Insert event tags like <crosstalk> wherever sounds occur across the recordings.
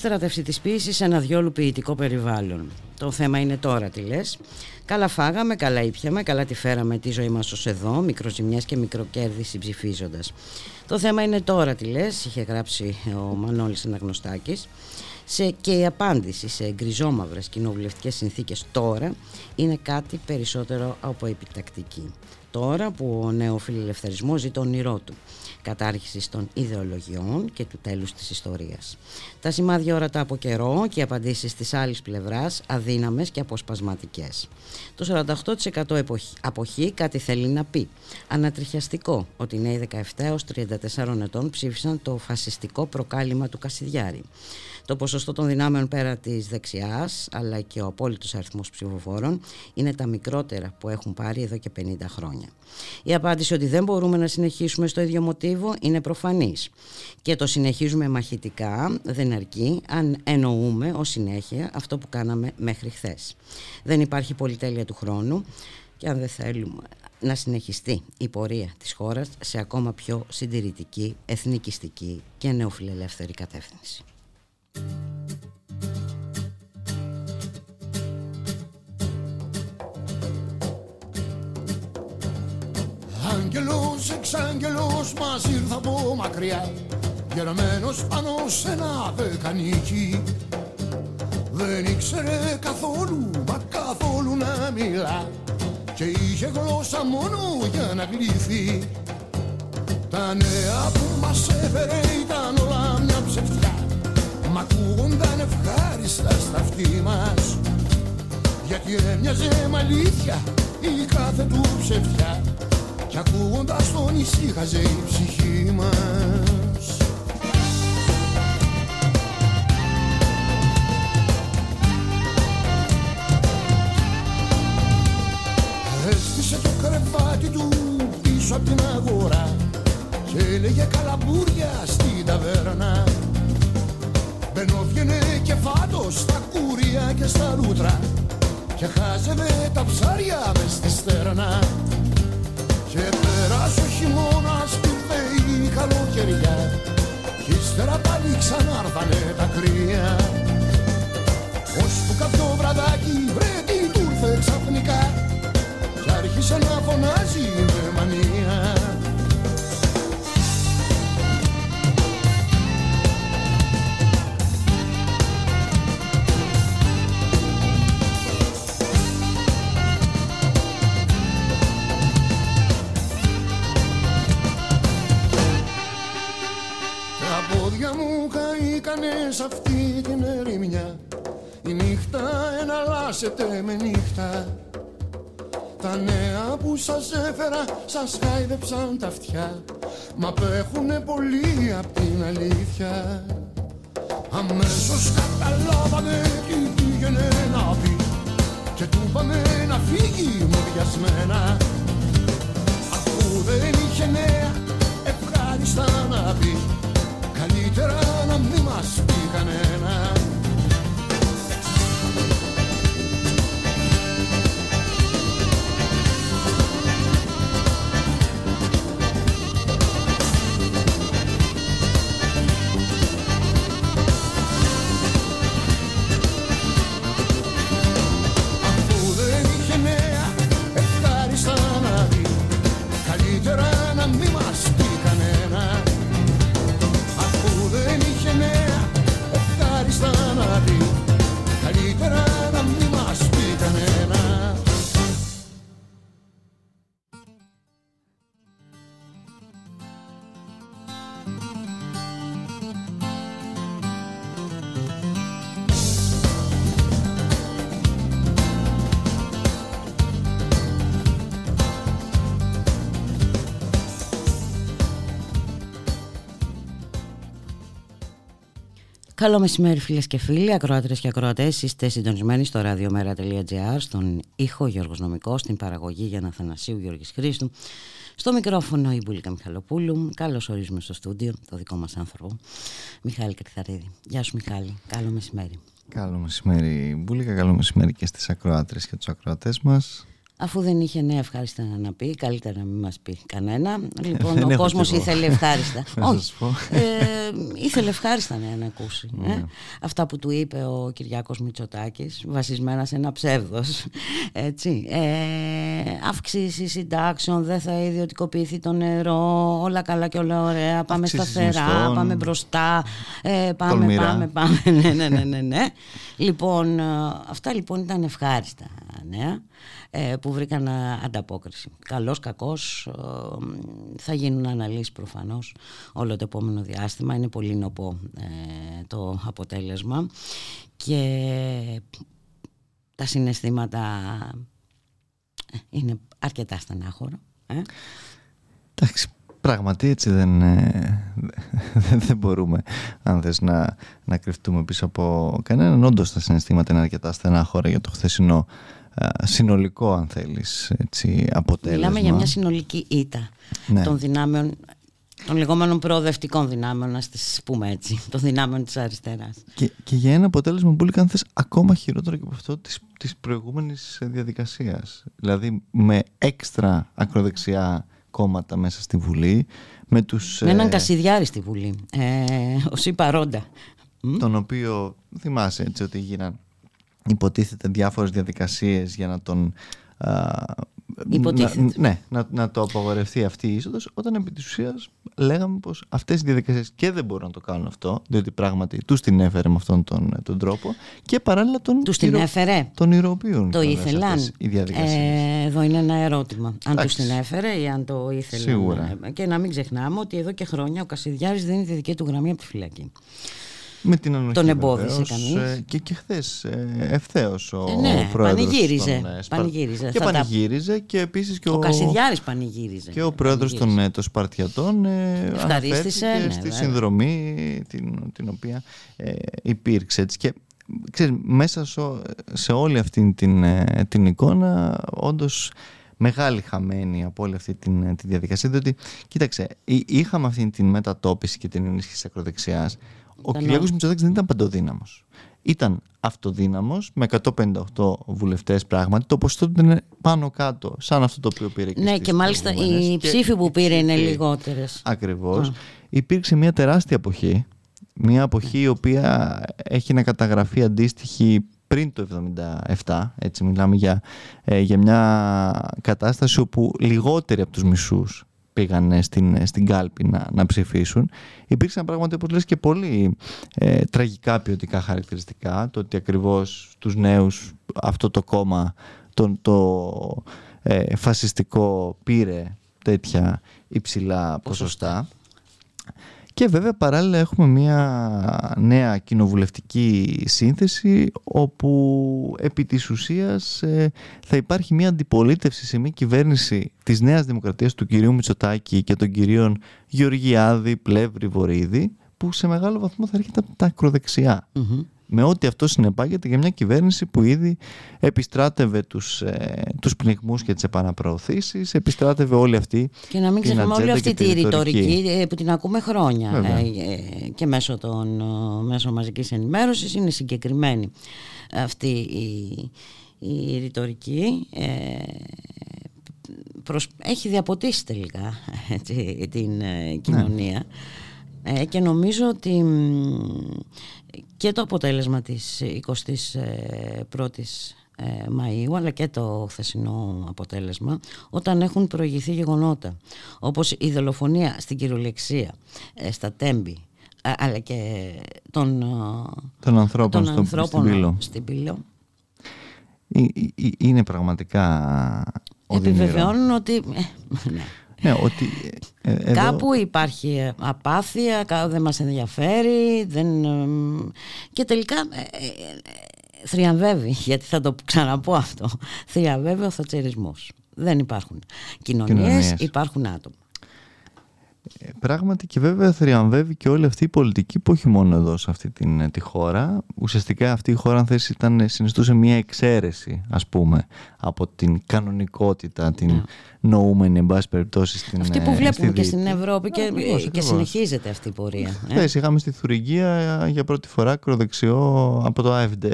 Επιστρατεύση της ποιήσης σε ένα διόλου ποιητικό περιβάλλον. Το θέμα είναι τώρα τι λες. Καλά φάγαμε, καλά ήπιαμε, καλά τη φέραμε τη ζωή μας ως εδώ, μικροζημιές και μικροκέρδη ψηφίζοντας. Το θέμα είναι τώρα τι λες, είχε γράψει ο Μανώλης Αναγνωστάκης. Σε, και η απάντηση σε γκριζόμαυρες κοινοβουλευτικές συνθήκες τώρα είναι κάτι περισσότερο από επιτακτική. Τώρα που ο νεοφιλελευθερισμός ζει το όνειρό του κατάρχησης των ιδεολογιών και του τέλους της ιστορίας. Τα σημάδια όρατα από καιρό και οι απαντήσεις της άλλης πλευράς αδύναμες και αποσπασματικές. Το 48% αποχή κάτι θέλει να πει. Ανατριχιαστικό ότι οι νέοι 17 έως 34 ετών ψήφισαν το φασιστικό προκάλημα του Κασιδιάρη. Το ποσοστό των δυνάμεων πέρα της δεξιάς αλλά και ο απόλυτος αριθμός ψηφοφόρων είναι τα μικρότερα που έχουν πάρει εδώ και 50 χρόνια. Η απάντηση ότι δεν μπορούμε να συνεχίσουμε στο ίδιο μοτίβο είναι προφανής και το συνεχίζουμε μαχητικά δεν αρκεί αν εννοούμε ως συνέχεια αυτό που κάναμε μέχρι χθες. Δεν υπάρχει πολυτέλεια του χρόνου και αν δεν θέλουμε να συνεχιστεί η πορεία της χώρας σε ακόμα πιο συντηρητική, εθνικιστική και νεοφιλελεύθερη κατεύθυνση. Άγγελος, εξάγγελος μας ήρθα από μακριά Γεραμένος πάνω σε ένα δεκανίκι Δεν ήξερε καθόλου, μα καθόλου να μιλά Και είχε γλώσσα μόνο για να γλύφει Τα νέα που μας έφερε ήταν όλα μια ψευτιά Μ' ακούγονταν ευχάριστα στα αυτή μας. Γιατί έμοιαζε με αλήθεια η κάθε του ψευτιά. Κι ακούγοντας τον ησύχαζε η ψυχή μας. Έστησε το κρεβάτι του πίσω από την αγορά Και έλεγε καλαμπούρια στην ταβέρνα Μπαινόβγαινε και φάτος στα κούρια και στα λούτρα Και χάζευε τα ψάρια μες στη στέρνα. Και πέρασε ο χειμώνας που η καλοκαιριά Κι ύστερα πάλι ξανάρθανε τα κρύα. Ώσπου κάποιο βραδάκι βρε τι του ήρθε ξαφνικά Κι άρχισε να φωνάζει με μανία σε αυτή την ερημιά. Η νύχτα εναλλάσσεται με νύχτα. Τα νέα που σας έφερα σας χάιδεψαν τα αυτιά. Μα απέχουνε πολύ απ' την αλήθεια. Αμέσως καταλάβανε τι πήγαινε να πει. Και του είπαμε να φύγει μοδιασμένα Αφού δεν είχε νέα ευχάριστα να πει Καλύτερα να μην μας πει κανένα Καλό μεσημέρι φίλες και φίλοι, ακροάτρες και ακροατές. Είστε συντονισμένοι στο radiomera.gr, στον ήχο Γιώργος Νομικός, στην παραγωγή για Αθανασίου Γιώργης Χρήστου. Στο μικρόφωνο η Μπουλίκα Μιχαλοπούλου. Καλώς ορίζουμε στο στούντιο, το δικό μας άνθρωπο, Μιχάλη Κρυθαρίδη. Γεια σου Μιχάλη, καλό μεσημέρι. Καλό μεσημέρι Μπουλίκα, καλό μεσημέρι και στις ακροάτρες και τους ακροατές μας. Αφού δεν είχε νέα ευχάριστα να πει, καλύτερα να μην μας πει κανένα. Λοιπόν, <laughs> ο κόσμος ήθελε ευχάριστα. <laughs> Όχι, ε, ήθελε ευχάριστα νέα να ακούσει. Ε. Ναι. Αυτά που του είπε ο Κυριάκος Μητσοτάκης, βασισμένα σε ένα ψεύδος. <laughs> Έτσι. Ε, αυξήσει συντάξεων, δεν θα ιδιωτικοποιηθεί το νερό, όλα καλά και όλα ωραία, πάμε σταθερά, πάμε μπροστά, ε, πάμε, πάμε, πάμε. ναι, ναι, ναι, ναι, ναι. λοιπόν, ε, αυτά λοιπόν ήταν ευχάριστα νέα. Ε, που βρήκαν ανταπόκριση. Καλός, κακός, θα γίνουν αναλύσεις προφανώς όλο το επόμενο διάστημα. Είναι πολύ νοπό ε, το αποτέλεσμα και τα συναισθήματα ε, είναι αρκετά στενάχωρα. Ε; Εντάξει, πράγματι έτσι δεν, <laughs> δεν μπορούμε αν θες να, να κρυφτούμε πίσω από κανέναν. Όντως τα συναισθήματα είναι αρκετά στενάχωρα για το χθεσινό συνολικό αν θέλεις έτσι, αποτέλεσμα. Μιλάμε για μια συνολική ήττα ναι. των δυνάμεων των λεγόμενων προοδευτικών δυνάμεων, να τις πούμε έτσι, <laughs> των δυνάμεων της αριστεράς. Και, και για ένα αποτέλεσμα που αν θες ακόμα χειρότερο και από αυτό της, της προηγούμενης διαδικασίας. Δηλαδή με έξτρα ακροδεξιά κόμματα μέσα στη Βουλή. Με, τους, με έναν ε... Κασιδιάρη στη Βουλή, ε, ως η παρόντα. Τον οποίο θυμάσαι έτσι ότι γίναν υποτίθεται διάφορες διαδικασίες για να τον Υποτίθεται. Να, ναι, να, να το απαγορευτεί αυτή η είσοδος όταν επί της ουσίας λέγαμε πως αυτές οι διαδικασίες και δεν μπορούν να το κάνουν αυτό διότι πράγματι τους την έφερε με αυτόν τον, τον τρόπο και παράλληλα τον, τους την έφερε. τον ηρωοποιούν το ήθελαν οι ε, εδώ είναι ένα ερώτημα αν τους την έφερε ή αν το ήθελαν Σίγουρα. και να μην ξεχνάμε ότι εδώ και χρόνια ο Κασιδιάρης δίνει τη δική του γραμμή από τη φυλακή με την ανοχή τον εμπόδισε κανείς. Ε, και, και χθες ευθέως ο, ε, ναι, ο πρόεδρος πανηγύριζε, τον, πανηγύριζε. Και θα πανηγύριζε και επίσης και ο, ο Κασιδιάρης πανηγύριζε. Και ο πρόεδρος των, ε, των Σπαρτιατών Ευχαρίστησε ναι, στη συνδρομή την, την οποία ε, υπήρξε. Έτσι. Και ξέρεις, μέσα σε όλη αυτή την, την εικόνα όντως μεγάλη χαμένη από όλη αυτή την, τη διαδικασία διότι κοίταξε είχαμε αυτή την μετατόπιση και την ενίσχυση της ακροδεξιάς ο Κυριάκος Μητσοτάκης δεν ήταν παντοδύναμος. Ήταν αυτοδύναμος με 158 βουλευτές πράγματι. Το ποσοστό του είναι πάνω κάτω, σαν αυτό το οποίο πήρε και Ναι, και μάλιστα οι ψήφοι που πήρε είναι λιγότερες. Ακριβώς. Υπήρξε μια τεράστια αποχή. Μια αποχή η οποία έχει να καταγραφεί αντίστοιχη πριν το 1977, έτσι μιλάμε για, ε, για μια κατάσταση όπου λιγότεροι από τους μισούς πήγαν στην, στην κάλπη να, να ψηφίσουν. Υπήρξαν πράγματι, όπως λες, και πολύ ε, τραγικά ποιοτικά χαρακτηριστικά. Το ότι ακριβώς τους νέους αυτό το κόμμα, το, το ε, φασιστικό, πήρε τέτοια υψηλά ποσοστά. Και βέβαια παράλληλα έχουμε μια νέα κοινοβουλευτική σύνθεση όπου επί της ουσίας ε, θα υπάρχει μια αντιπολίτευση σε μια κυβέρνηση της Νέας Δημοκρατίας του κυρίου Μητσοτάκη και των κυρίων Γεωργιάδη, Πλεύρη, Βορύδη που σε μεγάλο βαθμό θα έρχεται από τα ακροδεξιά με ό,τι αυτό συνεπάγεται για μια κυβέρνηση που ήδη επιστράτευε τους, ε, τους πνιγμούς και τις επαναπροωθήσεις, επιστράτευε όλη αυτή Και να μην ξεχνάμε όλη αυτή τη ρητορική ε, που την ακούμε χρόνια ε, ε, και μέσω των μέσω μαζικής ενημέρωσης είναι συγκεκριμένη αυτή η, η ρητορική. Προς, έχει διαποτίσει τελικά την κοινωνία ναι. και νομίζω ότι και το αποτέλεσμα της 21ης ε, Μαΐου αλλά και το χθεσινό αποτέλεσμα όταν έχουν προηγηθεί γεγονότα όπως η δολοφονία στην κυριολεξία ε, στα Τέμπη αλλά και των, των ανθρώπων, των ανθρώπων στην Πύλο. Είναι πραγματικά Επιβεβαιώνουν ότι... Ε, ναι. Ναι, ότι ε, εδώ... Κάπου υπάρχει απάθεια, δεν μας ενδιαφέρει δεν... και τελικά ε, ε, θριαμβεύει, <laughs> γιατί θα το ξαναπώ αυτό, θριαμβεύει ο θατσερισμός. Δεν υπάρχουν κοινωνίες, υπάρχουν άτομα. Ε, πράγματι και βέβαια θριαμβεύει και όλη αυτή η πολιτική που όχι μόνο εδώ σε αυτή την, ε, τη χώρα. Ουσιαστικά αυτή η χώρα αν θες ήταν, συνιστούσε μια εξαίρεση ας πούμε από την κανονικότητα, την yeah. Ναι. νοούμενη εν πάση περιπτώσει στην Αυτή που βλέπουμε και στην Ευρώπη και, και συνεχίζεται αυτή η πορεία. Ε. είχαμε στη Θουρυγία για πρώτη φορά ακροδεξιό από το ΑΕΒΔ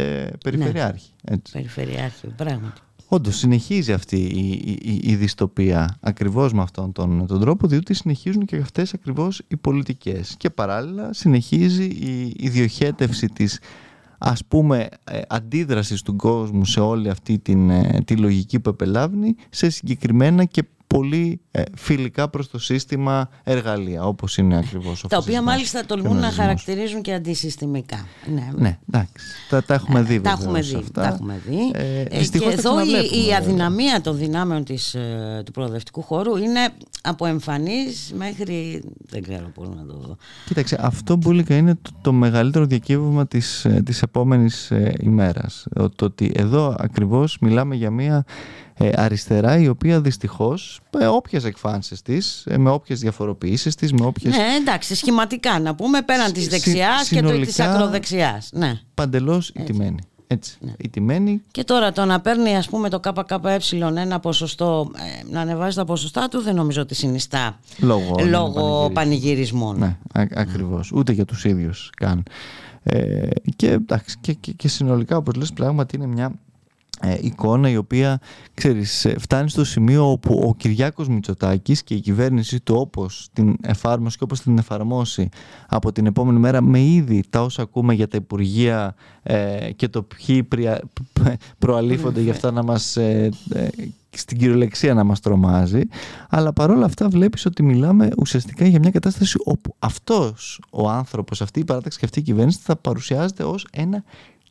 περιφερειάρχη. Ναι. Περιφερειάρχη, πράγματι. Όντως συνεχίζει αυτή η, η, η, δυστοπία ακριβώς με αυτόν τον, τον τρόπο διότι συνεχίζουν και αυτές ακριβώς οι πολιτικές. Και παράλληλα συνεχίζει η, η διοχέτευση της ας πούμε ε, αντίδρασης του κόσμου σε όλη αυτή την, ε, τη λογική που επελάβνει σε συγκεκριμένα και πολύ ε, φιλικά προς το σύστημα εργαλεία, όπως είναι ακριβώς ο Τα οποία μάλιστα τολμούν να χαρακτηρίζουν και αντισυστημικά. Ναι, ναι εντάξει. Τα, τα έχουμε δει. τα, έχουμε δει αυτά. τα έχουμε δει. Ε, ε, και εδώ η, η αδυναμία των δυνάμεων της, ε, του προοδευτικού χώρου είναι από εμφανής μέχρι... δεν ξέρω πώς να το δω. Κοίταξε, αυτό μπουλικα είναι το, το μεγαλύτερο διακύβευμα της, της επόμενης ημέρας. Το ότι εδώ ακριβώς μιλάμε για μια ε, αριστερά η οποία δυστυχώς με όποιες εκφάνσεις της, ε, με όποιες διαφοροποιήσεις της, με όποιες... Ναι εντάξει σχηματικά να πούμε πέραν της δεξιάς και το, της ακροδεξιάς. Ναι. Παντελώς ιτημένη. Έτσι, ναι. ιτημένη. Και τώρα το να παίρνει ας πούμε το ΚΚΕ ένα ποσοστό, ε, να ανεβάζει τα ποσοστά του δεν νομίζω ότι συνιστά λόγω, λόγω πανηγυρισμών. Ναι, ακριβώς. Ούτε για τους ίδιους καν. Ε, και, εντάξει, και, και, και συνολικά όπως λες πράγματι είναι μια ε, εικόνα η οποία ξέρεις, ε, φτάνει στο σημείο όπου ο Κυριάκος Μητσοτάκης και η κυβέρνηση του όπως την εφάρμοσε και όπως την εφαρμόσει από την επόμενη μέρα με ήδη τα όσα ακούμε για τα Υπουργεία ε, και το ποιοι πρια, προαλήφονται για αυτά να μας ε, στην κυριολεξία να μας τρομάζει αλλά παρόλα αυτά βλέπεις ότι μιλάμε ουσιαστικά για μια κατάσταση όπου αυτός ο άνθρωπος, αυτή η παράταξη και αυτή η κυβέρνηση θα παρουσιάζεται ως ένα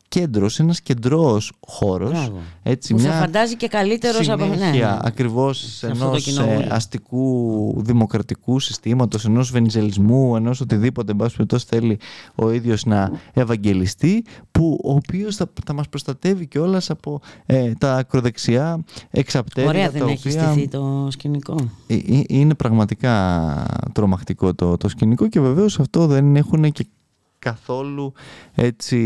κέντρος, ένας κεντρό χώρος. Έτσι, που μια θα φαντάζει και καλύτερος από ναι, ναι. Ακριβώς ενός ε, αστικού δημοκρατικού συστήματος, ενός βενιζελισμού, ενός οτιδήποτε εν πάση θέλει ο ίδιος να ευαγγελιστεί, που ο οποίος θα, θα μας προστατεύει κιόλας από ε, τα ακροδεξιά εξαπτέρια. Ωραία, δεν έχει στηθεί το σκηνικό. Ε, ε, είναι πραγματικά τρομακτικό το, το σκηνικό και βεβαίως αυτό δεν έχουν και καθόλου έτσι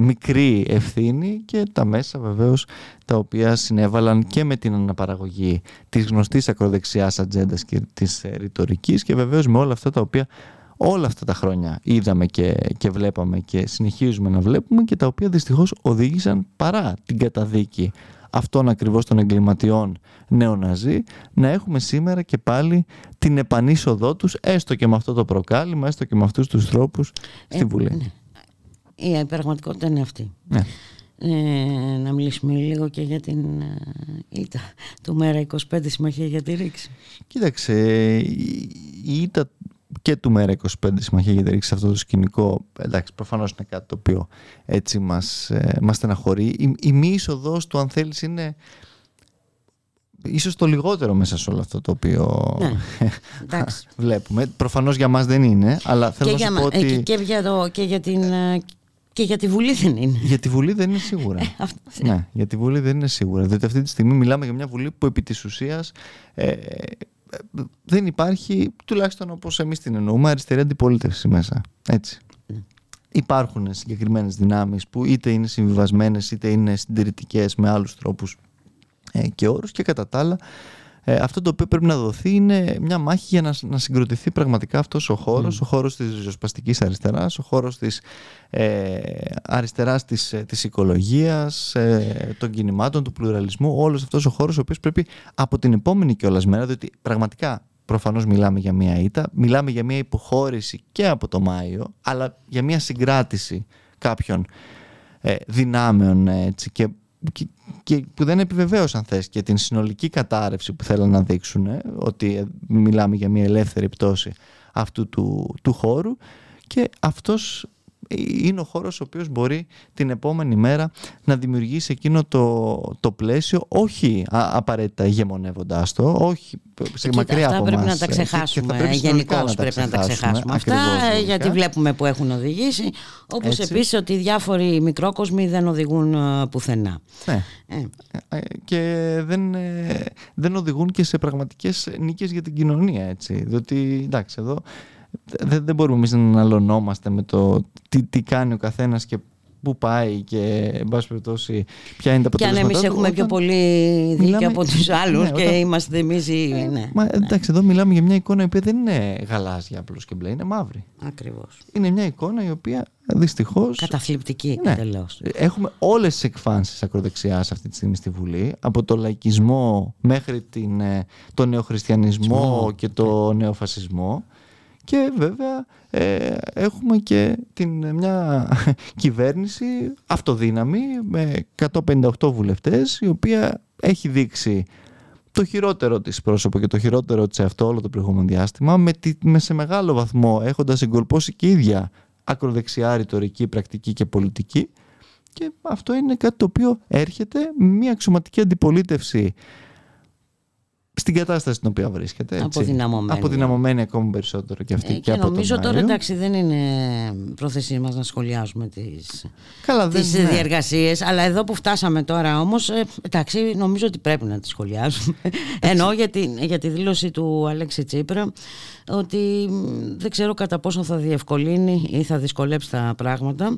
μικρή ευθύνη και τα μέσα βεβαίως τα οποία συνέβαλαν και με την αναπαραγωγή της γνωστής ακροδεξιάς ατζέντας και της ρητορικής και βεβαίως με όλα αυτά τα οποία όλα αυτά τα χρόνια είδαμε και, και βλέπαμε και συνεχίζουμε να βλέπουμε και τα οποία δυστυχώς οδήγησαν παρά την καταδίκη αυτών ακριβώς των εγκληματιών νεοναζί να έχουμε σήμερα και πάλι την επανείσοδό τους έστω και με αυτό το προκάλημα, έστω και με αυτούς τους τρόπους στη ε, Βουλή. Ναι. Η πραγματικότητα είναι αυτή. Ναι. Ε, να μιλήσουμε λίγο και για την ήττα του Μέρα 25 Συμμαχία για τη Ρήξη. Κοίταξε, η ήττα και του Μέρα 25 Συμμαχία για τη Ρήξη σε αυτό το σκηνικό, εντάξει, προφανώς είναι κάτι το οποίο έτσι μας, ε, μας στεναχωρεί. Η, η μη είσοδος του, αν θέλεις, είναι ίσως το λιγότερο μέσα σε όλο αυτό το οποίο ναι, <laughs> βλέπουμε. Προφανώς για μας δεν είναι, αλλά θέλω και να σου πω ότι... Ε, και, για το, και για την... Ε, και για τη Βουλή δεν είναι. Για τη Βουλή δεν είναι σίγουρα. <laughs> ναι, για τη Βουλή δεν είναι σίγουρα. Διότι αυτή τη στιγμή μιλάμε για μια Βουλή που επί της ουσίας ε, δεν υπάρχει, τουλάχιστον όπως εμείς την εννοούμε, αριστερή αντιπολίτευση μέσα. Έτσι. Ναι. Υπάρχουν συγκεκριμένες δυνάμεις που είτε είναι συμβιβασμένες είτε είναι συντηρητικές με άλλους τρόπους ε, και όρους και κατά τα άλλα ε, αυτό το οποίο πρέπει να δοθεί είναι μια μάχη για να, να συγκροτηθεί πραγματικά αυτός ο χώρος, ο χώρος της ριζοσπαστικής αριστεράς, ο χώρος της ε, αριστεράς της, ε, της οικολογίας, ε, των κινημάτων, του πλουραλισμού, όλος αυτός ο χώρος ο οποίος πρέπει από την επόμενη κιόλας μέρα, διότι πραγματικά προφανώς μιλάμε για μια ήττα, μιλάμε για μια υποχώρηση και από το Μάιο, αλλά για μια συγκράτηση κάποιων ε, δυνάμεων έτσι, και και, που δεν επιβεβαίωσαν θες και την συνολική κατάρρευση που θέλουν να δείξουν ότι μιλάμε για μια ελεύθερη πτώση αυτού του, του χώρου και αυτός είναι ο χώρος ο οποίος μπορεί την επόμενη μέρα να δημιουργήσει εκείνο το, το πλαίσιο όχι απαραίτητα ηγεμονεύοντάς το, όχι σε Κοίτα, μακριά αυτά από πρέπει μας. να τα ξεχάσουμε. Γενικώς πρέπει να τα ξεχάσουμε. Αυτά γιατί βλέπουμε που έχουν οδηγήσει. Όπως επίσης ότι διάφοροι μικρόκοσμοι δεν οδηγούν πουθενά. Ναι. Ε. Και δεν, δεν οδηγούν και σε πραγματικές νίκες για την κοινωνία. Έτσι. Διότι εντάξει, εδώ δεν, δεν μπορούμε εμείς να αναλωνόμαστε με το τι, τι κάνει ο καθένας και πού πάει και εν πάση περιπτώσει ποια είναι τα αποτελέσματα. Και αν εμείς έχουμε πιο πολύ δίκιο από τους <laughs> άλλους ναι, και είμαστε εμείς. Ε, ναι, μα, εντάξει, εδώ μιλάμε για μια εικόνα η οποία δεν είναι γαλάζια απλώς και μπλε, είναι μαύρη. Ακριβώς. Είναι μια εικόνα η οποία δυστυχώ. Καταθλιπτική ναι, εντελώς. Έχουμε όλες τις εκφάνσεις ακροδεξιάς αυτή τη στιγμή στη Βουλή. Από το λαϊκισμό μέχρι την, ε, τον νεοχριστιανισμό και το νεοφασισμό. Και βέβαια ε, έχουμε και την, μια <laughs> κυβέρνηση αυτοδύναμη με 158 βουλευτές η οποία έχει δείξει το χειρότερο της πρόσωπο και το χειρότερο της αυτό όλο το προηγούμενο διάστημα με, τη, με σε μεγάλο βαθμό έχοντας εγκολπώσει και ίδια ακροδεξιά ρητορική, πρακτική και πολιτική. Και αυτό είναι κάτι το οποίο έρχεται μια αξιωματική αντιπολίτευση στην κατάσταση στην οποία βρίσκεται. Έτσι. Αποδυναμωμένη. Αποδυναμωμένη ακόμη περισσότερο και αυτή. Ε, και, και νομίζω τώρα εντάξει δεν είναι πρόθεσή μας να σχολιάσουμε τις, Καλά, τις δεν, ναι. διεργασίες αλλά εδώ που φτάσαμε τώρα όμως ε, εντάξει νομίζω ότι πρέπει να τις σχολιάσουμε ενώ για τη, για τη δήλωση του Αλέξη Τσίπρα ότι δεν ξέρω κατά πόσο θα διευκολύνει ή θα δυσκολέψει τα πράγματα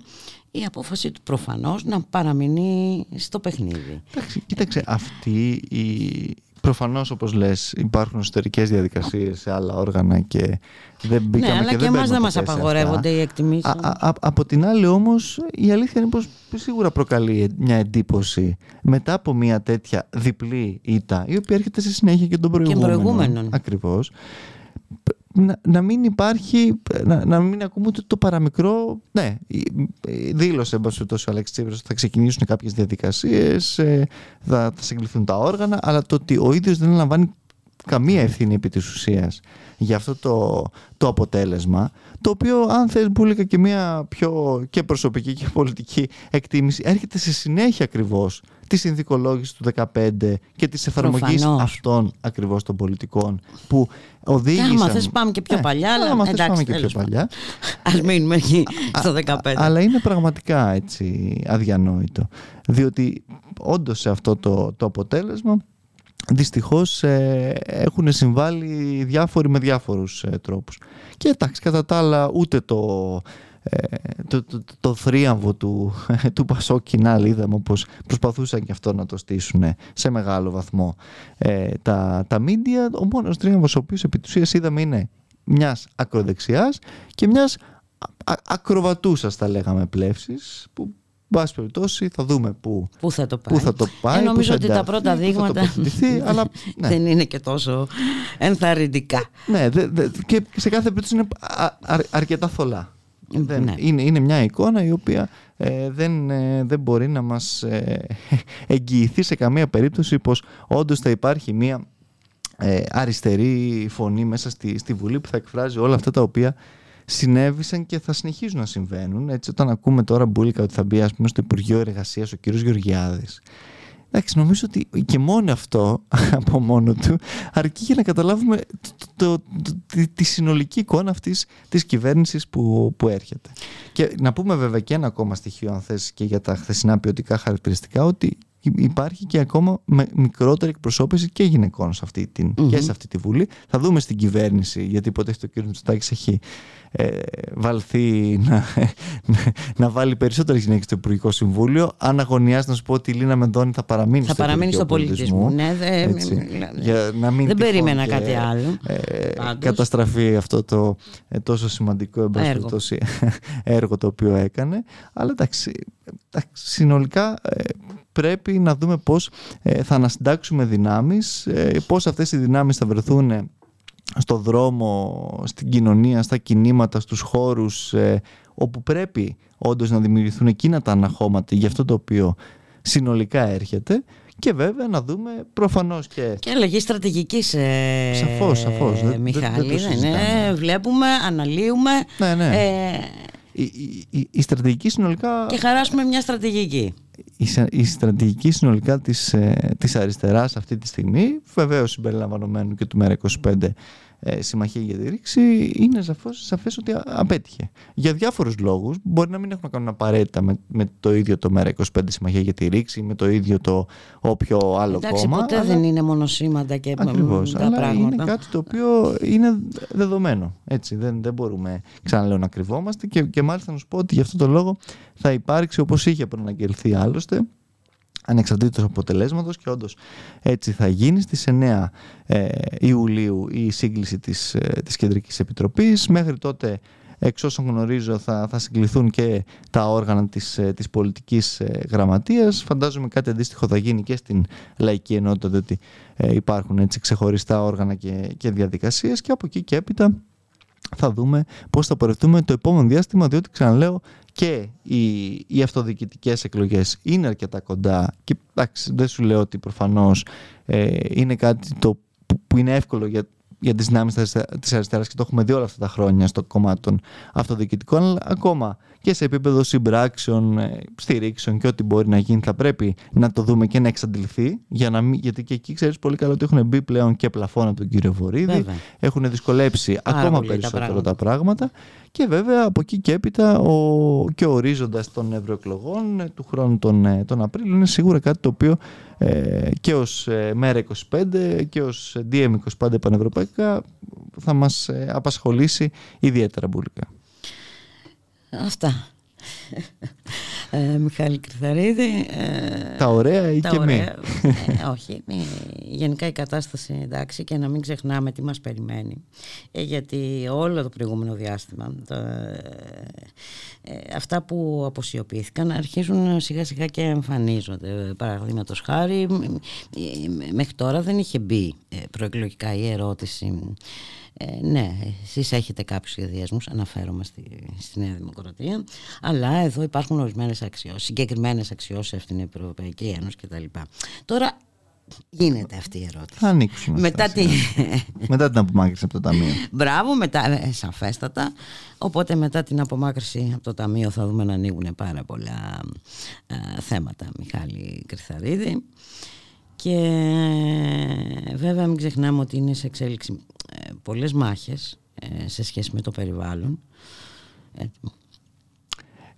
η απόφαση του προφανώς να παραμείνει στο παιχνίδι. Εντάξει, κοίταξε, αυτή η, Προφανώς, όπως λες, υπάρχουν εσωτερικές διαδικασίες σε άλλα όργανα και δεν μπήκαμε ναι, αλλά και, και εμάς δεν μας απαγορεύονται οι εκτιμήσεις. Από την άλλη, όμως, η αλήθεια είναι πως σίγουρα προκαλεί μια εντύπωση μετά από μια τέτοια διπλή ήττα, η οποία έρχεται σε συνέχεια και τον προηγούμενο. Και προηγούμενον. Ακριβώς να, να μην υπάρχει, να, να μην ακούμε ούτε το παραμικρό. Ναι, δήλωσε εν ο Αλέξης Τσίπρας ότι θα ξεκινήσουν κάποιες διαδικασίες, ε, θα, θα συγκληθούν τα όργανα, αλλά το ότι ο ίδιος δεν λαμβάνει καμία ευθύνη επί της ουσίας για αυτό το, το αποτέλεσμα το οποίο αν θες μπουλικα και μια πιο και προσωπική και πολιτική εκτίμηση έρχεται σε συνέχεια ακριβώς της συνθηκολόγησης του 2015 και της εφαρμογής αυτών ακριβώς των πολιτικών που οδήγησαν... Άμα θες πάμε και πιο ναι, παλιά, αλλά άμα θες πάμε και πιο παλιά. <laughs> Ας μείνουμε εκεί στο 2015. αλλά είναι πραγματικά έτσι αδιανόητο. Διότι όντως σε αυτό το, το αποτέλεσμα δυστυχώς ε, έχουν συμβάλει διάφοροι με διάφορους ε, τρόπους. Και εντάξει, κατά τα άλλα ούτε το, ε, το, το, το, θρίαμβο του, <laughs> του Πασό Κινάλ είδαμε όπως προσπαθούσαν και αυτό να το στήσουν σε μεγάλο βαθμό ε, τα, τα μίντια. Ο μόνος θρίαμβος ο οποίος επί της είδαμε είναι μιας ακροδεξιάς και μιας ακροβατούσας θα λέγαμε πλεύσης που πάση περιπτώσει θα δούμε πού, πού θα το πάει. Πού θα το πάει ε, νομίζω ότι τα πρώτα δείγματα <laughs> αλλά, ναι. δεν είναι και τόσο ενθαρρυντικά. Ναι, δε, δε, και σε κάθε περίπτωση είναι αρκετά θολά. Δεν, ναι. είναι, είναι μια εικόνα η οποία ε, δεν, ε, δεν μπορεί να μας ε, <laughs> εγγυηθεί σε καμία περίπτωση πως όντως θα υπάρχει μια ε, αριστερή φωνή μέσα στη, στη Βουλή που θα εκφράζει όλα αυτά τα οποία συνέβησαν και θα συνεχίζουν να συμβαίνουν. Έτσι, όταν ακούμε τώρα μπουλικα ότι θα μπει ας πούμε, στο Υπουργείο Εργασίας ο κ. Γεωργιάδης Εντάξει, νομίζω ότι και μόνο αυτό <laughs> από μόνο του αρκεί για να καταλάβουμε το, τη, τη, συνολική εικόνα αυτής της κυβέρνησης που, που έρχεται. Και να πούμε βέβαια και ένα ακόμα στοιχείο αν θες και για τα χθεσινά ποιοτικά χαρακτηριστικά ότι υπάρχει και ακόμα μικρότερη εκπροσώπηση και γυναικών σε αυτή την, και σε αυτή τη Βουλή. Θα δούμε στην κυβέρνηση, γιατί υποτίθεται ο κ. Μητσοτάκης έχει ε, βαλθεί να, <laughs> να, βάλει περισσότερες γυναίκες στο Υπουργικό Συμβούλιο. Αν αγωνιάζει να σου πω ότι η Λίνα Μεντώνη θα παραμείνει θα στο παραμείνει στο πολιτισμό. Ναι, δε, για να μην δεν περίμενα κάτι άλλο. Ε, καταστραφεί αυτό το ε, τόσο σημαντικό έργο. <laughs> έργο το οποίο έκανε. Αλλά εντάξει, συνολικά ε, πρέπει να δούμε πώς ε, θα ανασυντάξουμε δυνάμεις, ε, πώς αυτές οι δυνάμεις θα βρεθούν στο δρόμο, στην κοινωνία, στα κινήματα, στους χώρους όπου πρέπει όντως να δημιουργηθούν εκείνα τα αναχώματα για αυτό το οποίο συνολικά έρχεται και βέβαια να δούμε προφανώς και... Και αλλαγή στρατηγικής ε, σαφώς, σαφώς. Μιχάλη, δεν, δεν, βλέπουμε, αναλύουμε ναι, ναι. Ε, η, η, η στρατηγική συνολικά... Και χαράσουμε μια στρατηγική. Η, η στρατηγική συνολικά της, ε, της αριστεράς αυτή τη στιγμή, βεβαίως συμπεριλαμβανομένου και του ΜΕΡΑ25 ε, συμμαχία για τη ρήξη, είναι σαφώς, σαφές ότι απέτυχε. Για διάφορους λόγους, μπορεί να μην έχουν να κάνουν απαραίτητα με, με το ίδιο το ΜΕΡΑ25 συμμαχία για τη ρήξη, με το ίδιο το όποιο άλλο Εντάξει, κόμμα. ποτέ αλλά... δεν είναι μονοσήματα και Ακριβώς, τα αλλά πράγματα. είναι κάτι το οποίο είναι δεδομένο. Έτσι, δεν, δεν μπορούμε, ξαναλέω, να κρυβόμαστε και, και μάλιστα να σου πω ότι γι' αυτό το λόγο θα υπάρξει όπως είχε προαναγγελθεί άλλωστε ανεξαρτήτως αποτελέσματος και όντως έτσι θα γίνει στις 9 ε, Ιουλίου η σύγκληση της, ε, της Κεντρικής Επιτροπής. Μέχρι τότε εξ όσων γνωρίζω θα, θα συγκληθούν και τα όργανα της, ε, της πολιτικής ε, γραμματείας. Φαντάζομαι κάτι αντίστοιχο θα γίνει και στην λαϊκή ενότητα διότι ε, υπάρχουν έτσι ξεχωριστά όργανα και, και διαδικασίες και από εκεί και έπειτα θα δούμε πώς θα πορευτούμε το επόμενο διάστημα διότι ξαναλέω και οι, οι αυτοδιοικητικές εκλογές είναι αρκετά κοντά και εντάξει, δεν σου λέω ότι προφανώς ε, είναι κάτι το, που, που είναι εύκολο για για τις δυνάμεις της αριστεράς και το έχουμε δει όλα αυτά τα χρόνια στο κομμάτι των αυτοδιοικητικών αλλά ακόμα και σε επίπεδο συμπράξεων, ε, στηρίξεων και ό,τι μπορεί να γίνει θα πρέπει να το δούμε και να εξαντληθεί για να μην, γιατί και εκεί ξέρεις πολύ καλά ότι έχουν μπει πλέον και πλαφόν από τον κύριο Βορύδη Βέβαια. έχουν δυσκολέψει Πάρα ακόμα πολύ τα περισσότερο πράγματα. τα πράγματα και βέβαια από εκεί και έπειτα ο, και ο ορίζοντας των ευρωεκλογών ε, του χρόνου τον, ε, τον Απρίλιο είναι σίγουρα κάτι το οποίο ε, και ως ε, ΜΕΡΑ25 και ως DM25 πανευρωπαϊκά θα μας ε, απασχολήσει ιδιαίτερα μπουλικά. Αυτά. Ε, Μιχάλη Κρυθαρίδη. ε, Τα ωραία ή τα και μη; ωραία. Ε, όχι. ε, γενικά η κατάσταση εντάξει και να μην ξεχνάμε τι μας περιμένει. Ε, γιατί όλο το προηγούμενο διάστημα το, ε, ε, αυτά που αποσιωπήθηκαν αρχίζουν σιγά σιγά και εμφανίζονται. Παραδείγματος χάρη ε, μέχρι τώρα δεν είχε μπει ε, προεκλογικά η ερώτηση ε, ναι, εσείς έχετε κάποιους σχεδιασμούς, αναφέρομαι στη, στη Νέα Δημοκρατία, αλλά εδώ υπάρχουν ορισμένες αξιώσεις, συγκεκριμένες αξιώσεις από την Ευρωπαϊκή Ένωση κτλ. Τώρα γίνεται αυτή η ερώτηση. Θα ανοίξουν. αυτά, Μετά, τη... σιγά. μετά την απομάκρυνση από το Ταμείο. Μπράβο, μετά, ε, σαφέστατα. Οπότε μετά την απομάκρυση από το Ταμείο θα δούμε να ανοίγουν πάρα πολλά ε, θέματα, Μιχάλη Κρυθαρίδη. Και βέβαια μην ξεχνάμε ότι είναι σε εξέλιξη ε, πολλές μάχες ε, σε σχέση με το περιβάλλον. Ε,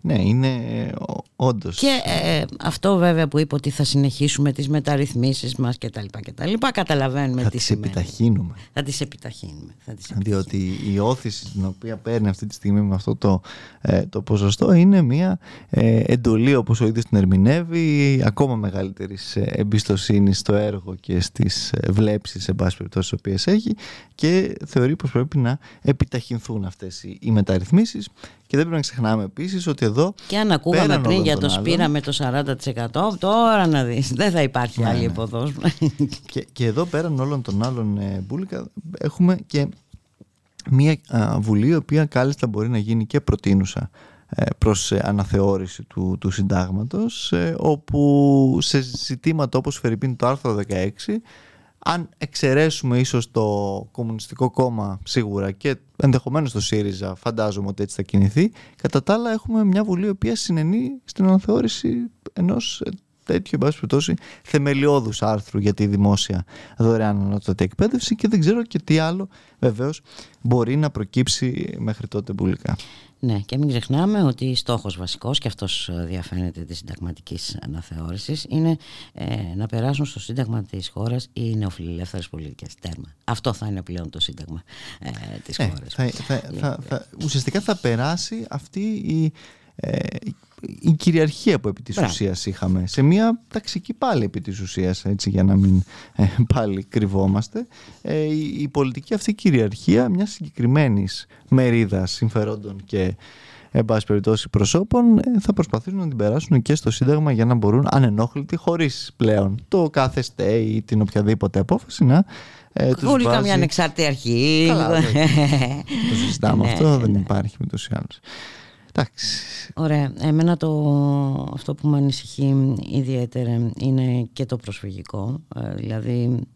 Ναι, είναι όντως. Και ε, αυτό βέβαια που είπε ότι θα συνεχίσουμε τις μεταρρυθμίσεις μας και τα λοιπά και τα λοιπά, καταλαβαίνουμε θα τι τις σημαίνει. επιταχύνουμε. Θα τις επιταχύνουμε. Θα τις επιταχύνουμε. Διότι η όθηση την οποία παίρνει αυτή τη στιγμή με αυτό το, ε, το ποσοστό είναι μια ε, εντολή όπως ο ίδιος την ερμηνεύει ακόμα μεγαλύτερης ε, εμπιστοσύνης στο έργο και στις ε, βλέψεις σε πάση περιπτώσει τις οποίες έχει και θεωρεί πως πρέπει να επιταχυνθούν αυτές οι, οι μεταρρυθμίσεις και δεν πρέπει να ξεχνάμε επίσης ότι εδώ Και αν ακούγαμε πέραν πριν όλων για των το άλλων, σπήρα με το 40% τώρα να δεις δεν θα υπάρχει Ναι, άλλη ναι. υποδός. <laughs> Και, και εδώ πέραν όλων των άλλων ε, μπουλικα έχουμε και μια α, βουλή η οποία κάλλιστα μπορεί να γίνει και προτείνουσα ε, προς ε, αναθεώρηση του, του συντάγματος ε, όπου σε ζητήματα όπως Φερρυπίν το άρθρο 16 αν εξαιρέσουμε ίσως το Κομμουνιστικό Κόμμα σίγουρα και ενδεχομένως το ΣΥΡΙΖΑ φαντάζομαι ότι έτσι θα κινηθεί κατά τα άλλα έχουμε μια βουλή η οποία συνενεί στην αναθεώρηση ενός ε, τέτοιου εν πάση περιπτώσει θεμελιώδους άρθρου για τη δημόσια δωρεάν ανώτατη εκπαίδευση και δεν ξέρω και τι άλλο βεβαίως μπορεί να προκύψει μέχρι τότε μπουλικά. Ναι, και μην ξεχνάμε ότι στόχος βασικός, και αυτός ε, διαφαίνεται της συνταγματικής αναθεώρησης, είναι ε, να περάσουν στο σύνταγμα της χώρας οι νεοφιλελεύθερες πολιτικές. Τέρμα. Αυτό θα είναι πλέον το σύνταγμα ε, της Ε, χώρας. θα, θα, θα, θα, ουσιαστικά θα περάσει αυτή η, ε, η κυριαρχία που επί της Μπράβο. ουσίας είχαμε σε μια ταξική πάλι επί της ουσίας έτσι για να μην ε, πάλι κρυβόμαστε ε, η, η πολιτική αυτή κυριαρχία μιας συγκεκριμένης μερίδας συμφερόντων και εν πάση περιπτώσει προσώπων ε, θα προσπαθήσουν να την περάσουν και στο Σύνταγμα για να μπορούν ανενόχλητοι χωρίς πλέον το κάθε στέι ή την οποιαδήποτε απόφαση να ε, τους Χωρίς βάζει- καμιά ανεξάρτητη αρχή. Καλά, <laughs> το συζητάμε Ναι, αυτό, ναι, δεν ναι. υπάρχει ούτως ή άλλως. Εντάξει. Ωραία. Εμένα το, αυτό που με ανησυχεί ιδιαίτερα είναι και το προσφυγικό. Ε, δηλαδή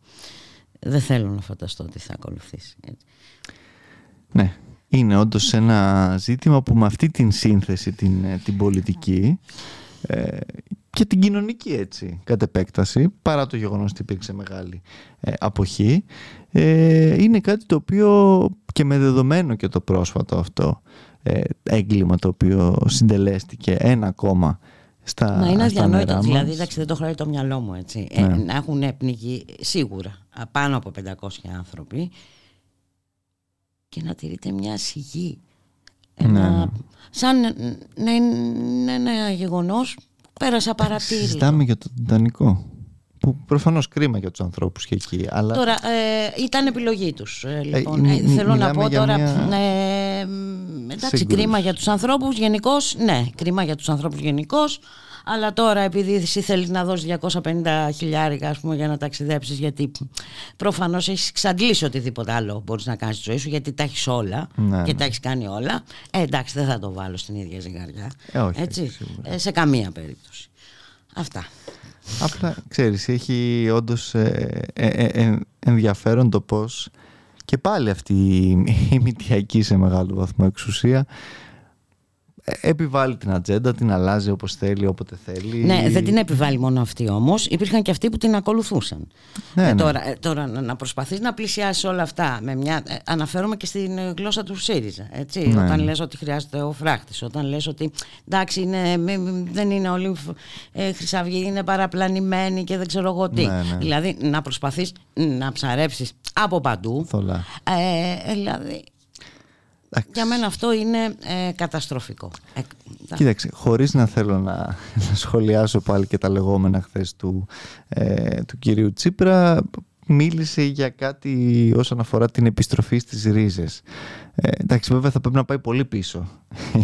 δεν θέλω να φανταστώ τι θα ακολουθήσει. Έτσι. Ναι. είναι όντως ένα ζήτημα που με αυτή την σύνθεση την, ε, την πολιτική ε, και την κοινωνική έτσι κατ' επέκταση παρά το γεγονός ότι υπήρξε μεγάλη ε, αποχή είναι κάτι το οποίο και με δεδομένο και το πρόσφατο αυτό έγκλημα το οποίο συντελέστηκε ένα ακόμα στα Μα είναι αδιανόητο. Δηλαδή, εντάξει, δεν το χρειάζεται το μυαλό μου έτσι. Ναι. να έχουν πνιγεί σίγουρα πάνω από 500 άνθρωποι και να τηρείται μια σιγή. Ένα, ναι. Σαν να είναι ένα γεγονός που πέρασε παρατήρητο. Συζητάμε για το Τιτανικό. Που προφανώς κρίμα για τους ανθρώπους και εκεί. Αλλά... Τώρα, ε, ήταν επιλογή τους. Ε, ε, λοιπόν, ε, θέλω να πω τώρα. Μια... Ε, εντάξει, κρίμα για τους ανθρώπους γενικώς. Ναι, κρίμα για τους ανθρώπους γενικώς. Αλλά τώρα επειδή εσύ θέλεις να δώσεις 250 χιλιάρικα ας πούμε, για να ταξιδέψεις, γιατί προφανώς έχεις ξαντλήσει οτιδήποτε άλλο μπορείς να κάνεις στη ζωή σου, γιατί τα έχεις όλα ναι, και ναι. τα έχεις κάνει όλα. Ε, εντάξει, δεν θα το βάλω στην ίδια ζυγαριά. Ε, όχι, έτσι, ε, σε καμία περίπτωση. Αυτά. Απλά ξέρεις, έχει όντως ε, ε, ε, ενδιαφέρον το πώς και πάλι αυτή η μητιακή σε μεγάλο βαθμό εξουσία επιβάλλει την ατζέντα, την αλλάζει όπως θέλει, όποτε θέλει. Ναι, δεν την επιβάλλει μόνο αυτή όμως. Υπήρχαν και αυτοί που την ακολουθούσαν. Ναι, ε, ναι. Τώρα, ε, τώρα να προσπαθείς να πλησιάσεις όλα αυτά με μια... Ε, αναφέρομαι και στην γλώσσα του ΣΥΡΙΖΑ. Έτσι, ναι. Όταν λες ότι χρειάζεται ο φράχτης, όταν λες ότι εντάξει, είναι, δεν είναι όλοι ε, χρυσαυγοί, είναι παραπλανημένοι και δεν ξέρω εγώ τι. Ναι, ναι. Δηλαδή να προσπαθείς να ψαρέψεις από παντού. Ε, δηλαδή για μένα αυτό είναι ε, καταστροφικό. Ε, Κοίταξε, χωρίς να θέλω να, να σχολιάσω πάλι και τα λεγόμενα χθες του, ε, του κυρίου Τσίπρα, μίλησε για κάτι όσον αφορά την επιστροφή στις ρίζες. Ε, εντάξει, βέβαια θα πρέπει να πάει πολύ πίσω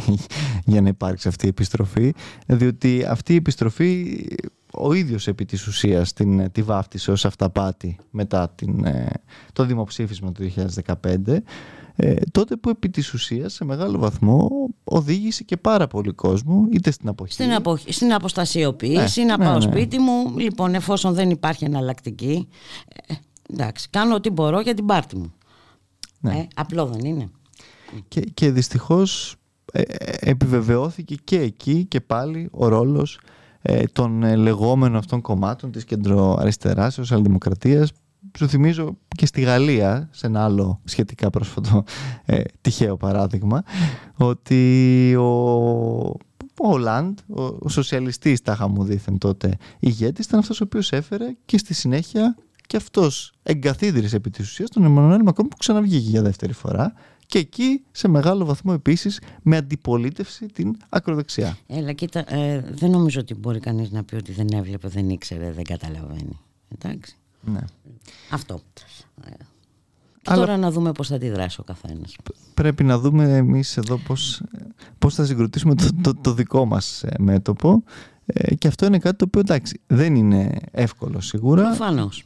<laughs> για να υπάρξει αυτή η επιστροφή, διότι αυτή η επιστροφή ο ίδιος επί της ουσίας την, τη βάφτισε ως αυταπάτη μετά την, ε, το δημοψήφισμα του 2015 ε, τότε που επί της ουσίας σε μεγάλο βαθμό οδήγησε και πάρα πολύ κόσμο είτε στην αποχή στην, απο, στην αποστασιοποίηση, ε, να ναι, πάω ναι. σπίτι μου λοιπόν εφόσον δεν υπάρχει εναλλακτική ε, εντάξει κάνω ό,τι μπορώ για την πάρτη μου ναι. ε, απλό δεν είναι και, και δυστυχώς ε, επιβεβαιώθηκε και εκεί και πάλι ο ρόλος των λεγόμενων αυτών κομμάτων της κεντροαριστεράς, σοσιαλδημοκρατίας σου θυμίζω και στη Γαλλία, σε ένα άλλο σχετικά πρόσφατο ε, τυχαίο παράδειγμα, ότι ο, ο Λαντ, ο, ο σοσιαλιστής τάχα μου δήθεν τότε ηγέτης, ήταν αυτός ο οποίος έφερε και στη συνέχεια και αυτός εγκαθίδρυσε επί της ουσίας τον Εμμανουέλ Μακρόν που ξαναβγήκε για δεύτερη φορά και εκεί σε μεγάλο βαθμό επίσης με αντιπολίτευση την ακροδεξιά. Έλα κοίτα, ε, δεν νομίζω ότι μπορεί κανείς να πει ότι δεν έβλεπε, δεν ήξερε, δεν καταλαβαίνει. Εντάξει. Ναι. Αυτό. Και τώρα να δούμε πώς θα αντιδράσει ο καθένας. Πρέπει να δούμε εμείς εδώ πώς, πώς θα συγκροτήσουμε το, το, το δικό μας ε, μέτωπο ε, και αυτό είναι κάτι το οποίο εντάξει δεν είναι εύκολο σίγουρα. Προφανώς.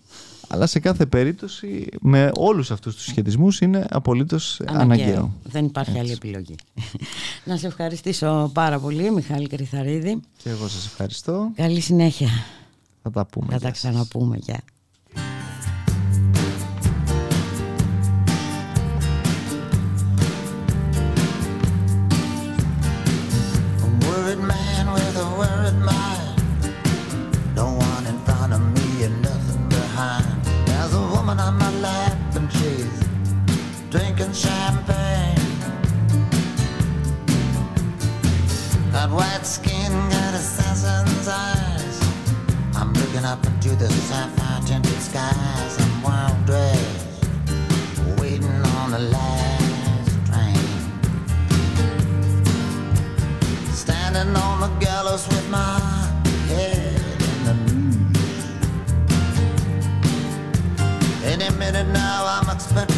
Αλλά σε κάθε περίπτωση με όλους αυτούς τους σχετισμούς είναι απολύτως αναγκαίο. Δεν υπάρχει άλλη επιλογή. <laughs> να σε ευχαριστήσω πάρα πολύ Μιχάλη Κρυθαρίδη. Και εγώ σας ευχαριστώ. Καλή συνέχεια. Θα τα πούμε. Θα τα ξαναπούμε. Γεια. The sapphire tinted skies. Wild waiting on the last train. Standing on the gallows with my head in the. Any minute now, I'm expecting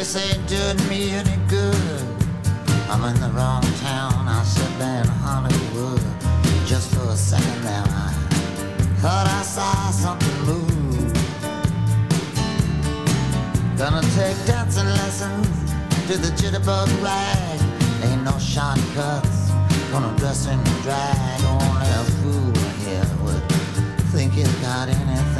This ain't doing me any good. I'm in the wrong town. I said there in Hollywood. Just for a second there, I thought I saw something move. Gonna take dancing lessons to the jitterbug rag. Ain't no shortcuts. Gonna dress in drag. Only a fool here would think he's got anything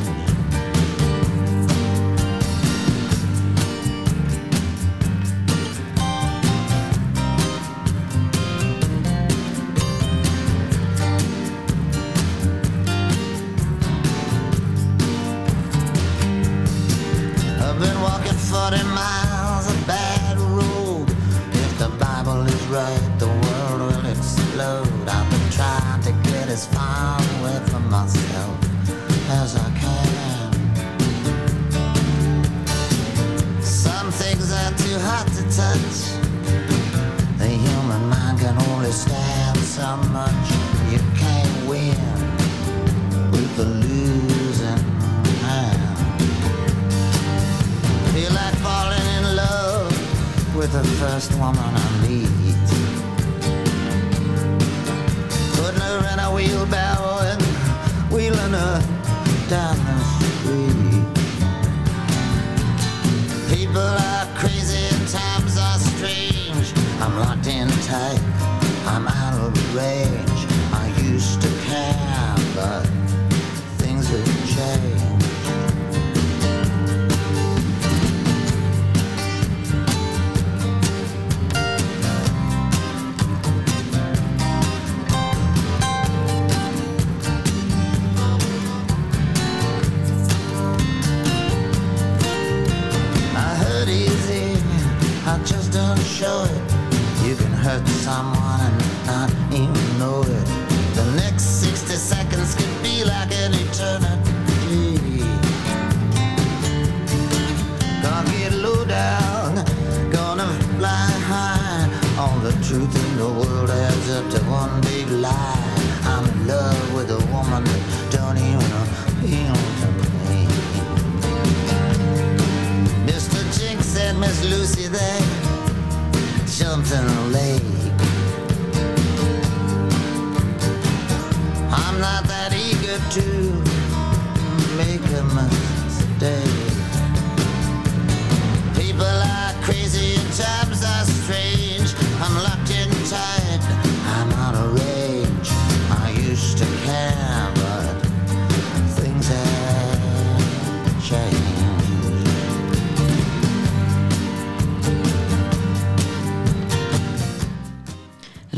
The first woman I meet. Putting her in a wheelbarrow and wheeling her down the street. People are crazy and times are strange. I'm locked in tight, I'm out of range. I used to care, but things have changed.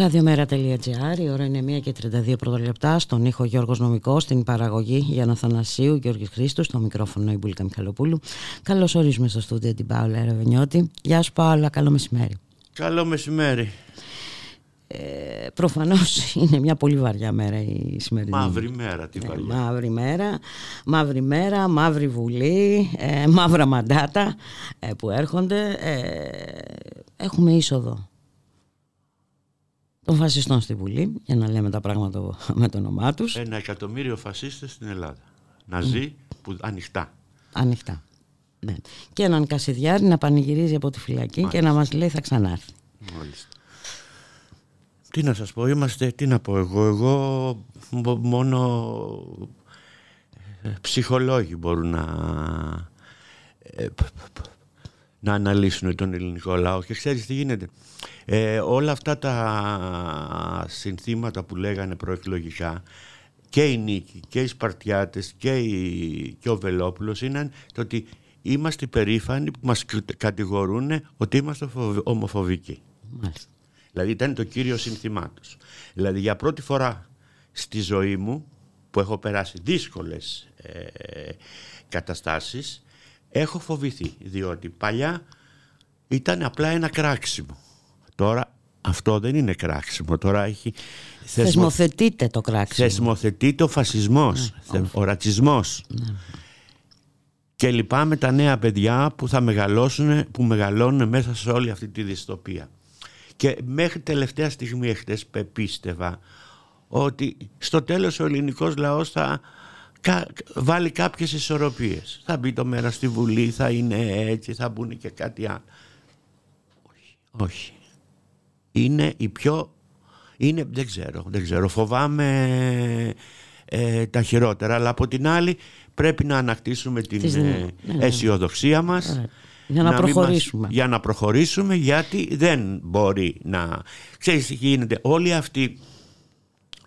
Ραδιομέρα.gr, η ώρα είναι 1 και 32 πρώτα λεπτά. Στον ήχο Γιώργος Νομικός, στην παραγωγή Γιάννα Θανασίου, Γιώργης Χρήστου, στο μικρόφωνο η Μπουλίκα Μιχαλοπούλου. Καλώ ορίζουμε στο στούντιο την Πάολα Εραβενιώτη. Γεια σου Πάολα, καλό μεσημέρι. Καλό μεσημέρι. Ε, προφανώς είναι μια πολύ βαριά μέρα η σημερινή. Μαύρη μέρα, τι Ε, βαριά. μαύρη μέρα, μαύρη μέρα, μαύρη βουλή, ε, μαύρα μαντάτα ε, που έρχονται. Ε, έχουμε είσοδο των φασιστών στη Βουλή, για να λέμε τα πράγματα <laughs> με το όνομά τους, Ένα εκατομμύριο φασίστες στην Ελλάδα. Να ζει που, ανοιχτά. ανοιχτά. Ναι. Και έναν Κασιδιάρη να πανηγυρίζει από τη φυλακή και να μας λέει θα ξανάρθει. Μάλιστα. Τι να σας πω, είμαστε, τι να πω εγώ, εγώ μο- μόνο ε, ψυχολόγοι μπορούν να, ε, π- π- π- να αναλύσουν τον ελληνικό λαό και ξέρεις τι γίνεται. Ε, όλα αυτά τα συνθήματα που λέγανε προεκλογικά και η Νίκη και οι Σπαρτιάτες και, η, και ο Βελόπουλος είναι το ότι είμαστε περήφανοι που μας κατηγορούν ότι είμαστε φοβ- ομοφοβικοί. Μάλιστα. Δηλαδή ήταν το κύριο σύνθημά τους. Δηλαδή για πρώτη φορά στη ζωή μου που έχω περάσει δύσκολες ε, καταστάσεις έχω φοβηθεί διότι παλιά ήταν απλά ένα κράξιμο. Τώρα αυτό δεν είναι κράξιμο. Τώρα έχει Θεσμοθετείται το κράξιμο. Θεσμοθετείται ο φασισμός, Ναι. ο ρατσισμός. Και λυπάμαι τα νέα παιδιά που θα μεγαλώσουν, που μεγαλώνουν μέσα σε όλη αυτή τη δυστοπία. Και μέχρι τελευταία στιγμή εχθές πεπίστευα ότι στο τέλος ο ελληνικός λαός θα κα- βάλει κάποιες ισορροπίες. Θα μπει το μέρα στη Βουλή, θα είναι έτσι, θα μπουν και κάτι άλλο. Όχι, όχι. Είναι η πιο... Είναι, δεν ξέρω, δεν ξέρω. Φοβάμαι ε, τα χειρότερα. Αλλά από την άλλη πρέπει να ανακτήσουμε την Τις ε, δυνα- ναι, ναι. αισιοδοξία μας. Ωραία. Για να μην μας- προχωρήσουμε. για να προχωρήσουμε γιατί δεν μπορεί να... Ξέρεις τι γίνεται. Όλοι αυτοί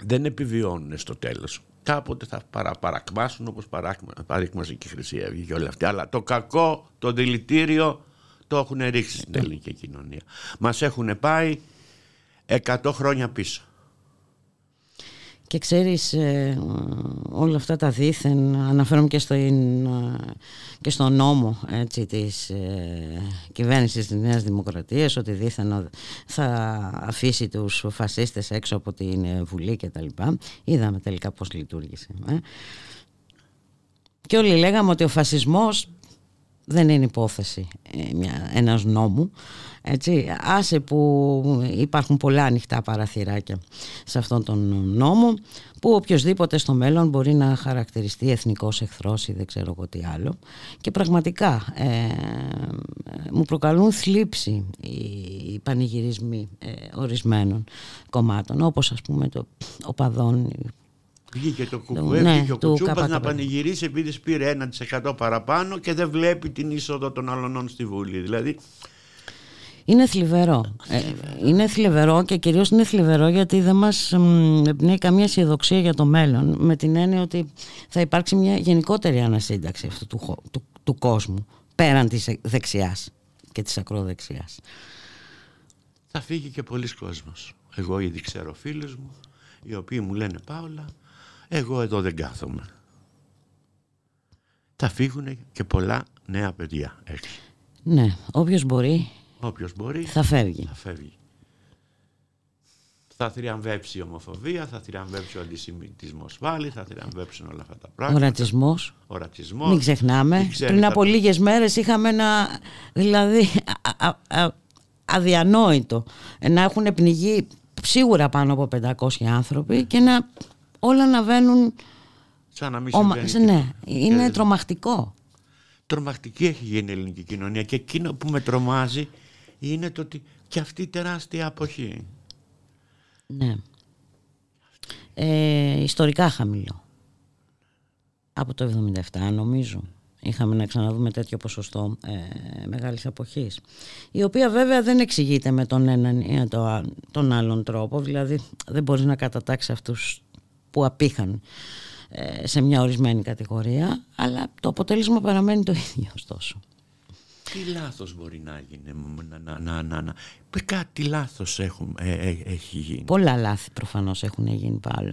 δεν επιβιώνουν στο τέλος. Κάποτε θα παρα, παρακμάσουν όπως παράκμα, παρήκμασε και η Χρυσή Αυγή και όλα αυτά. Αλλά το κακό, το δηλητήριο το έχουν ρίξει στην ελληνική κοινωνία. Μας έχουν πάει 100 χρόνια πίσω. Και ξέρεις ε, όλα αυτά τα δήθεν αναφέρομαι και, στο, και στο νόμο έτσι, της ε, κυβέρνησης της Νέας Δημοκρατίας ότι δήθεν ο- θα αφήσει τους φασίστες έξω από την ε, Βουλή και τα λοιπά. Είδαμε τελικά πώς λειτουργήσε. ε. Και όλοι λέγαμε ότι ο φασισμός δεν είναι υπόθεση ε, μια, ένας νόμου. Έτσι, άσε που υπάρχουν πολλά ανοιχτά παραθυράκια σε αυτόν τον νόμο που οποιοδήποτε στο μέλλον μπορεί να χαρακτηριστεί εθνικός εχθρός ή δεν ξέρω εγώ τι άλλο και πραγματικά ε, μου προκαλούν θλίψη οι, οι πανηγυρισμοί ε, ορισμένων κομμάτων όπως ας πούμε το οπαδών Βγήκε το Ναι, κουκουέ, βγήκε ο του Κουτσούπας να ΚΚΠ. πανηγυρίσει επειδή πήρε 1% παραπάνω και δεν βλέπει την είσοδο των αλλωνών στη Βουλή. Δηλαδή, Είναι θλιβερό. Ε, είναι θλιβερό και κυρίως είναι θλιβερό γιατί δεν μας μ, εμπνέει καμία αισιοδοξία για το μέλλον με την έννοια ότι θα υπάρξει μια γενικότερη ανασύνταξη αυτού του, χω- του, του κόσμου πέραν της δεξιάς και της ακροδεξιάς. θα φύγει και πολλοί κόσμος. Εγώ ήδη ξέρω φίλους μου, οι οποίοι μου λένε Πάολα, εγώ εδώ δεν κάθομαι. Θα φύγουν και πολλά νέα παιδιά έξω. Ναι, όποιος μπορεί Όποιος μπορεί θα φεύγει. θα φεύγει. Θα θριαμβέψει η ομοφοβία, θα θριαμβέψει ο αντισημιτισμός πάλι, θα θριαμβέψουν όλα αυτά τα Ο πράγματα. ρατσισμός, Ο ρατσισμός. μην ξεχνάμε, Μην ξέρει πριν τα- από λίγες μέρες είχαμε ένα, δηλαδή, α- α- α- αδιανόητο, να έχουν πνιγεί σίγουρα πάνω από 500 άνθρωποι και να όλα να βαίνουν Σαν να μην Ομα- συμβαίνει σε- ναι, τίποτα. είναι Και τρομακτικό. Τρομακτική έχει γίνει η ελληνική κοινωνία και εκείνο που με τρομάζει είναι το ότι και αυτή η τεράστια αποχή. Ναι. Ε, ιστορικά χαμηλό. Από το 77 νομίζω. Είχαμε να ξαναδούμε τέτοιο ποσοστό ε, μεγάλης αποχής. Η οποία βέβαια δεν εξηγείται με τον έναν ή το α- τον άλλον τρόπο. Δηλαδή δεν μπορείς να κατατάξεις αυτούς που απήχαν ε, σε μια ορισμένη κατηγορία. Αλλά το αποτέλεσμα παραμένει το ίδιο ωστόσο. Τι λάθος μπορεί να γίνει, να, να, να, να, να. Πε κάτι λάθος έχουν, ε, ε, έχει γίνει. Πολλά λάθη προφανώς έχουν γίνει πάλι.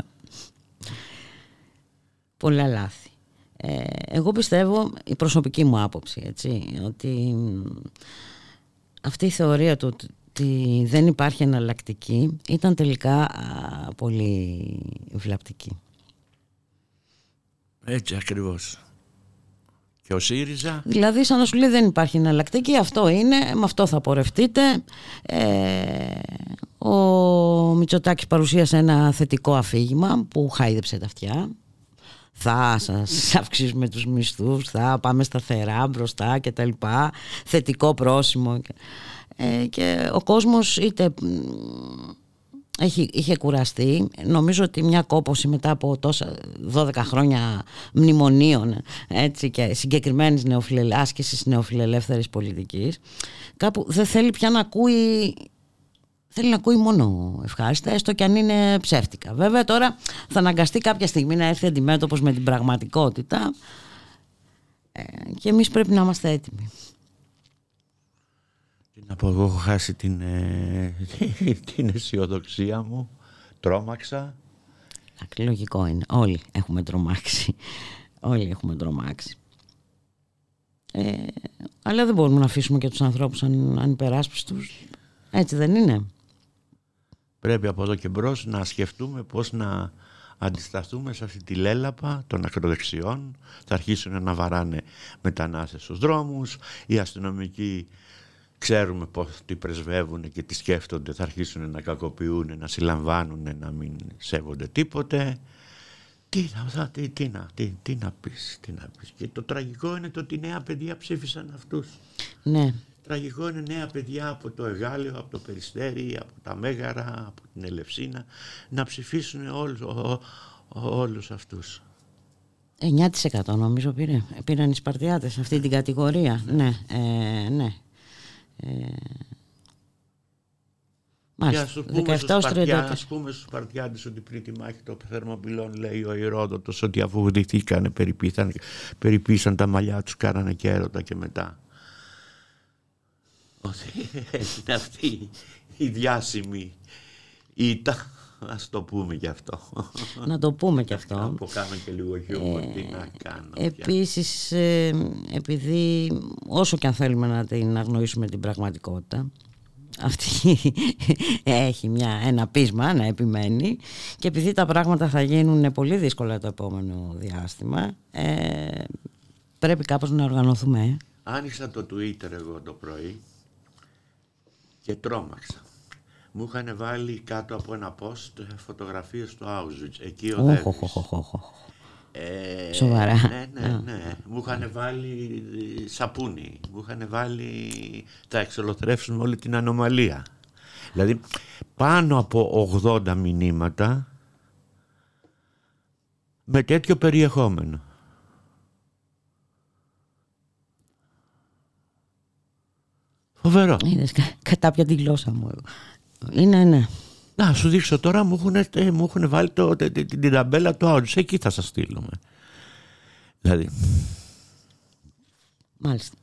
Πολλά λάθη. Ε, εγώ πιστεύω, η προσωπική μου άποψη, έτσι, ότι μ, αυτή η θεωρία του ότι δεν υπάρχει εναλλακτική ήταν τελικά α, πολύ βλαπτική. Έτσι ακριβώς. Και ο ΣΥΡΙΖΑ; Δηλαδή σαν να σου λέει δεν υπάρχει εναλλακτική, αυτό είναι, με αυτό θα πορευτείτε. Ε, ο Μητσοτάκης παρουσίασε ένα θετικό αφήγημα που χάιδεψε τα αυτιά. Θα σας <laughs> αυξήσουμε τους μισθούς, θα πάμε σταθερά μπροστά και τα λοιπά. Θετικό πρόσημο. Ε, και ο κόσμος είτε μ, έχει, είχε κουραστεί. Νομίζω ότι μια κόπωση μετά από τόσα 12 χρόνια μνημονίων έτσι, και συγκεκριμένης νεοφιλελ, άσκησης νεοφιλελεύθερης πολιτικής κάπου δεν θέλει πια να ακούει θέλει να ακούει μόνο ευχάριστα έστω και αν είναι ψεύτικα βέβαια τώρα θα αναγκαστεί κάποια στιγμή να έρθει αντιμέτωπος με την πραγματικότητα ε, και εμείς πρέπει να είμαστε έτοιμοι Τι να πω, εγώ έχω χάσει την, ε, <laughs> την αισιοδοξία μου. Τρόμαξα. Εντάξει, Λογικό είναι. Όλοι έχουμε τρομάξει. Όλοι έχουμε τρομάξει. Ε, αλλά δεν μπορούμε να αφήσουμε και τους ανθρώπους αν, ανυπεράσπιστους. Έτσι δεν είναι. Πρέπει από εδώ και μπρος να σκεφτούμε πώς να αντισταθούμε σε αυτή τη λέλαπα των ακροδεξιών. Θα αρχίσουν να βαράνε μετανάστες στους δρόμους. Οι αστυνομικοί ξέρουμε πώς τι πρεσβεύουν και τι σκέφτονται. Θα αρχίσουν να κακοποιούν, να συλλαμβάνουν, να μην σέβονται τίποτε. Τι, θα, τι, τι, να, τι, τι να πεις, τι να πεις. Και το τραγικό είναι το ότι νέα παιδιά ψήφισαν αυτούς. Ναι. Τραγικό είναι νέα παιδιά από το Εγάλιο, από το Περιστέρι, από τα Μέγαρα, από την Ελευσίνα να ψηφίσουν όλους, ό, όλους αυτούς. 9% νομίζω πήρε. Πήραν οι Σπαρτιάτες αυτή την κατηγορία. Ναι, ε, ναι. Ε, Μάλιστα. Και ας πούμε, στους Σπαρτιά, ας πούμε στους Σπαρτιάτες ότι πριν τη μάχη των Θερμοπυλών λέει ο Ηρόδοτος ότι αφού βδηθήκανε περιπίσαν, περιπίσαν τα μαλλιά τους, κάνανε και έρωτα και μετά. Ότι <laughs> είναι αυτή η διάσημη ήττα. Α το πούμε και αυτό. Να το πούμε και αυτό. Να κάνουμε και λίγο χιούμορ, ε, τι να κάνω. Επίσης, ε, επειδή όσο και αν θέλουμε να την αγνοήσουμε την πραγματικότητα, αυτή <laughs> έχει μια, ένα πείσμα να επιμένει και επειδή τα πράγματα θα γίνουν πολύ δύσκολα το επόμενο διάστημα ε, πρέπει κάπως να οργανωθούμε. Άνοιξα το Twitter εγώ το πρωί και τρόμαξα. Μου είχαν βάλει κάτω από ένα post φωτογραφίες του Auschwitz. Εκεί ο ε, Σοβαρά. Ναι, ναι, ναι. Μου είχαν βάλει σαπούνι. Μου είχαν βάλει. Θα εξολοθρεύσουν όλη την ανομαλία. Δηλαδή πάνω από 80 μηνύματα με τέτοιο περιεχόμενο. Φοβερό. Είδες, κατάπια τη γλώσσα μου. Είναι, ναι. Να σου δείξω τώρα, μου έχουν, ε, μου έχουν βάλει το, την, την ταμπέλα του Audi. Εκεί θα σας στείλουμε. Δηλαδή. Μάλιστα.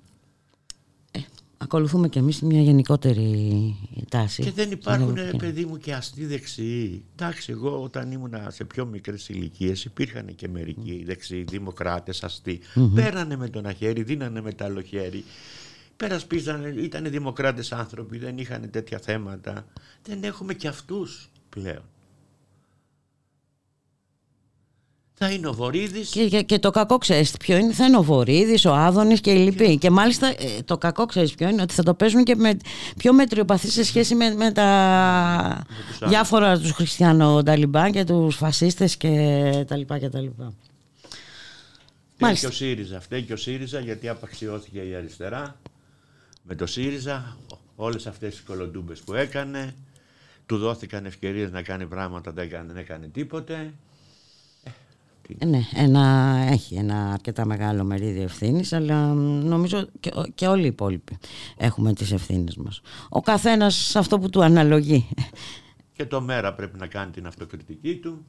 Ε, ακολουθούμε κι εμείς μια γενικότερη τάση. Και δεν υπάρχουν, ε, παιδί μου, και αστεί δεξιοί. Εντάξει, εγώ όταν ήμουν σε πιο μικρές ηλικίες υπήρχαν και μερικοί δεξιοί, δημοκράτες, αστεί. Mm-hmm. Πέρανε με το ένα χέρι, δίνανε με το άλλο χέρι περασπίζανε, ήταν δημοκράτες άνθρωποι, δεν είχαν τέτοια θέματα. Δεν έχουμε και αυτούς πλέον. Θα είναι ο Βορύδης. Και, και, το κακό ξέρεις ποιο είναι, θα είναι ο Βορύδης, ο Άδωνης και οι λοιποί. Και μάλιστα ε, το κακό ξέρεις ποιο είναι, ότι θα το παίζουν και με πιο μετριοπαθή σε σχέση με, με τα με διάφορα τους χριστιανοταλιμπάν και τους φασίστες και τα λοιπά και τα λοιπά. Μάλιστα. Και ο ΣΥΡΙΖΑ. Φταίει και ο ΣΥΡΙΖΑ γιατί απαξιώθηκε η αριστερά με το ΣΥΡΙΖΑ, όλες αυτές τις κολοντούμπες που έκανε, του δόθηκαν ευκαιρίες να κάνει πράγματα, δεν έκανε, δεν έκανε τίποτε. Ε, ναι, ένα, έχει ένα αρκετά μεγάλο μερίδιο ευθύνης, αλλά νομίζω και, και όλοι οι υπόλοιποι έχουμε τις ευθύνες μας. Ο καθένας αυτό που του αναλογεί. Και το μέρα πρέπει να κάνει την αυτοκριτική του.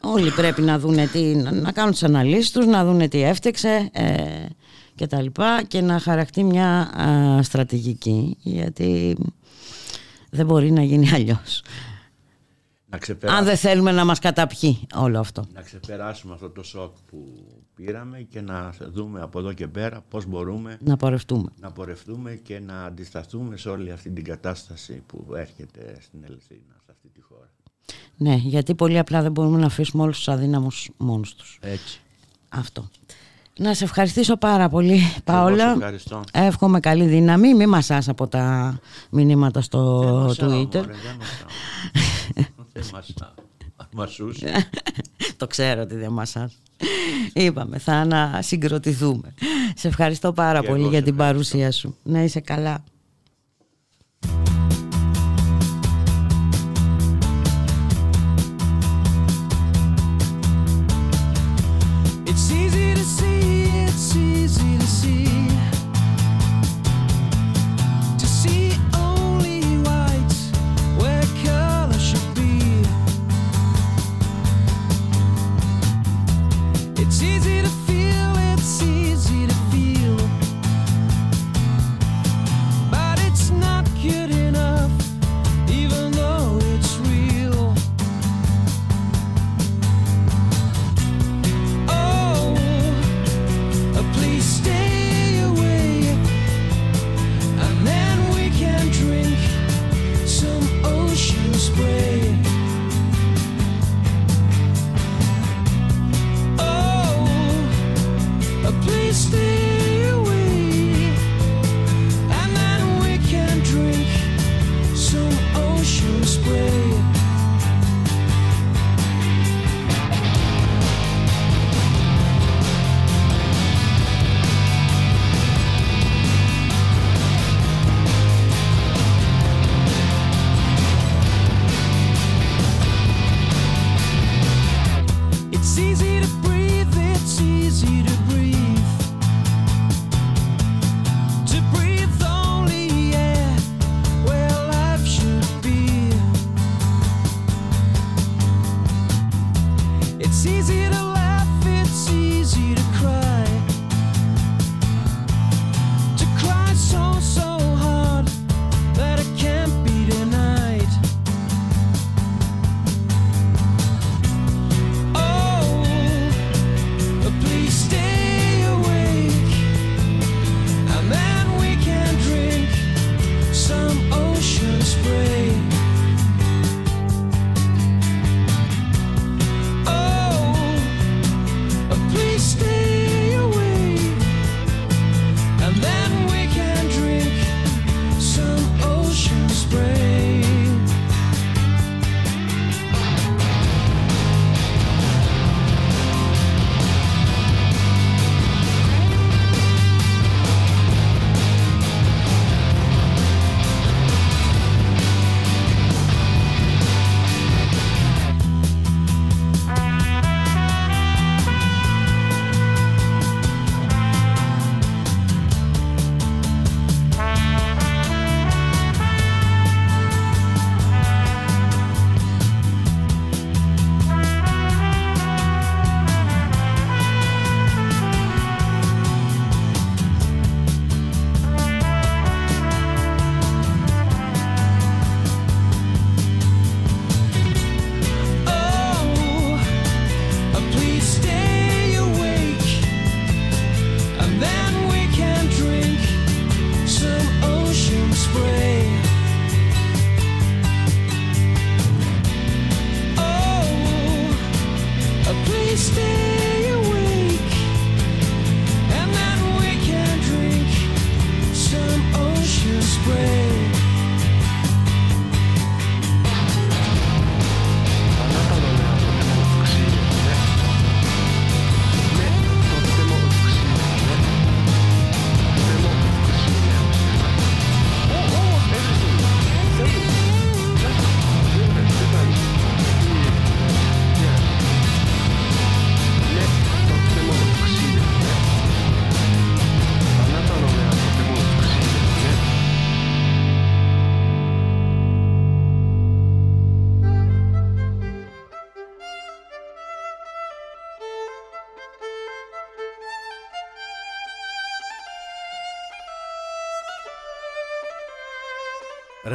Όλοι πρέπει να, δούνε τι, να κάνουν τις αναλύσεις τους, να δούνε τι έφτεξε. Ε, και τα λοιπά και να χαρακτεί μια στρατηγική γιατί δεν μπορεί να γίνει αλλιώς. Να Αν δεν θέλουμε να μας καταπιεί όλο αυτό. Να ξεπεράσουμε αυτό το σοκ που πήραμε και να δούμε από εδώ και πέρα πώς μπορούμε να πορευτούμε. Να πορευτούμε και να αντισταθούμε σε όλη αυτή την κατάσταση που έρχεται στην Ελευθερία, σε αυτή τη χώρα. Ναι, γιατί πολύ απλά δεν μπορούμε να αφήσουμε όλους τους αδύναμους μόνους τους. Έτσι. Αυτό. Να σε ευχαριστήσω πάρα πολύ, Πάολα. ευχαριστώ. Εύχομαι καλή δύναμη. Μην μασάς από τα μηνύματα στο Twitter. <laughs> Δεν Το ξέρω ότι δεν μασάς. Είπαμε, θα ανασυγκροτηθούμε. Σε ευχαριστώ πάρα πολύ για την παρουσία σου. Να είσαι καλά.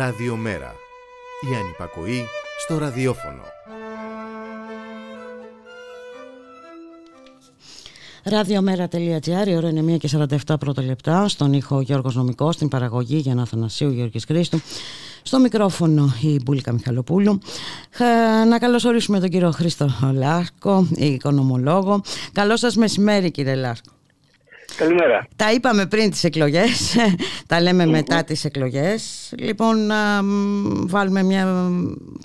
Ραδιομέρα. Η ανυπακοή στο ραδιόφωνο. Ραδιομέρα.gr, η ώρα είναι 1 και 47 πρώτα λεπτά. Στον ήχο Γιώργος Νομικός, στην παραγωγή Γιάννα Θανασίου Γιώργης Χρήστου. Στο μικρόφωνο η Μπουλίκα Μιχαλοπούλου. Να καλωσορίσουμε τον κύριο Χρήστο Λάσκο, οικονομολόγο. Καλό σας μεσημέρι κύριε Λάσκο. Καλημέρα. Τα είπαμε πριν τις εκλογές, <laughs> τα λέμε μετά τις εκλογές. Λοιπόν, να βάλουμε μια,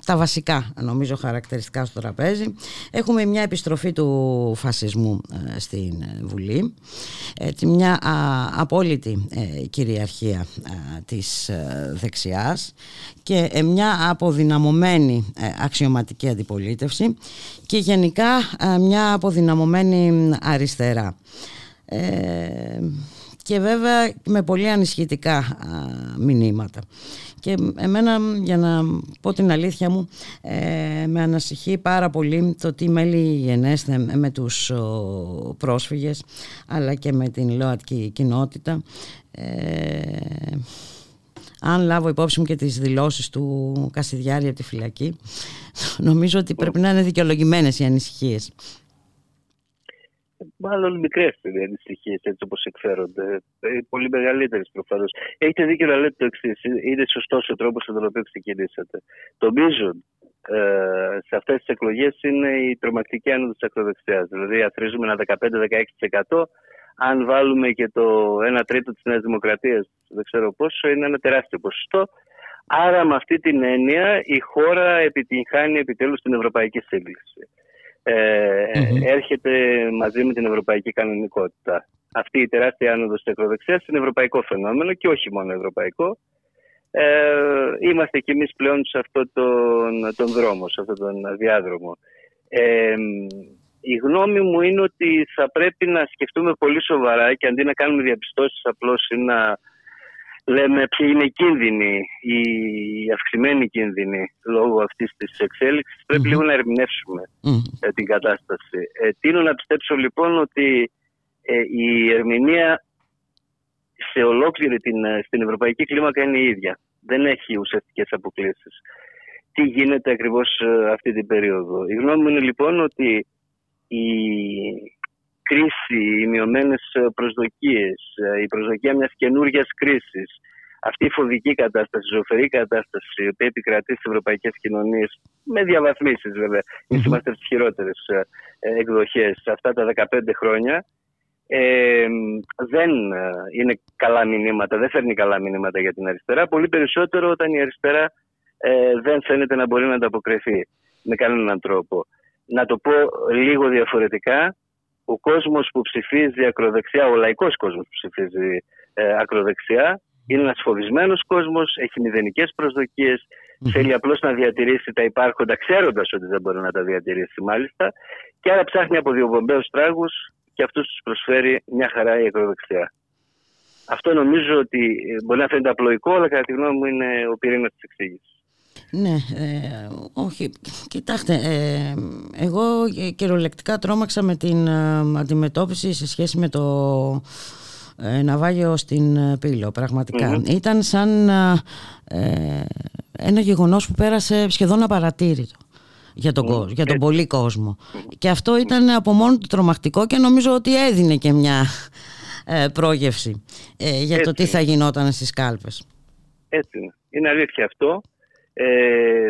τα βασικά, νομίζω, χαρακτηριστικά στο τραπέζι. Έχουμε μια επιστροφή του φασισμού ε, στην Βουλή, έτσι, μια απόλυτη ε, κυριαρχία της ε, δεξιάς και μια αποδυναμωμένη αξιωματική αντιπολίτευση και γενικά μια αποδυναμωμένη αριστερά. Ε, και βέβαια με πολύ ανισχυτικά μηνύματα. Και εμένα, για να πω την αλήθεια μου, ε, με ανασυχεί πάρα πολύ το τι μέλη γενέστε με τους πρόσφυγες, αλλά και με την ΛΟΑΤΚΙ κοινότητα. Ε, αν λάβω υπόψη μου και τις δηλώσεις του Κασιδιάρη από τη φυλακή, νομίζω ότι πρέπει να είναι δικαιολογημένες οι ανησυχίες μάλλον μικρές οι ανησυχίε έτσι όπως εκφέρονται. Ε, πολύ μεγαλύτερες προφανώς. Έχετε δίκιο να λέτε το εξής. Είναι σωστός ο τρόπος με τον οποίο ξεκινήσατε. Το μείζον ε, σε αυτές τις εκλογές είναι η τρομακτική άνοδος της ακροδεξιάς. Δηλαδή, αθροίζουμε ένα 15-16%. Αν βάλουμε και το 1 τρίτο της Νέας Δημοκρατίας, δεν ξέρω πόσο, είναι ένα τεράστιο ποσοστό. Άρα, με αυτή την έννοια, η χώρα επιτυγχάνει επιτέλους την ευρωπαϊκή σύγκληση ε, έρχεται μαζί με την ευρωπαϊκή κανονικότητα. Αυτή η τεράστια άνοδος της ακροδεξιάς είναι ευρωπαϊκό φαινόμενο και όχι μόνο ευρωπαϊκό. Ε, είμαστε κι εμείς πλέον σε αυτόν τον, τον δρόμο, σε αυτόν τον διάδρομο. Ε, η γνώμη μου είναι ότι θα πρέπει να σκεφτούμε πολύ σοβαρά και αντί να κάνουμε διαπιστώσεις απλώς ή να λέμε ποιοι είναι οι κίνδυνοι, οι αυξημένοι κίνδυνοι λόγω αυτής της εξέλιξης, λίγο να ερμηνεύσουμε ε, την κατάσταση. Ε, τίνω να πιστέψω λοιπόν ότι ε, η ερμηνεία σε ολόκληρη την, ε, στην ευρωπαϊκή κλίμακα είναι η ίδια. Δεν έχει ουσιαστικές αποκλήσεις. Τι γίνεται ακριβώς αυτή την περίοδο. Η γνώμη μου είναι λοιπόν ότι η κρίση, οι μειωμένες προσδοκίες, η προσδοκία μιας καινούργιας κρίσης, αυτή η φοβική κατάσταση, η ζωφερή κατάσταση, η οποία επικρατεί στις ευρωπαϊκές κοινωνίες, με διαβαθμίσεις βέβαια, mm-hmm. είμαστε στις χειρότερες εκδοχές αυτά τα 15 χρόνια, ε, δεν είναι καλά μηνύματα, δεν φέρνει καλά μηνύματα για την αριστερά. Πολύ περισσότερο όταν η αριστερά ε, δεν φαίνεται να μπορεί να ανταποκριθεί με κανέναν τρόπο. Να το πω λίγο διαφορετικά, ο κόσμος που ψηφίζει ακροδεξιά, ο λαϊκός κόσμος που ψηφίζει ε, ακροδεξιά, είναι ένας φοβισμένος κόσμος, έχει μηδενικές προσδοκίες, θέλει απλώς να διατηρήσει τα υπάρχοντα, ξέροντας ότι δεν μπορεί να τα διατηρήσει μάλιστα, και άρα ψάχνει από διοπομπαίους τράγους και αυτούς τους προσφέρει μια χαρά η ακροδεξιά. Αυτό νομίζω ότι ε, μπορεί να φαίνεται απλοϊκό, αλλά κατά τη γνώμη μου είναι ο πυρήνας της εξήγησης. Ναι, ε, όχι. Κοιτάξτε, ε, εγώ κυριολεκτικά τρόμαξα με την ε, αντιμετώπιση σε σχέση με το ε, ναυάγιο στην Πύλο, Ήταν σαν ένα γεγονός που πέρασε σχεδόν απαρατήρητο για τον, για τον πολύ κόσμο. Και αυτό ήταν από μόνο του τρομακτικό και νομίζω ότι έδινε και μια πρόγευση για το τι θα γινόταν στις κάλπες. Έτσι είναι. Είναι αλήθεια αυτό. Ε,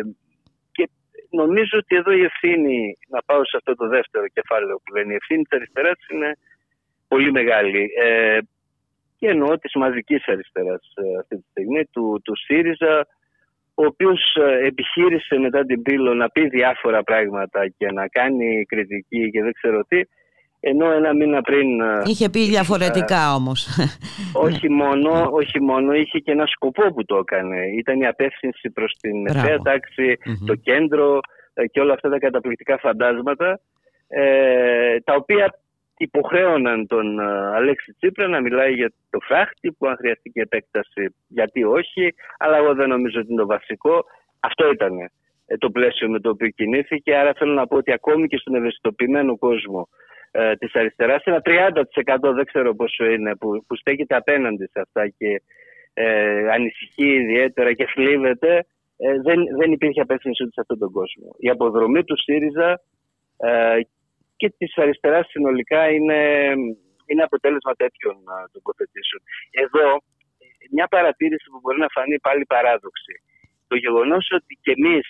και νομίζω ότι εδώ η ευθύνη, να πάω σε αυτό το δεύτερο κεφάλαιο που λένε, η ευθύνη της αριστεράς είναι πολύ μεγάλη. Ε, και εννοώ της μαζικής αριστεράς ε, αυτή τη στιγμή, του, του ΣΥΡΙΖΑ, ο οποίος ε, επιχείρησε μετά την πύλο να πει διάφορα πράγματα και να κάνει κριτική και δεν ξέρω τι, ενώ ένα μήνα πριν... ε, Είχε πει διαφορετικά όμως. όχι μόνο, όχι μόνο, είχε και ένα σκοπό που το έκανε. Ήταν η απεύθυνση προς την Μπράβο. ευθεία τάξη, Μμμ. το κέντρο ε, και όλα αυτά τα καταπληκτικά φαντάσματα, ε, τα οποία υποχρέωναν τον ε, Αλέξη Τσίπρα να μιλάει για το φράχτη που αν χρειαστεί και επέκταση γιατί όχι, αλλά εγώ δεν νομίζω ότι είναι το βασικό. Αυτό ήταν ε, το πλαίσιο με το οποίο κινήθηκε, άρα θέλω να πω ότι ακόμη και στον ευαισθητοποιημένο κόσμο ε, της αριστεράς, ένα 30% δεν ξέρω πόσο είναι που, που στέκεται απέναντι σε αυτά και ε, ανησυχεί ιδιαίτερα και θλίβεται, ε, δεν, δεν υπήρχε απεύθυνση ούτε σε αυτόν τον κόσμο. Η αποδρομή του ΣΥΡΙΖΑ ε, και της αριστεράς συνολικά είναι, είναι αποτέλεσμα τέτοιων α, τοποθετήσεων. Εδώ μια παρατήρηση που μπορεί να φανεί πάλι παράδοξη. Το γεγονός ότι και εμείς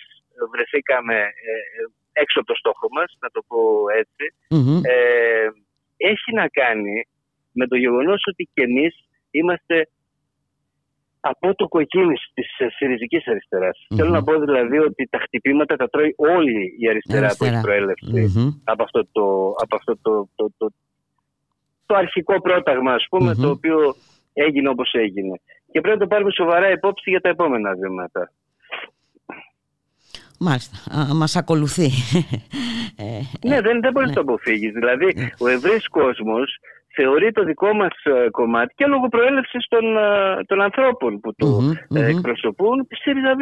βρεθήκαμε ε, ε, έξω από το στόχο μας, να το πω έτσι, Μμμ. ε, έχει να κάνει με το γεγονός ότι και εμείς είμαστε απότοκο εκείνης της ε, συριζικής αριστεράς. Μμμ. Θέλω να πω δηλαδή ότι τα χτυπήματα τα τρώει όλη η αριστερά, που Αριστερά. έχει προέλευση Μμμ. από αυτό το, από αυτό το, το, το, το αρχικό πρόταγμα, ας πούμε, Μμμ. το οποίο έγινε όπως έγινε. Και πρέπει να το πάρουμε σοβαρά υπόψη για τα επόμενα βήματα. Μάλιστα. Α, μας ακολουθεί. Ε, Ναι, δεν, δεν μπορείς να το αποφύγεις. Δηλαδή, ο ευρύ κόσμος θεωρεί το δικό μας κομμάτι και λόγω προέλευσης των, ε, των ανθρώπων που το Μμμ, ε, μμμ. εκπροσωπούν τη ΣΥΡΙΖΑ Β.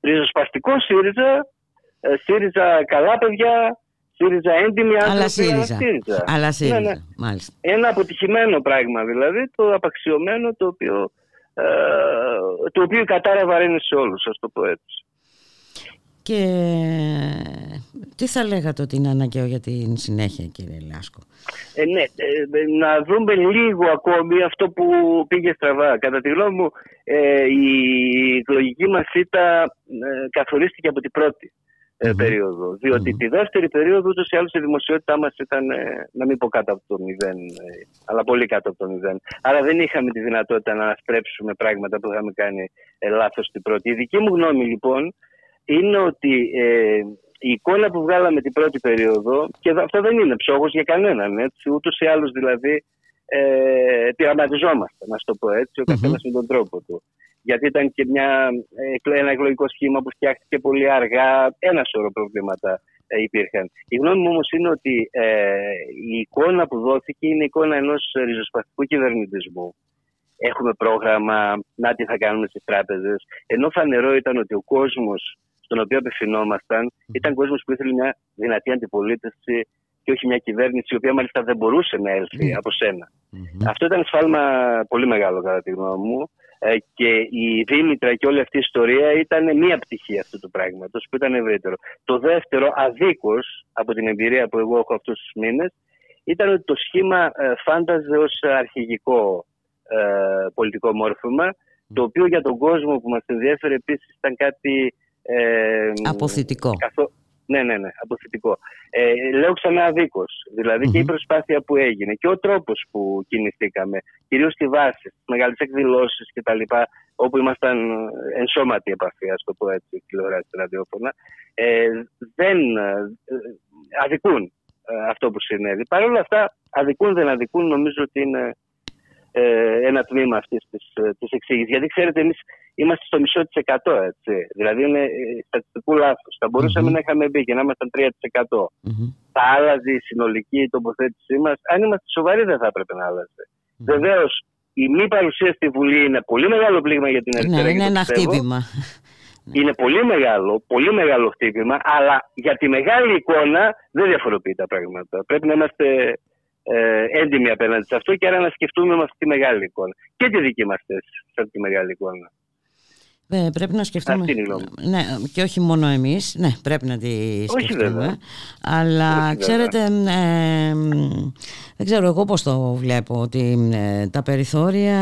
Ριζοσπαστικό ΣΥΡΙΖΑ, ε, ΣΥΡΙΖΑ καλά παιδιά, ΣΥΡΙΖΑ έντιμοι άνθρωποι, Αλλά ΣΥΡΙΖΑ. ΣΥΡΙΖΑ. Αλλά ΣΥΡΙΖα. Ναι, ναι. Μάλιστα. Ένα αποτυχημένο πράγμα δηλαδή, το απαξιωμένο, το οποίο, ε, το οποίο η κατάρα βαραίνει σε όλους, ας το πω έτσι. Και τι θα λέγατε ότι είναι αναγκαίο για την συνέχεια κύριε Λάσκο; Ε, ναι, ε, ε, να δούμε λίγο ακόμη αυτό που πήγε στραβά. Κατά τη γνώμη μου, ε, η εκλογική μας ήττα ε, καθορίστηκε από την πρώτη ε, Μμμ. περίοδο. Διότι Μμμ. τη δεύτερη περίοδο ούτως ή άλλως η δημοσιότητά μας ήταν, ε, να μην πω κάτω από το μηδέν, ε, αλλά πολύ κάτω από το μηδέν. Άρα δεν είχαμε τη δυνατότητα να αναστρέψουμε πράγματα που είχαμε κάνει ε, λάθος στην πρώτη. Η δική μου γνώμη λοιπόν είναι ότι ε, η εικόνα που βγάλαμε την πρώτη περίοδο, και εδώ- αυτό δεν είναι ψόγος για κανέναν, έτσι, ούτως ή άλλως δηλαδή ε, πειραματιζόμαστε, να σου το πω έτσι, ο Μμμ. καθένας με τον τρόπο του. Γιατί ήταν και μια, ε, ένα εκλογικό σχήμα που φτιάχτηκε πολύ αργά, ένα σωρό προβλήματα ε, υπήρχαν. Η γνώμη μου όμως είναι ότι ε, η εικόνα που δόθηκε είναι η εικόνα ενός ριζοσπαστικού κυβερνητισμού. Έχουμε πρόγραμμα, να τι θα κάνουμε στις τράπεζες. Ενώ φανερό ήταν ότι ο κόσμος στον οποίο απευθυνόμασταν ήταν κόσμος που ήθελε μια δυνατή αντιπολίτευση και όχι μια κυβέρνηση η οποία μάλιστα δεν μπορούσε να έλθει Μμμ. από σένα. Μμμ. Αυτό ήταν σφάλμα πολύ μεγάλο κατά τη γνώμη μου ε, και η Δήμητρα και όλη αυτή η ιστορία ήταν μία πτυχή αυτού του πράγματος που ήταν ευρύτερο. Το δεύτερο, αδίκως από την εμπειρία που εγώ έχω αυτούς τους μήνες, ήταν ότι το σχήμα ε, φάνταζε ως αρχηγικό ε, πολιτικό μόρφωμα, το οποίο για τον κόσμο που μας ενδιέφερε επίσης ήταν κάτι... Ε, Αποθητικό. καθό- Ναι, ναι, ναι, αποθητικό. Ε, λέω ξανά αδίκως. Δηλαδή και η Μμμ. προσπάθεια που έγινε και ο τρόπος που κινηθήκαμε, κυρίως στη βάση, στις μεγάλες εκδηλώσεις κτλ. όπου ήμασταν ενσώματη επαφή, ας το πω έτσι, τηλεοράση και ραδιόφωνα, ε, δεν ε, αδικούν ε, αυτό που συνέβη. Παρ' όλα αυτά, αδικούν δεν αδικούν, νομίζω ότι είναι ε, ένα τμήμα αυτής της εξήγησης. Γιατί ξέρετε, εμείς είμαστε στο μισό της εκατό, έτσι. Δηλαδή είναι ε, στατιστικού λάθος. Θα μπορούσαμε Μμμ. να είχαμε μπει και να ήμασταν 3%. Μμμ. Θα άλλαζε η συνολική τοποθέτησή μας. Αν είμαστε σοβαροί, δεν θα έπρεπε να άλλαζε. Βεβαίως, η μη παρουσία στη Βουλή είναι πολύ μεγάλο πλήγμα για την αριστερά. Ναι, και είναι το ένα πιστεύω. χτύπημα. <laughs> Είναι πολύ μεγάλο, πολύ μεγάλο χτύπημα, αλλά για τη μεγάλη εικόνα δεν διαφοροποιεί τα πράγματα. Πρέπει να είμαστε ε, έντιμοι απέναντι σε αυτό και άρα να σκεφτούμε με αυτή τη μεγάλη εικόνα. Και τη δική μας θέση σε αυτή τη μεγάλη εικόνα. Ε, πρέπει να σκεφτούμε. Αυτή είναι η γνώμη Ναι, και όχι μόνο εμείς. Ναι, πρέπει να τη σκεφτούμε. βέβαια. Αλλά Όχι ξέρετε, ε, δεν ξέρω εγώ πώς το βλέπω, ότι ε, τα περιθώρια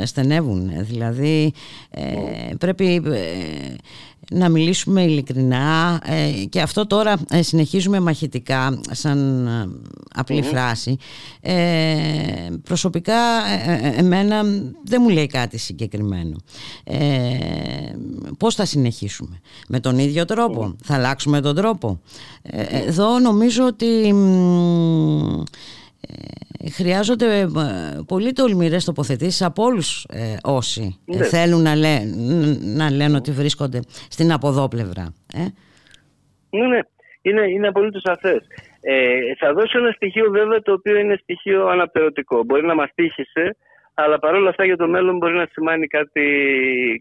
ε, στενεύουν. Δηλαδή, ε, πρέπει ε, να μιλήσουμε ειλικρινά ε, και αυτό τώρα ε, συνεχίζουμε μαχητικά σαν ε, απλή φράση. Ε, προσωπικά ε, ε, εμένα δεν μου λέει κάτι συγκεκριμένο. Ε, πώς θα συνεχίσουμε; Με τον ίδιο τρόπο; Θα αλλάξουμε τον τρόπο; Ε, εδώ νομίζω ότι μ, ε, χρειάζονται ε, πολύ τολμηρές τοποθετήσεις από όλους ε, όσοι ε, Ναι. θέλουν να, λέ, να λένε ότι βρίσκονται στην αποδόπλευρα. Ε; Ναι, ναι. Είναι, είναι απολύτως σαφές. Ε, θα δώσω ένα στοιχείο βέβαια το οποίο είναι στοιχείο αναπτερωτικό. Μπορεί να μας τύχησε, αλλά παρόλα αυτά για το μέλλον μπορεί να σημάνει κάτι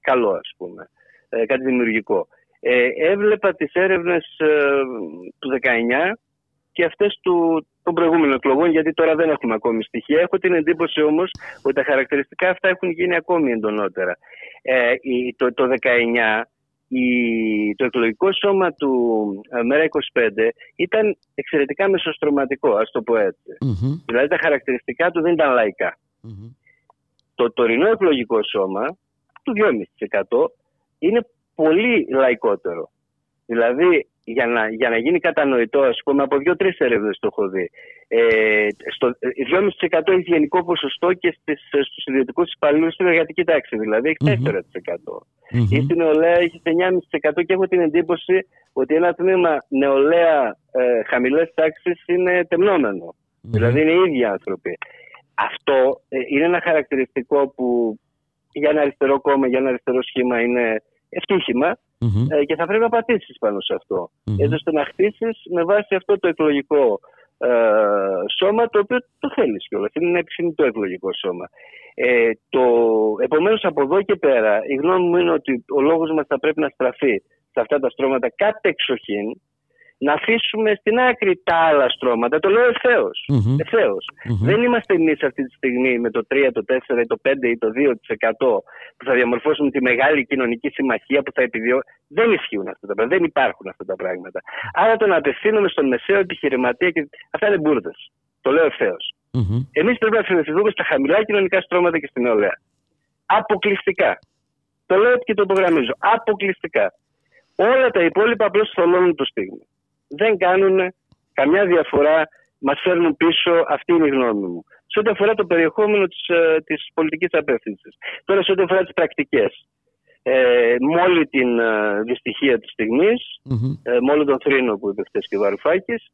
καλό, ας πούμε. Ε, κάτι δημιουργικό. Ε, έβλεπα τις έρευνες ε, του 19 και αυτές του, των προηγούμενων εκλογών, γιατί τώρα δεν έχουμε ακόμη στοιχεία. Έχω την εντύπωση όμως ότι τα χαρακτηριστικά αυτά έχουν γίνει ακόμη εντονότερα. Ε, η- το, το 19 η, το εκλογικό σώμα του ε, ΜΕΡΑ 25 ήταν εξαιρετικά μεσοστρωματικό, ας το πω έτσι. Μμμ, Δηλαδή τα χαρακτηριστικά του δεν ήταν λαϊκά. μμμ. Το τωρινό εκλογικό σώμα του 2,5% είναι πολύ λαϊκότερο. Δηλαδή για να, για να γίνει κατανοητό, ας πούμε, από δύο-τρεις έρευνες το έχω δει. Ε, στο, ε, 2,5% έχει γενικό ποσοστό και στις, ε, στους ιδιωτικούς υπαλλήλους στην εργατική τάξη, δηλαδή έχει 4%. Μμμ. Ή στην νεολαία έχεις 9,5% και έχω την εντύπωση ότι ένα τμήμα νεολαία ε, χαμηλές τάξεις είναι τεμνόμενο. Δηλαδή είναι οι ίδιοι άνθρωποι. Αυτό ε, είναι ένα χαρακτηριστικό που για ένα αριστερό κόμμα, για ένα αριστερό σχήμα είναι ευτύχημα Μμμ. ε, και θα πρέπει να πατήσεις πάνω σε αυτό. Μμμ. Έτσι ώστε να χτίσεις με βάση αυτό το εκλογικό ε, σώμα το οποίο το θέλεις κιόλας. Είναι ένα επιθυμητό εκλογικό σώμα. Ε, το, επομένως από εδώ και πέρα η γνώμη μου είναι ότι ο λόγος μας θα πρέπει να στραφεί σε αυτά τα στρώματα κατεξοχήν να αφήσουμε στην άκρη τα άλλα στρώματα. Το λέω ευθέως. Μμμ. Ευθέως. Μμμ. Δεν είμαστε εμείς αυτή τη στιγμή με το 3, το 4, το 5 ή το 2% που θα διαμορφώσουμε τη μεγάλη κοινωνική συμμαχία που θα επιδιώκει. Δεν ισχύουν αυτά τα πράγματα. Δεν υπάρχουν αυτά τα πράγματα. Άρα το να απευθύνουμε στον μεσαίο επιχειρηματία και αυτά είναι μπουρδες. Το λέω ευθέως. Μμμ. Εμείς πρέπει να φιλοθετούμε στα χαμηλά κοινωνικά στρώματα και στην νεολαία. Αποκλειστικά. Το λέω και το υπογραμμίζω. Αποκλειστικά. Όλα τα υπόλοιπα απλώς θολώνουν το στίγμα. Δεν κάνουν καμιά διαφορά, μας φέρνουν πίσω. Αυτή είναι η γνώμη μου. Σε ό,τι αφορά το περιεχόμενο της της πολιτικής απεύθυνσης. Τώρα, σε ό,τι αφορά τις πρακτικές. Ε, με όλη την ε, δυστυχία της στιγμής, Μμμ. ε, με όλο τον θρήνο που είπε χθες και ο Βαρουφάκης,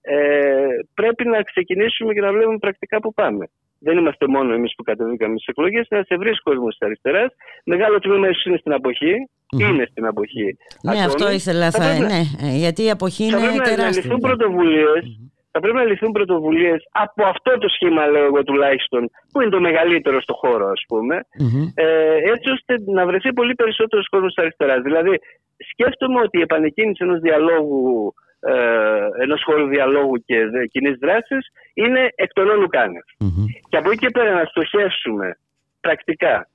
ε, πρέπει να ξεκινήσουμε και να βλέπουμε πρακτικά που πάμε. Δεν είμαστε μόνο εμείς που κατεβήκαμε στις εκλογές, είναι ένα ευρύ κόσμος της αριστεράς. Μεγάλο τμήμα ίσω είναι στην αποχή. Μμμ. Είναι στην αποχή. Ναι, ακόμη. αυτό ήθελα. Θα Θα, πρέπει να- ναι, ε, γιατί η αποχή θα είναι πρέπει να- να τεράστια. ληφθούν πρωτοβουλίες. Θα πρέπει να ληφθούν πρωτοβουλίες από αυτό το σχήμα, λέω εγώ τουλάχιστον, που είναι το μεγαλύτερο στο χώρο, ας πούμε, Μμμ. ε, έτσι ώστε να βρεθεί πολύ περισσότερος κόσμος της αριστεράς. Δηλαδή, σκέφτομαι ότι η επανεκκίνηση ενός διαλόγου, ε, ενός χώρου διαλόγου και κοινής δράσης είναι εκ των όνου κάνευ. Μμμ. Και από εκεί και πέρα να στοχεύσουμε πρακτικά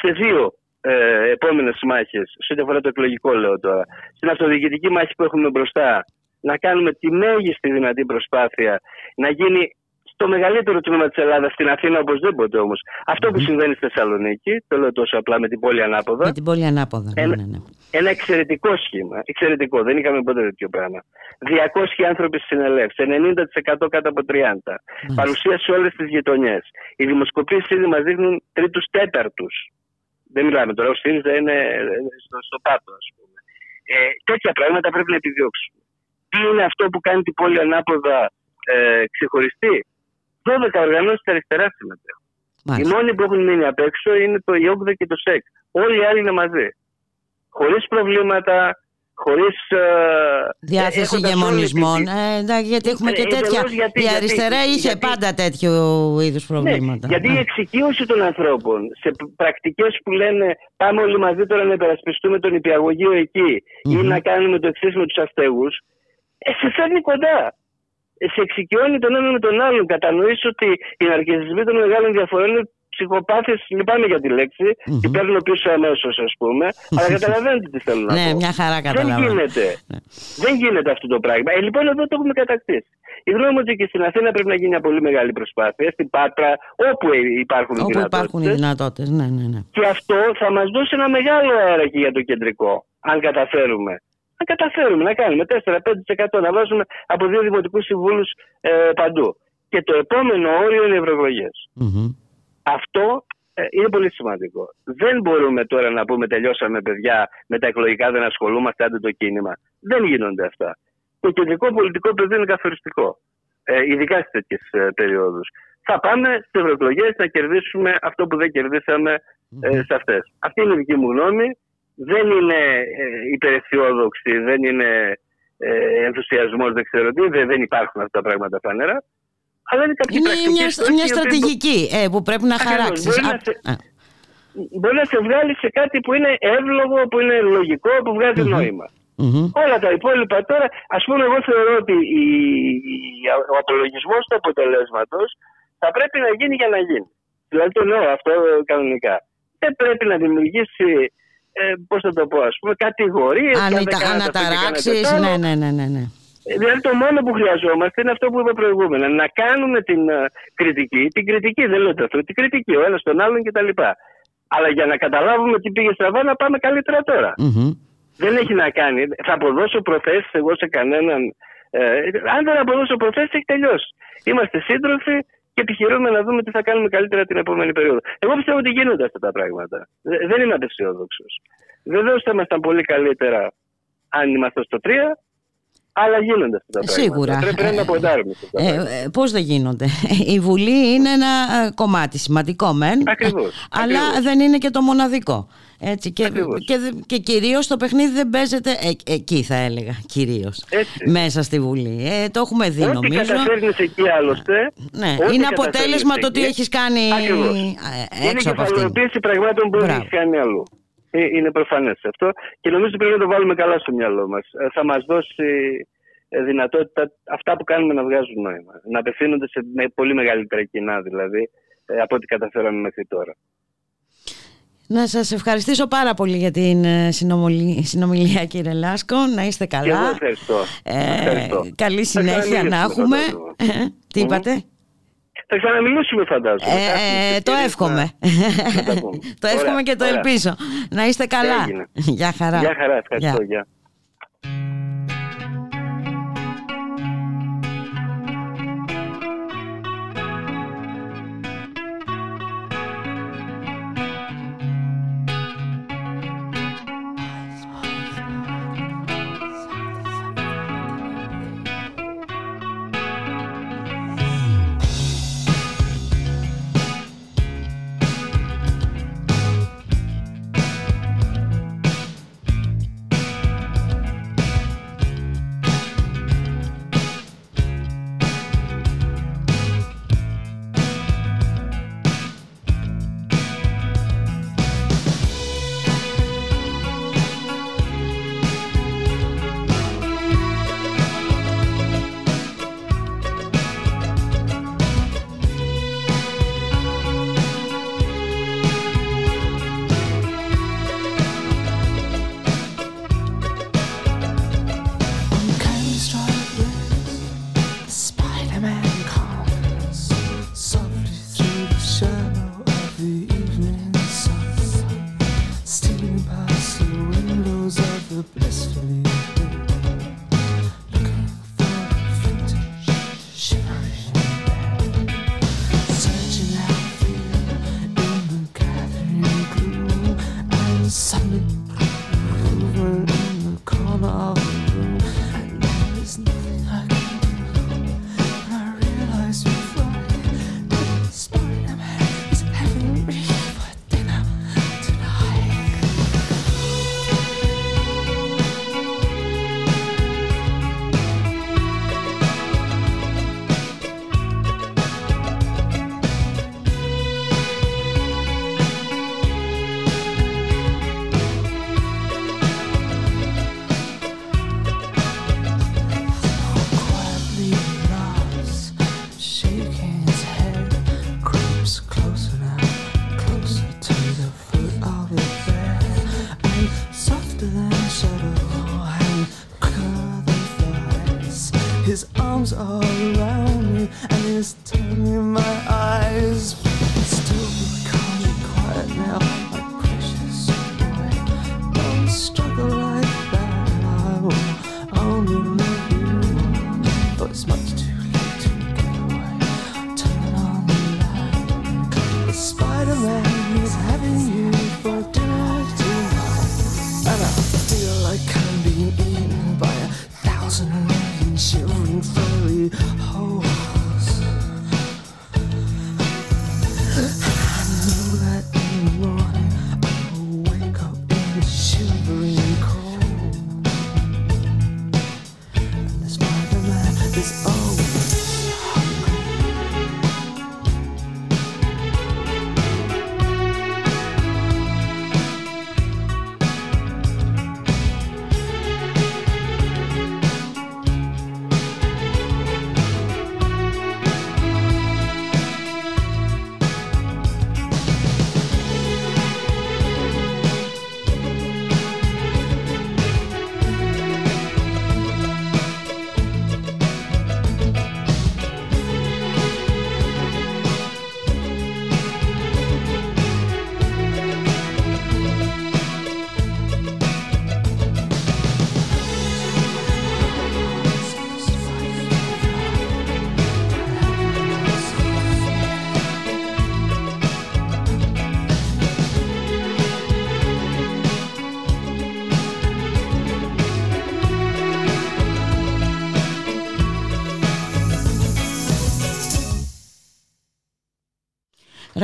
σε δύο ε, επόμενες μάχες, σε ό,τι αφορά το εκλογικό, λέω τώρα. Στην αυτοδιοικητική μάχη που έχουμε μπροστά, να κάνουμε τη μέγιστη δυνατή προσπάθεια να γίνει στο μεγαλύτερο τμήμα της Ελλάδας, στην Αθήνα οπωσδήποτε όμως. Αυτό που συμβαίνει στη Θεσσαλονίκη, το λέω τόσο απλά με την πόλη ανάποδα, Με την πόλη ανάποδα. Ναι, Ένα- ναι, ναι. ένα εξαιρετικό σχήμα. Εξαιρετικό. Δεν είχαμε ποτέ τέτοιο πράγμα. 200 άνθρωποι συνελεύσει, 90% κάτω από 30. Παρουσία σε όλες τις γειτονιές. Οι δημοσκοπήσεις ήδη μας δείχνουν τρίτους τέταρτους. Δεν μιλάμε τώρα, ο ΣΥΡΙΖΑ είναι στο, στο πάτο, ας πούμε. Ε, τέτοια πράγματα πρέπει να επιδιώξουμε. Τι είναι αυτό που κάνει την πόλη ανάποδα ε, ξεχωριστή; 12 οργανώσεις της αριστεράς συμμετέχουν. Οι Μάλιστα. μόνοι που έχουν μείνει απ' έξω είναι το ΙΟΚΔΕ και το ΣΕΚ. Όλοι οι άλλοι είναι μαζί. Χωρίς προβλήματα, χωρίς. Διάθεση γεμονισμών. Ε, εντάξει, γιατί έχουμε και Ε, τέτοια. εντελώς γιατί- η γιατί- αριστερά είχε γιατί- πάντα τέτοιου είδους προβλήματα. Ναι, γιατί η Ναι. εξοικείωση των ανθρώπων σε πρακτικές που λένε πάμε όλοι μαζί τώρα να υπερασπιστούμε τον υπηαγωγείο εκεί ή Μμμ. να κάνουμε το εξή με τους αστέγου, ε, σε φέρνει κοντά. Ε, σε εξοικειώνει τον ένα με τον άλλον. Κατανοείς ότι οι ναρκιστισμοί των μεγάλων διαφορών είναι ψυχοπάθειες, λυπάμαι για τη λέξη, Μμμ. την παίρνω πίσω αμέσως, ας πούμε. αλλά <laughs> καταλαβαίνετε τι θέλω να Ναι, πω. μια χαρά Δεν καταλαβαίνω. γίνεται. Ναι. Δεν γίνεται αυτό το πράγμα. Ε, λοιπόν, εδώ το έχουμε κατακτήσει. Η γνώμη μου ότι και στην Αθήνα πρέπει να γίνει μια πολύ μεγάλη προσπάθεια, στην Πάτρα, όπου ε, υπάρχουν Όπου δυνατότητες. υπάρχουν οι δυνατότητες. Ναι, ναι, ναι. Και αυτό θα μας δώσει ένα μεγάλο αέρα και για το κεντρικό, αν καταφέρουμε. Αν καταφέρουμε να κάνουμε 4-5% να βάζουμε από δύο δημοτικούς συμβούλους ε, παντού. Και το επόμενο όριο είναι οι ευρωεκλογές. Μμμ. Αυτό ε, είναι πολύ σημαντικό. Δεν μπορούμε τώρα να πούμε τελειώσαμε παιδιά με τα εκλογικά, δεν ασχολούμαστε, άντε το κίνημα. Δεν γίνονται αυτά. Το κεντρικό πολιτικό πεδίο είναι καθοριστικό. Ε, ειδικά σε τέτοιες περιόδους. Θα πάμε στις ευρωεκλογές να κερδίσουμε αυτό που δεν κερδίσαμε ε, σε αυτές. Αυτή είναι η δική μου γνώμη. Δεν είναι ε, υπεραισιόδοξη, δεν είναι ε, ενθουσιασμός, δεν ξέρω τι. Δεν, δεν υπάρχουν αυτά τα πράγματα φανερά. Αλλά είναι κάποιοι Είναι πρακτικοί μια, στόχοι μια οι οποίοι στρατηγική ε, που πρέπει να Ακριβώς. χαράξεις. Μπορεί να σε- μπορεί να σε βγάλει σε κάτι που είναι εύλογο, που είναι λογικό, που βγάζει νόημα. Όλα τα υπόλοιπα τώρα, ας πούμε, εγώ θεωρώ ότι η, η- ο απολογισμός του αποτελέσματος θα πρέπει να γίνει για να γίνει. Δηλαδή το λέω αυτό κανονικά. Δεν πρέπει να δημιουργήσει, ε, πώς θα το πω, ας πούμε, κατηγορίες. Ανατα, αναταράξεις. Ναι, ναι, ναι, ναι, ναι. Δηλαδή το μόνο που χρειαζόμαστε είναι αυτό που είπα προηγούμενα. Να κάνουμε την ε, κριτική, την κριτική δεν λέω αυτό, την κριτική ο ένας τον άλλον κτλ. Αλλά για να καταλάβουμε τι πήγε στραβά να πάμε καλύτερα τώρα. Μμμ. Δεν έχει να κάνει. Θα αποδώσω προθέσεις εγώ σε κανέναν. Ε, αν δεν αποδώσω προθέσεις, έχει τελειώσει. Είμαστε σύντροφοι και επιχειρούμε να δούμε τι θα κάνουμε καλύτερα την επόμενη περίοδο. Εγώ πιστεύω ότι γίνονται αυτά τα πράγματα. Δε- Δεν είμαι απεσιόδοξο. Βεβαίως θα ήμασταν πολύ καλύτερα αν ήμασταν στο 3, αλλά γίνονται αυτά τα πράγματα. Σίγουρα. Πρέπει να ποντάρουμε σε αυτά τα πράγματα. Ε, ε, πώς δεν γίνονται. <laughs> Η Βουλή είναι ένα ε, κομμάτι σημαντικό μεν, Ακριβώς, αλλά ακριβώς. δεν είναι και το μοναδικό. Έτσι, και, Ακριβώς. και, δε- και κυρίως το παιχνίδι δεν παίζεται ε, εκεί θα έλεγα κυρίως Έτσι. μέσα στη Βουλή. Ε, το έχουμε δει Ό,τι νομίζω. καταφέρνεις εκεί άλλωστε. Ναι, ό,τι είναι καταφέρνεις αποτέλεσμα το ότι εκεί, έχεις κάνει Ακριβώς. ε, Είναι έξω από αυτήν. κεφαλαιοποίηση πραγμάτων που δεν Μπράβο. έχεις κάνει αλλού. Ε, Είναι προφανές αυτό και νομίζω ότι πρέπει να το βάλουμε καλά στο μυαλό μας. Θα μας δώσει ε, δυνατότητα αυτά που κάνουμε να βγάζουν νόημα. Να απευθύνονται σε με πολύ μεγαλύτερα κοινά δηλαδή ε, από ό,τι καταφέραμε μέχρι τώρα. Να σας ευχαριστήσω πάρα πολύ για την ε, συνομιλία, συνομιλία κύριε Λάσκο. Να είστε Και εγώ καλά. ευχαριστώ. Ε, ευχαριστώ. καλή Θα συνέχεια να ξαναμιλήσουμε, έχουμε. φαντάζομαι. Ε, Τι Μμμ. είπατε; Θα ξαναμιλήσουμε φαντάζομαι. Ε, Θα έχουμε ε, το ευκαιρίες εύχομαι. να- να τα πούμε. <laughs> το εύχομαι Ωραία, και το ωραία. ελπίζω. Να είστε καλά. Έγινε. Γεια χαρά. Γεια χαρά, ευχαριστώ. Γεια.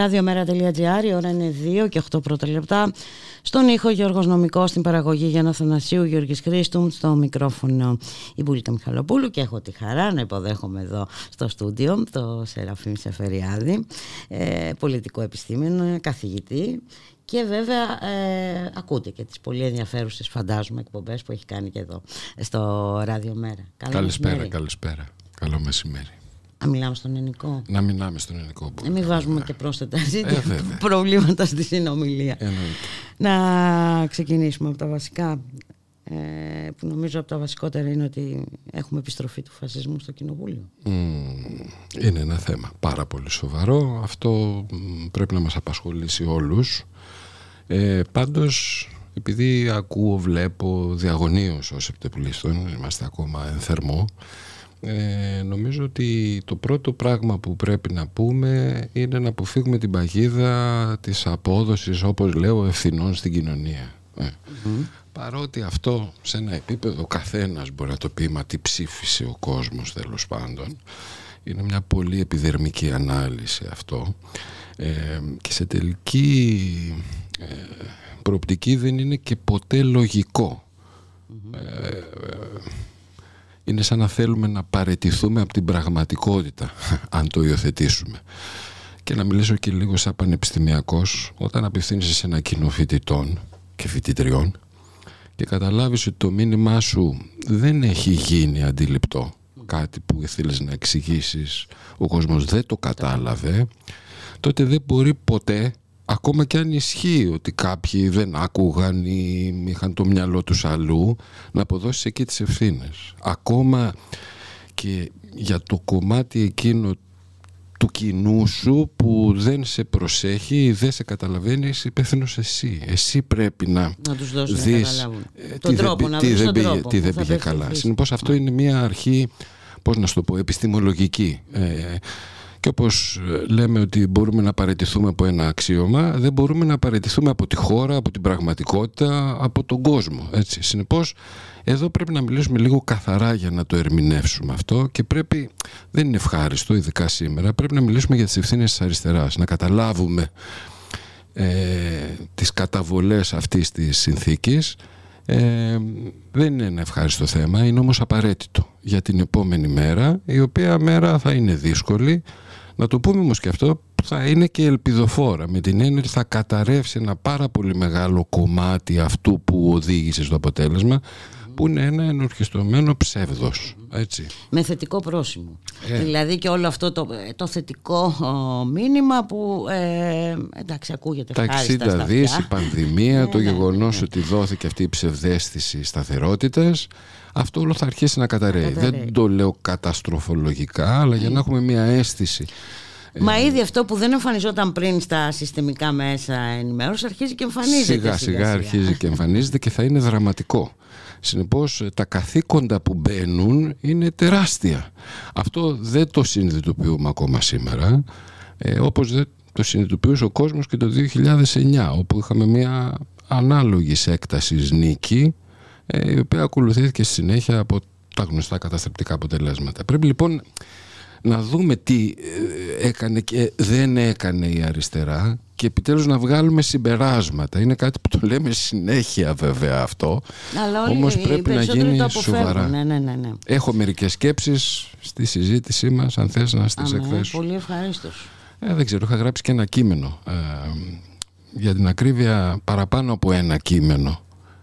Ραδιομέρα.gr, η ώρα είναι 2 και 8 πρώτα λεπτά. Στον ήχο Γιώργος Νομικός, στην παραγωγή Γιάννα Θανασίου, Γιώργης Χρήστου, στο μικρόφωνο η Μπουλίκα Μιχαλοπούλου και έχω τη χαρά να υποδέχομαι εδώ στο στούντιο το Σεραφείμ Σεφεριάδη, ε, πολιτικό επιστήμονο, καθηγητή και βέβαια ε, ακούτε και τις πολύ ενδιαφέρουσες φαντάζομαι εκπομπές που έχει κάνει και εδώ στο Ράδιο Μέρα. Καλό Καλησπέρα, μεσημέρι. καλησπέρα. Καλό μεσημέρι. Να μιλάμε στον ελληνικό. Να μιλάμε στον ελληνικό Να μπορεί. μην βάζουμε και πρόσθετα ζήτημα, Ε, βέβαια. <laughs> προβλήματα στη συνομιλία. Εννοείται. Να ξεκινήσουμε από τα βασικά ε, που νομίζω από τα βασικότερα είναι ότι έχουμε επιστροφή του φασισμού στο κοινοβούλιο. Μμμ, Είναι ένα θέμα πάρα πολύ σοβαρό. Αυτό μ, πρέπει να μας απασχολήσει όλους. Ε, πάντως, επειδή ακούω, βλέπω διαγωνίως ως επιτεπουλίστων, είμαστε ακόμα εν θερμό, ε, νομίζω ότι το πρώτο πράγμα που πρέπει να πούμε είναι να αποφύγουμε την παγίδα της απόδοσης, όπως λέω, ευθυνών στην κοινωνία. Ε. Παρότι αυτό σε ένα επίπεδο καθένας μπορεί να το πει μα τι ψήφισε ο κόσμος τέλος πάντων είναι μια πολύ επιδερμική ανάλυση αυτό ε, και σε τελική ε, προοπτική δεν είναι και ποτέ λογικό ε, ε, είναι σαν να θέλουμε να παρετηθούμε από την πραγματικότητα <laughs> αν το υιοθετήσουμε. Και να μιλήσω και λίγο σαν πανεπιστημιακός όταν απευθύνεσαι σε ένα κοινό φοιτητών και φοιτητριών και καταλάβεις ότι το μήνυμά σου δεν έχει γίνει αντιληπτό κάτι που θέλεις να εξηγήσεις, ο κόσμος δεν το κατάλαβε τότε δεν μπορεί ποτέ ακόμα και αν ισχύει ότι κάποιοι δεν άκουγαν ή είχαν το μυαλό τους αλλού να αποδώσεις εκεί τις ευθύνες ακόμα και για το κομμάτι εκείνο του κοινού σου που δεν σε προσέχει ή δεν σε καταλαβαίνει είσαι υπεύθυνο εσύ. Εσύ πρέπει να, Να τους δώσεις να δεις καταλάβουν. ε, Τον τι τρόπο, δεν, να τι βρεις δεν τον πήγε, τρόπο τι που δεν θα πήγε καλά. απευθυνθείς. Συνεπώς αυτό είναι μια αρχή, πώς να σου το πω, επιστημολογική. Ε, και όπως ε, λέμε ότι μπορούμε να παραιτηθούμε από ένα αξίωμα, δεν μπορούμε να παραιτηθούμε από τη χώρα, από την πραγματικότητα, από τον κόσμο. Έτσι. Συνεπώς, εδώ πρέπει να μιλήσουμε λίγο καθαρά για να το ερμηνεύσουμε αυτό και πρέπει, δεν είναι ευχάριστο, ειδικά σήμερα, πρέπει να μιλήσουμε για τις ευθύνες της αριστεράς, να καταλάβουμε ε, τις καταβολές αυτής της συνθήκης ε, δεν είναι ένα ευχάριστο θέμα, είναι όμως απαραίτητο για την επόμενη μέρα, η οποία μέρα θα είναι δύσκολη. Να το πούμε όμως και αυτό, θα είναι και ελπιδοφόρα, με την έννοια ότι θα καταρρεύσει ένα πάρα πολύ μεγάλο κομμάτι αυτού που οδήγησε στο αποτέλεσμα, που είναι ένα ενορχιστρωμένο ψεύδος. Έτσι. Με θετικό πρόσημο. Ε. Δηλαδή και όλο αυτό το, το θετικό ο, μήνυμα που ε, εντάξει ακούγεται Τα ευχάριστα 60 στα δις, αυτιά. η πανδημία, Ναι, το ναι, γεγονός ναι, ναι. ότι δόθηκε αυτή η ψευδέστηση σταθερότητας, αυτό όλο θα αρχίσει να καταραίει. Καταραίει. Δεν το λέω καταστροφολογικά, αλλά για να έχουμε μια αίσθηση. Μα ήδη αυτό που δεν εμφανιζόταν πριν στα συστημικά μέσα ενημέρωση αρχίζει και εμφανίζεται. Σιγά σιγά αρχίζει και εμφανίζεται και θα είναι δραματικό. Συνεπώς τα καθήκοντα που μπαίνουν είναι τεράστια. Αυτό δεν το συνειδητοποιούμε ακόμα σήμερα, ε, όπως δεν το συνειδητοποιούσε ο κόσμος και το 2009, όπου είχαμε μια ανάλογη έκτασης νίκη, ε, η οποία ακολουθήθηκε στη συνέχεια από τα γνωστά καταστρεπτικά αποτελέσματα. Πρέπει λοιπόν να δούμε τι ε, έκανε και δεν έκανε η αριστερά και επιτέλους να βγάλουμε συμπεράσματα. Είναι κάτι που το λέμε συνέχεια βέβαια αυτό. Αλλά όλοι Όμως οι πρέπει να περισσότεροι γίνει το αποφεύγουν. σοβαρά. Ναι, ναι, ναι, ναι. Έχω μερικές σκέψεις στη συζήτησή μας, αν θες να στις Αμέ, εκθέσω. πολύ ευχαρίστως. Ε, δεν ξέρω, είχα γράψει και ένα κείμενο. Ε, για την ακρίβεια παραπάνω από ένα κείμενο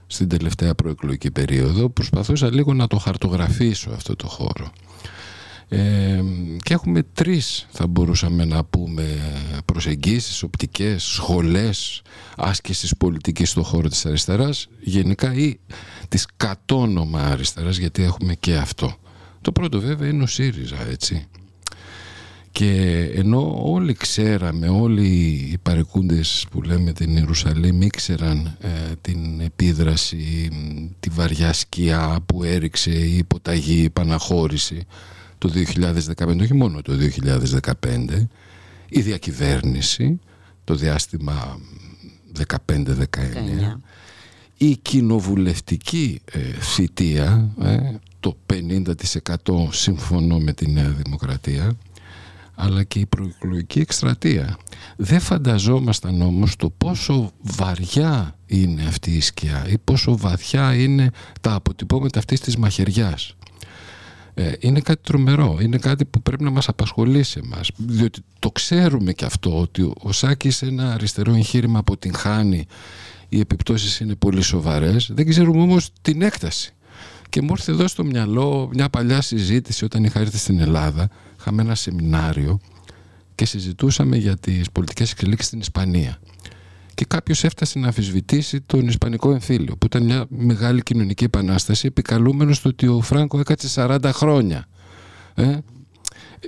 στην τελευταία προεκλογική περίοδο. Προσπαθούσα λίγο να το χαρτογραφήσω αυτό το χώρο. Ε, και έχουμε τρεις θα μπορούσαμε να πούμε προσεγγίσεις, οπτικές, σχολές άσκησης πολιτικής στον χώρο της αριστεράς γενικά ή της κατόνομα αριστεράς γιατί έχουμε και αυτό. Το πρώτο βέβαια είναι ο ΣΥΡΙΖΑ έτσι. Και ενώ όλοι ξέραμε, όλοι οι παρεκούντες που λέμε την Ιερουσαλήμ ήξεραν ε, την επίδραση, μ, τη βαριά σκιά που έριξε η υποταγή, η παναχώρηση το 2015, όχι μόνο το 2015, η διακυβέρνηση το διάστημα 15-19, η κοινοβουλευτική ε, θητεία, ε, το 50% συμφωνώ με τη Νέα Δημοκρατία, αλλά και η προεκλογική εκστρατεία. Δεν φανταζόμασταν όμως το πόσο βαριά είναι αυτή η σκιά ή πόσο βαθιά είναι τα αποτυπώματα αυτής της μαχαιριάς. Ε, είναι κάτι τρομερό, είναι κάτι που πρέπει να μας απασχολήσει εμάς, διότι το ξέρουμε και αυτό ότι ο Σάκης ένα αριστερό εγχείρημα αποτυγχάνει οι επιπτώσεις είναι πολύ σοβαρές, δεν ξέρουμε όμως την έκταση. Και μου ήρθε εδώ στο μυαλό μια παλιά συζήτηση όταν είχα έρθει στην Ελλάδα, είχαμε ένα σεμινάριο και συζητούσαμε για τις πολιτικές εξελίξεις στην Ισπανία. Και κάποιος έφτασε να αμφισβητήσει τον Ισπανικό εμφύλιο, που ήταν μια μεγάλη κοινωνική επανάσταση, επικαλούμενος στο ότι ο Φράγκο έκατσε 40 χρόνια. Ε;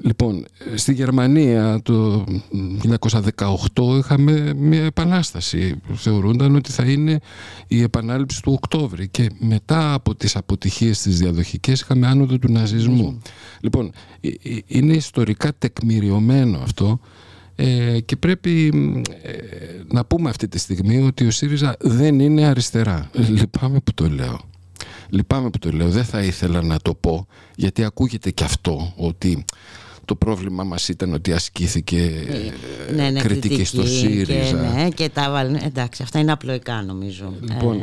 Λοιπόν, στη Γερμανία το 1918 είχαμε μια επανάσταση. Θεωρούνταν ότι θα είναι η επανάληψη του Οκτώβρη και μετά από τις αποτυχίες της διαδοχικές είχαμε άνοδο του ναζισμού. Λοιπόν, ε, ε, είναι ιστορικά τεκμηριωμένο αυτό ε, και πρέπει ε, να πούμε αυτή τη στιγμή ότι ο ΣΥΡΙΖΑ δεν είναι αριστερά. Λυπάμαι που το λέω. Λυπάμαι που το λέω. Δεν θα ήθελα να το πω γιατί ακούγεται και αυτό ότι το πρόβλημα μας ήταν ότι ασκήθηκε ε, ναι, ναι, κριτική, στο ΣΥΡΙΖΑ. Και, ναι, και τα βάλουν. Εντάξει, αυτά είναι απλοϊκά νομίζω. Λοιπόν, ε,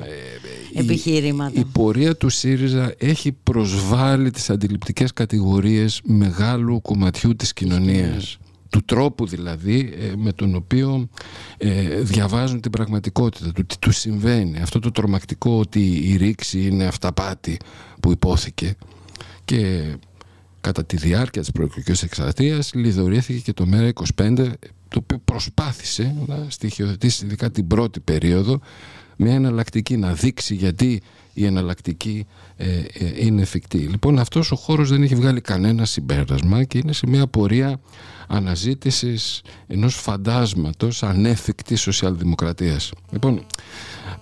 η- επιχειρήματα. Η, πορεία του ΣΥΡΙΖΑ έχει προσβάλει τις αντιληπτικές κατηγορίες μεγάλου κομματιού της κοινωνίας. Του τρόπου δηλαδή ε, με τον οποίο ε, διαβάζουν την πραγματικότητα του, τι του συμβαίνει. Αυτό το τρομακτικό ότι η ρήξη είναι αυταπάτη που υπόθηκε και κατά τη διάρκεια της προεκλογικής εξαρτίας λιδωρήθηκε και το ΜΕΡΑ25 το οποίο προσπάθησε να στοιχειοθετήσει ειδικά την πρώτη περίοδο μια εναλλακτική να δείξει γιατί η εναλλακτική ε, ε, είναι εφικτή. Λοιπόν αυτός ο χώρος δεν έχει βγάλει κανένα συμπέρασμα και είναι σε μια πορεία αναζήτησης ενός φαντάσματος ανέφικτης σοσιαλδημοκρατίας. Λοιπόν,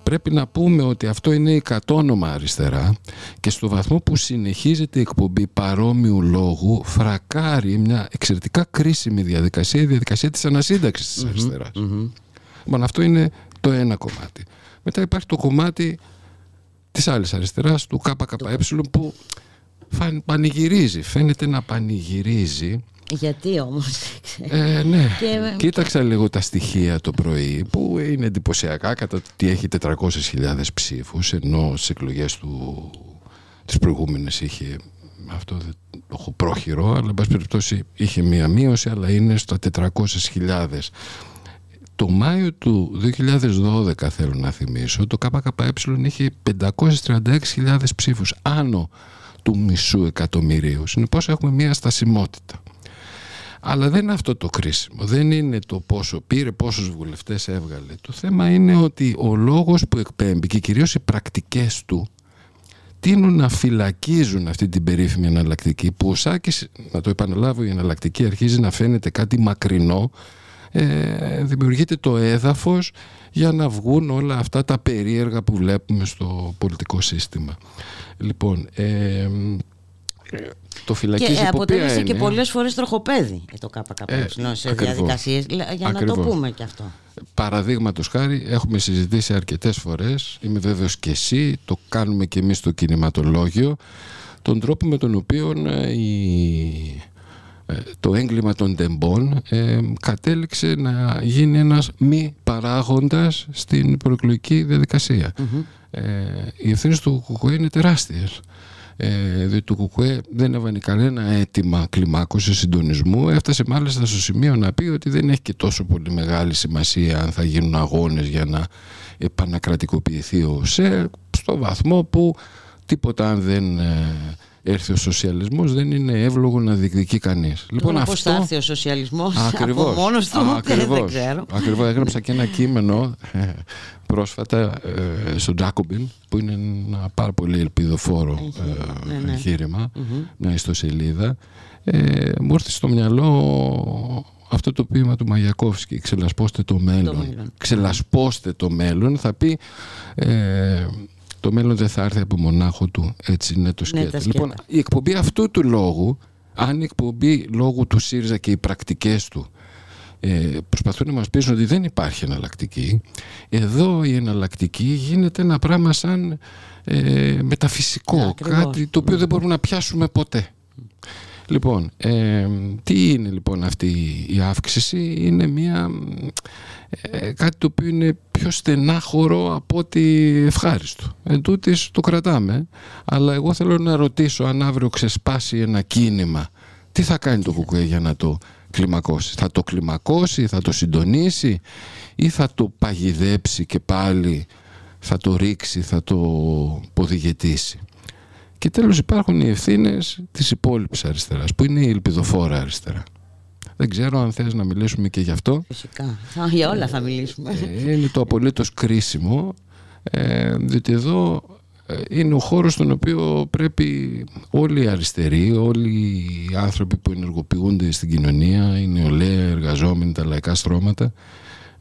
πρέπει να πούμε ότι αυτό είναι η κατόνομα αριστερά και στο βαθμό που συνεχίζεται η εκπομπή παρόμοιου λόγου φρακάρει μια εξαιρετικά κρίσιμη διαδικασία, η διαδικασία της ανασύνταξης της αριστερας Λοιπόν, αυτό είναι το ένα κομμάτι. Μετά υπάρχει το κομμάτι της άλλης αριστεράς, του ΚΚΕ που φαν- πανηγυρίζει, φαίνεται να πανηγυρίζει Γιατί όμως. ε, ναι. Και- Κοίταξα λίγο τα στοιχεία το πρωί που είναι εντυπωσιακά κατά το ότι έχει 400.000 ψήφους ενώ στις εκλογές του τις προηγούμενες είχε αυτό δεν το έχω πρόχειρο αλλά εν πάση περιπτώσει είχε μία μείωση αλλά είναι στα 400.000 το Μάιο του 2012 θέλω να θυμίσω το ΚΚΕ είχε 536.000 ψήφους άνω του μισού εκατομμυρίου συνεπώς έχουμε μία στασιμότητα αλλά δεν είναι αυτό το κρίσιμο. Δεν είναι το πόσο πήρε, πόσους βουλευτές έβγαλε. Το θέμα είναι ότι ο λόγος που εκπέμπει και κυρίως οι πρακτικές του τείνουν να φυλακίζουν αυτή την περίφημη εναλλακτική που ο Σάκης, να το επαναλάβω, η εναλλακτική αρχίζει να φαίνεται κάτι μακρινό ε, δημιουργείται το έδαφος για να βγουν όλα αυτά τα περίεργα που βλέπουμε στο πολιτικό σύστημα. Λοιπόν, ε, το Και φυλακίζει ε, υπό ποια αποτέλεσε και έννοια; πολλές φορές τροχοπέδι ε, το ΚΚΕ Ε, σε ακριβώς. διαδικασίες. Λα- Για να το Ακριβώς. πούμε και αυτό. Παραδείγματος χάρη, έχουμε συζητήσει αρκετές φορές, είμαι βέβαιος και εσύ, το κάνουμε και εμείς στο κινηματολόγιο, τον τρόπο με τον οποίο ε, η- ε, το έγκλημα των τεμπών ε, κατέληξε να γίνει ένας μη παράγοντας στην προεκλογική διαδικασία. Ε, οι ευθύνες του ΚΚΕ είναι τεράστιες. Ε, διότι το ΚΚΕ δεν έβανε κανένα αίτημα κλιμάκωσης συντονισμού. Έφτασε μάλιστα στο σημείο να πει ότι δεν έχει και τόσο πολύ μεγάλη σημασία αν θα γίνουν αγώνες για να επανακρατικοποιηθεί ο ΣΕ στο βαθμό που τίποτα αν δεν ε, έρθει ο σοσιαλισμός δεν είναι εύλογο να διεκδικεί κανείς. Λοιπόν, πώς θα έρθει ο σοσιαλισμός; Από μόνος του, Α, <laughs> ε, ακριβώς. δεν ξέρω. Ακριβώς. Έγραψα και ένα κείμενο ε, πρόσφατα ε, στο Jacobin που είναι ένα πάρα πολύ ελπιδοφόρο ε, ναι, ναι. εγχείρημα, μια ιστοσελίδα. Ε, μου ήρθε στο μυαλό αυτό το ποίημα του Μαγιακόφσκι «Ξελασπώστε το μέλλον». μέλλον. «Ξελασπώστε το μέλλον» θα πει ε, το μέλλον δεν θα έρθει από μονάχο του, έτσι είναι το Ναι, σκέτο. τα σκέτα. λοιπόν, η εκπομπή αυτού του λόγου, αν η εκπομπή λόγου του ΣΥΡΙΖΑ και οι πρακτικές του ε, προσπαθούν να μας πείσουν ότι δεν υπάρχει εναλλακτική, εδώ η εναλλακτική γίνεται ένα πράγμα σαν ε, μεταφυσικό, Ναι, ακριβώς. κάτι το οποίο δεν μπορούμε να πιάσουμε ποτέ. Λοιπόν, ε, τι είναι λοιπόν αυτή η αύξηση, είναι μια, ε, κάτι το οποίο είναι πιο στενάχωρο από ότι ευχάριστο. Εν τούτης το κρατάμε, αλλά εγώ θέλω να ρωτήσω αν αύριο ξεσπάσει ένα κίνημα, τι θα κάνει το ΚΚΕ για να το κλιμακώσει; Θα το κλιμακώσει, θα το συντονίσει ή θα το παγιδέψει και πάλι θα το ρίξει, θα το ποδηγετήσει; Και τέλος υπάρχουν οι ευθύνες της υπόλοιπης αριστεράς, που είναι η ελπιδοφόρα αριστερά. Δεν ξέρω αν θες να μιλήσουμε και γι' αυτό. Φυσικά. Για όλα θα μιλήσουμε. Ε, είναι το απολύτως κρίσιμο, ε, διότι εδώ ε, είναι ο χώρος στον οποίο πρέπει όλοι οι αριστεροί, όλοι οι άνθρωποι που ενεργοποιούνται στην κοινωνία, οι νεολαία, οι εργαζόμενοι, τα λαϊκά στρώματα,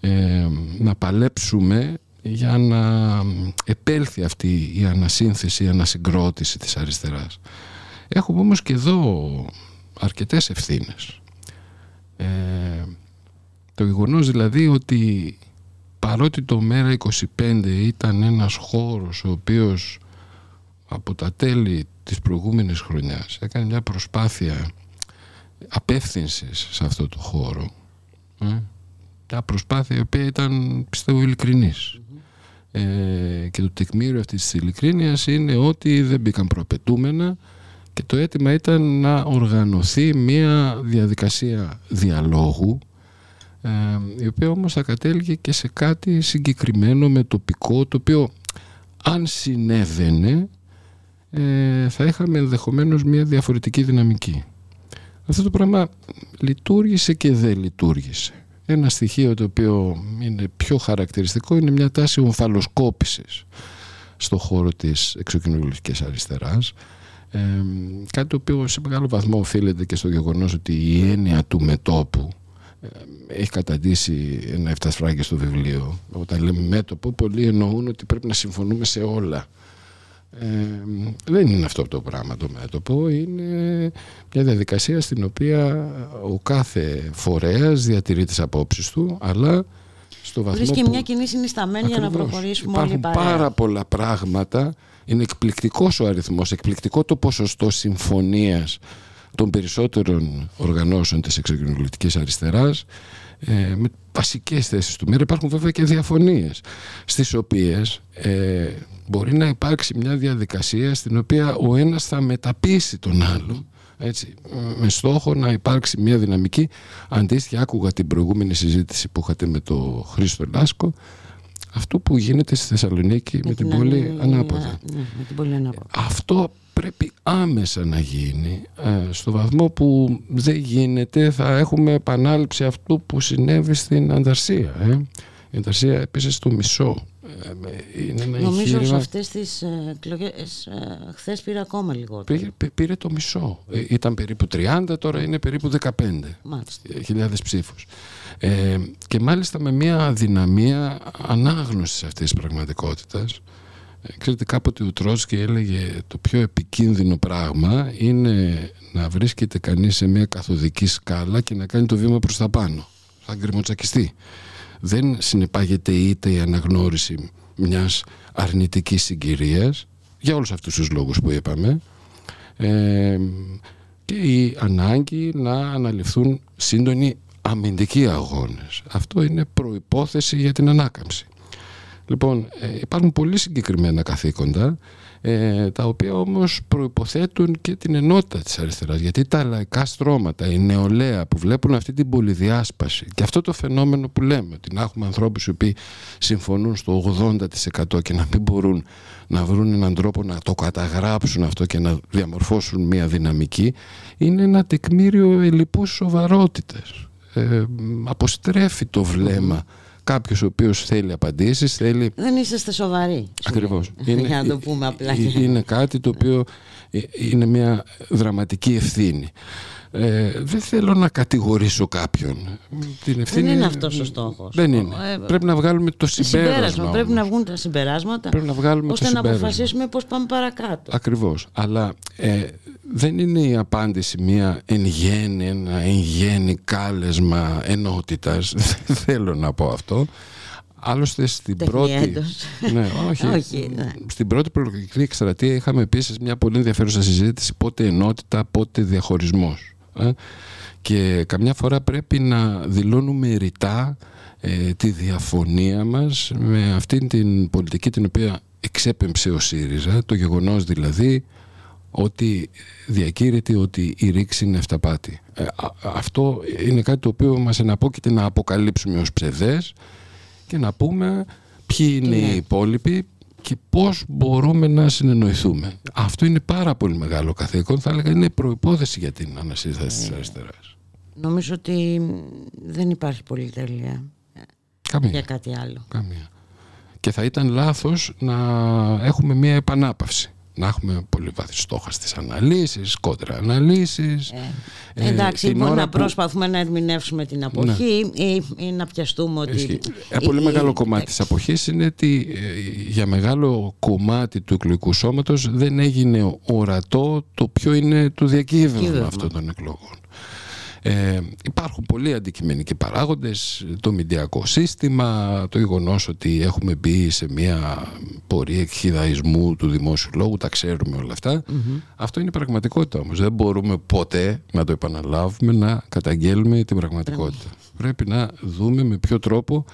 ε, να παλέψουμε για να επέλθει αυτή η ανασύνθεση, η ανασυγκρότηση της αριστεράς. Έχουμε όμως και εδώ αρκετές ευθύνες. Ε, το γεγονός δηλαδή ότι παρότι το ΜΕΡΑ 25 ήταν ένας χώρος ο οποίος από τα τέλη της προηγούμενης χρονιάς έκανε μια προσπάθεια απεύθυνσης σε αυτό το χώρο ε, μια προσπάθεια η οποία ήταν πιστεύω ειλικρινής ε, και το τεκμήριο αυτής της ειλικρίνειας είναι ότι δεν μπήκαν προαπαιτούμενα και το αίτημα ήταν να οργανωθεί μια διαδικασία διαλόγου ε, η οποία όμως θα κατέληγε και σε κάτι συγκεκριμένο με τοπικό το οποίο αν συνέβαινε ε, θα είχαμε ενδεχομένως μια διαφορετική δυναμική. Αυτό το πράγμα λειτουργήσε και δεν λειτουργήσε. Ένα στοιχείο το οποίο είναι πιο χαρακτηριστικό είναι μια τάση ομφαλοσκόπησης στο χώρο της εξοκοινωνικής αριστεράς. Ε, κάτι το οποίο σε μεγάλο βαθμό οφείλεται και στο γεγονός ότι η έννοια του μετόπου ε, έχει καταντήσει ένα εφτασφράγγι στο βιβλίο. Όταν λέμε μέτωπο, πολλοί εννοούν ότι πρέπει να συμφωνούμε σε όλα. Ε, δεν είναι αυτό το πράγμα το μέτωπο είναι μια διαδικασία στην οποία ο κάθε φορέας διατηρεί τις απόψεις του αλλά στο βαθμό Βρίσκει που... μια κοινή συνισταμένη για να Ακριβώς. προχωρήσουμε όλοι Υπάρχουν παρέα. πάρα πολλά πράγματα είναι εκπληκτικός ο αριθμός εκπληκτικό το ποσοστό συμφωνίας των περισσότερων οργανώσεων της εξωκοινωνικής αριστεράς ε, με βασικές θέσεις του ΜΕΡΑ υπάρχουν βέβαια και διαφωνίες στις οποίες ε, μπορεί να υπάρξει μια διαδικασία στην οποία ο ένας θα μεταπίσει τον άλλο έτσι, με στόχο να υπάρξει μια δυναμική. Αντίστοιχα άκουγα την προηγούμενη συζήτηση που είχατε με το Χρήστο Λάσκο αυτό που γίνεται στη Θεσσαλονίκη με, την πόλη άλλη- ανάποδα Ναι, με την πόλη ανάποδα. αυτό πρέπει άμεσα να γίνει ε, στο βαθμό που δεν γίνεται θα έχουμε επανάληψη αυτού που συνέβη στην Ανταρσία ε. η Ανταρσία επίσης το μισό Ε, είναι ένα Νομίζω σε εγχείρημα αυτές τις ε, εκλογές ε, χθες πήρε ακόμα λιγότερο. Πήγε- πή- πήρε το μισό Ε, ήταν περίπου 30 τώρα είναι περίπου 15 Μάλιστα. ε, χιλιάδες ψήφους ε, και μάλιστα με μια δυναμία ανάγνωσης αυτής της πραγματικότητας ε, Ξέρετε κάποτε ο Τρότσκι έλεγε το πιο επικίνδυνο πράγμα είναι να βρίσκεται κανείς σε μια καθοδική σκάλα και να κάνει το βήμα προς τα πάνω. Θα γκριμοτσακιστεί. Δεν συνεπάγεται είτε η αναγνώριση μιας αρνητικής συγκυρίας για όλους αυτούς τους λόγους που είπαμε ε, και η ανάγκη να αναλυφθούν σύντονοι αμυντικοί αγώνες. Αυτό είναι προϋπόθεση για την ανάκαμψη. Λοιπόν, ε, υπάρχουν πολύ συγκεκριμένα καθήκοντα ε, τα οποία όμως προϋποθέτουν και την ενότητα της αριστεράς γιατί τα λαϊκά στρώματα, η νεολαία που βλέπουν αυτή την πολυδιάσπαση και αυτό το φαινόμενο που λέμε ότι να έχουμε ανθρώπους οι οποίοι συμφωνούν στο 80% και να μην μπορούν να βρουν έναν τρόπο να το καταγράψουν αυτό και να διαμορφώσουν μια δυναμική είναι ένα τεκμήριο ελλειπούς σοβαρότητας ε, αποστρέφει το βλέμμα κάποιος ο οποίος θέλει απαντήσεις θέλει Δεν είσαστε σοβαροί. σου Ακριβώς. λέει. <laughs> Για να το πούμε απλά. ε, είναι κάτι το οποίο ε, είναι μια δραματική ευθύνη. Ε, δεν θέλω να κατηγορήσω κάποιον. Την ευθύνη, είναι αυτός ο στόχος. Δεν είναι. Ε, Πρέπει να βγάλουμε το συμπέρασμα. Συμπέρασμα. Πρέπει όμως. να βγουν τα συμπεράσματα Πρέπει να βγάλουμε ώστε το να συμπέρασμα. αποφασίσουμε πώς πάμε παρακάτω. Ακριβώς. Αλλά ε, δεν είναι η απάντηση μια εν γέννη, ένα εν γέννη κάλεσμα ενότητας. <laughs> Δεν θέλω να πω αυτό. Άλλωστε στην Τεχνιέντος. πρώτη. ναι, όχι. <laughs> Όχι, ναι. Στην πρώτη προεκλογική εκστρατεία είχαμε επίσης μια πολύ ενδιαφέρουσα συζήτηση πότε ενότητα, πότε διαχωρισμός. Και καμιά φορά πρέπει να δηλώνουμε ρητά ε, τη διαφωνία μας με αυτήν την πολιτική την οποία εξέπεμψε ο ΣΥΡΙΖΑ, το γεγονός δηλαδή ότι διακήρυται ότι η ρήξη είναι αυταπάτη. Ε, α- αυτό είναι κάτι το οποίο μας εναπόκειται να αποκαλύψουμε ως ψευδές και να πούμε ποιοι είναι οι υπόλοιποι και πώς μπορούμε να συνεννοηθούμε. Αυτό είναι πάρα πολύ μεγάλο καθήκον, θα έλεγα είναι προϋπόθεση για την ανασύσταση της αριστεράς. Νομίζω ότι δεν υπάρχει πολυτέλεια Καμία. για κάτι άλλο. Καμία. Και θα ήταν λάθος να έχουμε μια επανάπαυση. Να έχουμε πολύ βάθη στόχα στις αναλύσεις, κόντρα αναλύσεις. Ε, Εντάξει, την μπορεί ώρα να που- προσπαθούμε να ερμηνεύσουμε την αποχή ή, ή να πιαστούμε ότι... Ισχύει. Ένα πολύ ή- μεγάλο ή- κομμάτι της αποχής είναι ότι ε, για μεγάλο κομμάτι του εκλογικού σώματος δεν έγινε ορατό το ποιο είναι το διακύβευμα Διακύβευμα. αυτών των εκλογών. Ε, υπάρχουν πολλοί αντικειμενικοί παράγοντες, το μηντιακό σύστημα, το γεγονός ότι έχουμε μπει σε μια πορεία εκχυδαϊσμού του δημόσιου λόγου, τα ξέρουμε όλα αυτά. Αυτό είναι η πραγματικότητα όμως. Δεν μπορούμε ποτέ να το επαναλάβουμε, να καταγγέλουμε την πραγματικότητα. Πρέπει να δούμε με ποιο τρόπο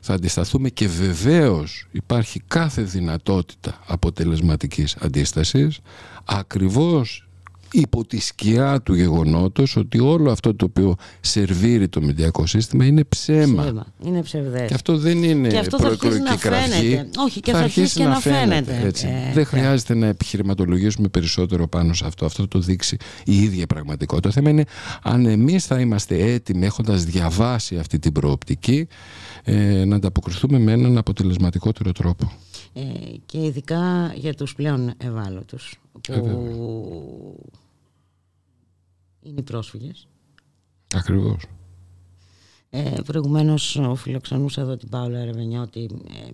θα αντισταθούμε και βεβαίως υπάρχει κάθε δυνατότητα αποτελεσματικής αντίστασης ακριβώς υπό τη σκιά του γεγονότος ότι όλο αυτό το οποίο σερβίρει το μηντιακό σύστημα είναι ψέμα. Ψέμα. Είναι ψευδές. Και αυτό δεν είναι Και αυτό θα αρχίσει προεκλογική να κραυγή. φαίνεται. Όχι, και θα αρχίσει και να φαίνεται. έτσι. Ε, δεν χρειάζεται να επιχειρηματολογήσουμε περισσότερο πάνω σε αυτό. Αυτό το δείξει η ίδια πραγματικότητα. Το θέμα είναι αν εμείς θα είμαστε έτοιμοι έχοντας διαβάσει αυτή την προοπτική ε, να ανταποκριθούμε με έναν αποτελεσματικότερο τρόπο. Ε, και ειδικά για τους πλέον ευάλωτους που Ε, βέβαια. Είναι οι πρόσφυγες. Ακριβώς. Ε, προηγουμένως ο φιλοξενούσα εδώ την Πάολα Ρεβενιώτη ε,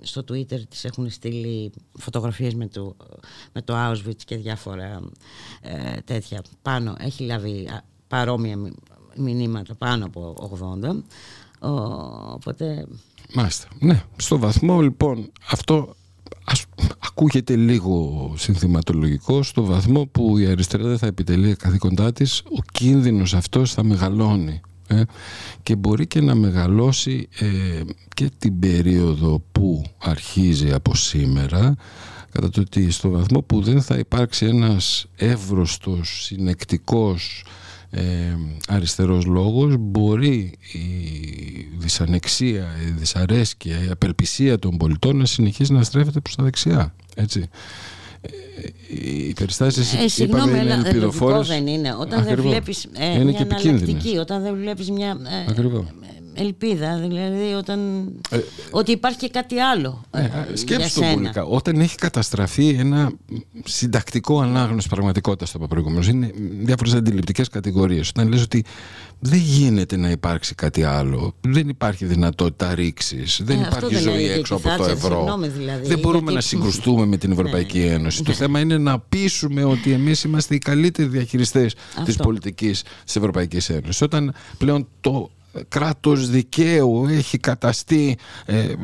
στο Twitter της έχουν στείλει φωτογραφίες με το, με το Auschwitz και διάφορα ε, τέτοια πάνω έχει λάβει α, παρόμοια μη- μηνύματα πάνω από 80 Ο, οπότε Μάλιστα. Ναι, στο βαθμό λοιπόν αυτό ας, ακούγεται λίγο συνθηματολογικό στο βαθμό που η αριστερά δεν θα επιτελεί καθήκοντά της. Ο κίνδυνος αυτός θα μεγαλώνει ε, και μπορεί και να μεγαλώσει ε, και την περίοδο που αρχίζει από σήμερα κατά το ότι στο βαθμό που δεν θα υπάρξει ένας εύρωστος, συνεκτικός ε, αριστερός λόγος μπορεί η δυσανεξία, η δυσαρέσκεια, η απελπισία των πολιτών να συνεχίσει να στρέφεται προς τα δεξιά. Έτσι. Ε, οι περιστάσεις Ε, συγγνώμη, είπαμε είναι αλλά λογικό ελπιδοφόρες. δεν είναι. Όταν δεν Ακριβώς. βλέπεις ε, είναι μια και επικίνδυνες. εναλλακτική, όταν δεν βλέπεις μια ε, Ακριβώς. Ελπίδα, δηλαδή όταν... Ε, ότι υπάρχει και κάτι άλλο ε, Ναι, για σκέψου το σένα. βουλικά. Όταν έχει καταστραφεί ένα συντακτικό ανάγνωση πραγματικότητας, το είπα προηγουμένως, είναι διάφορε αντιληπτικέ κατηγορίες. Όταν λες ότι δεν γίνεται να υπάρξει κάτι άλλο, δεν υπάρχει δυνατότητα ρήξης, δεν Ε, αυτό υπάρχει δεν ζωή έλεγε έξω και η από το Θάτσερ, ευρώ. συγγνώμη δηλαδή, δεν μπορούμε γιατί- να <laughs> συγκρουστούμε με την Ευρωπαϊκή Ένωση. Το θέμα είναι να πείσουμε ότι εμείς είμαστε οι καλύτεροι διαχειριστές της Αυτό. πολιτικής της Ευρωπαϊκής Ένωσης. Όταν πλέον το κράτος δικαίου έχει καταστεί ε, ε,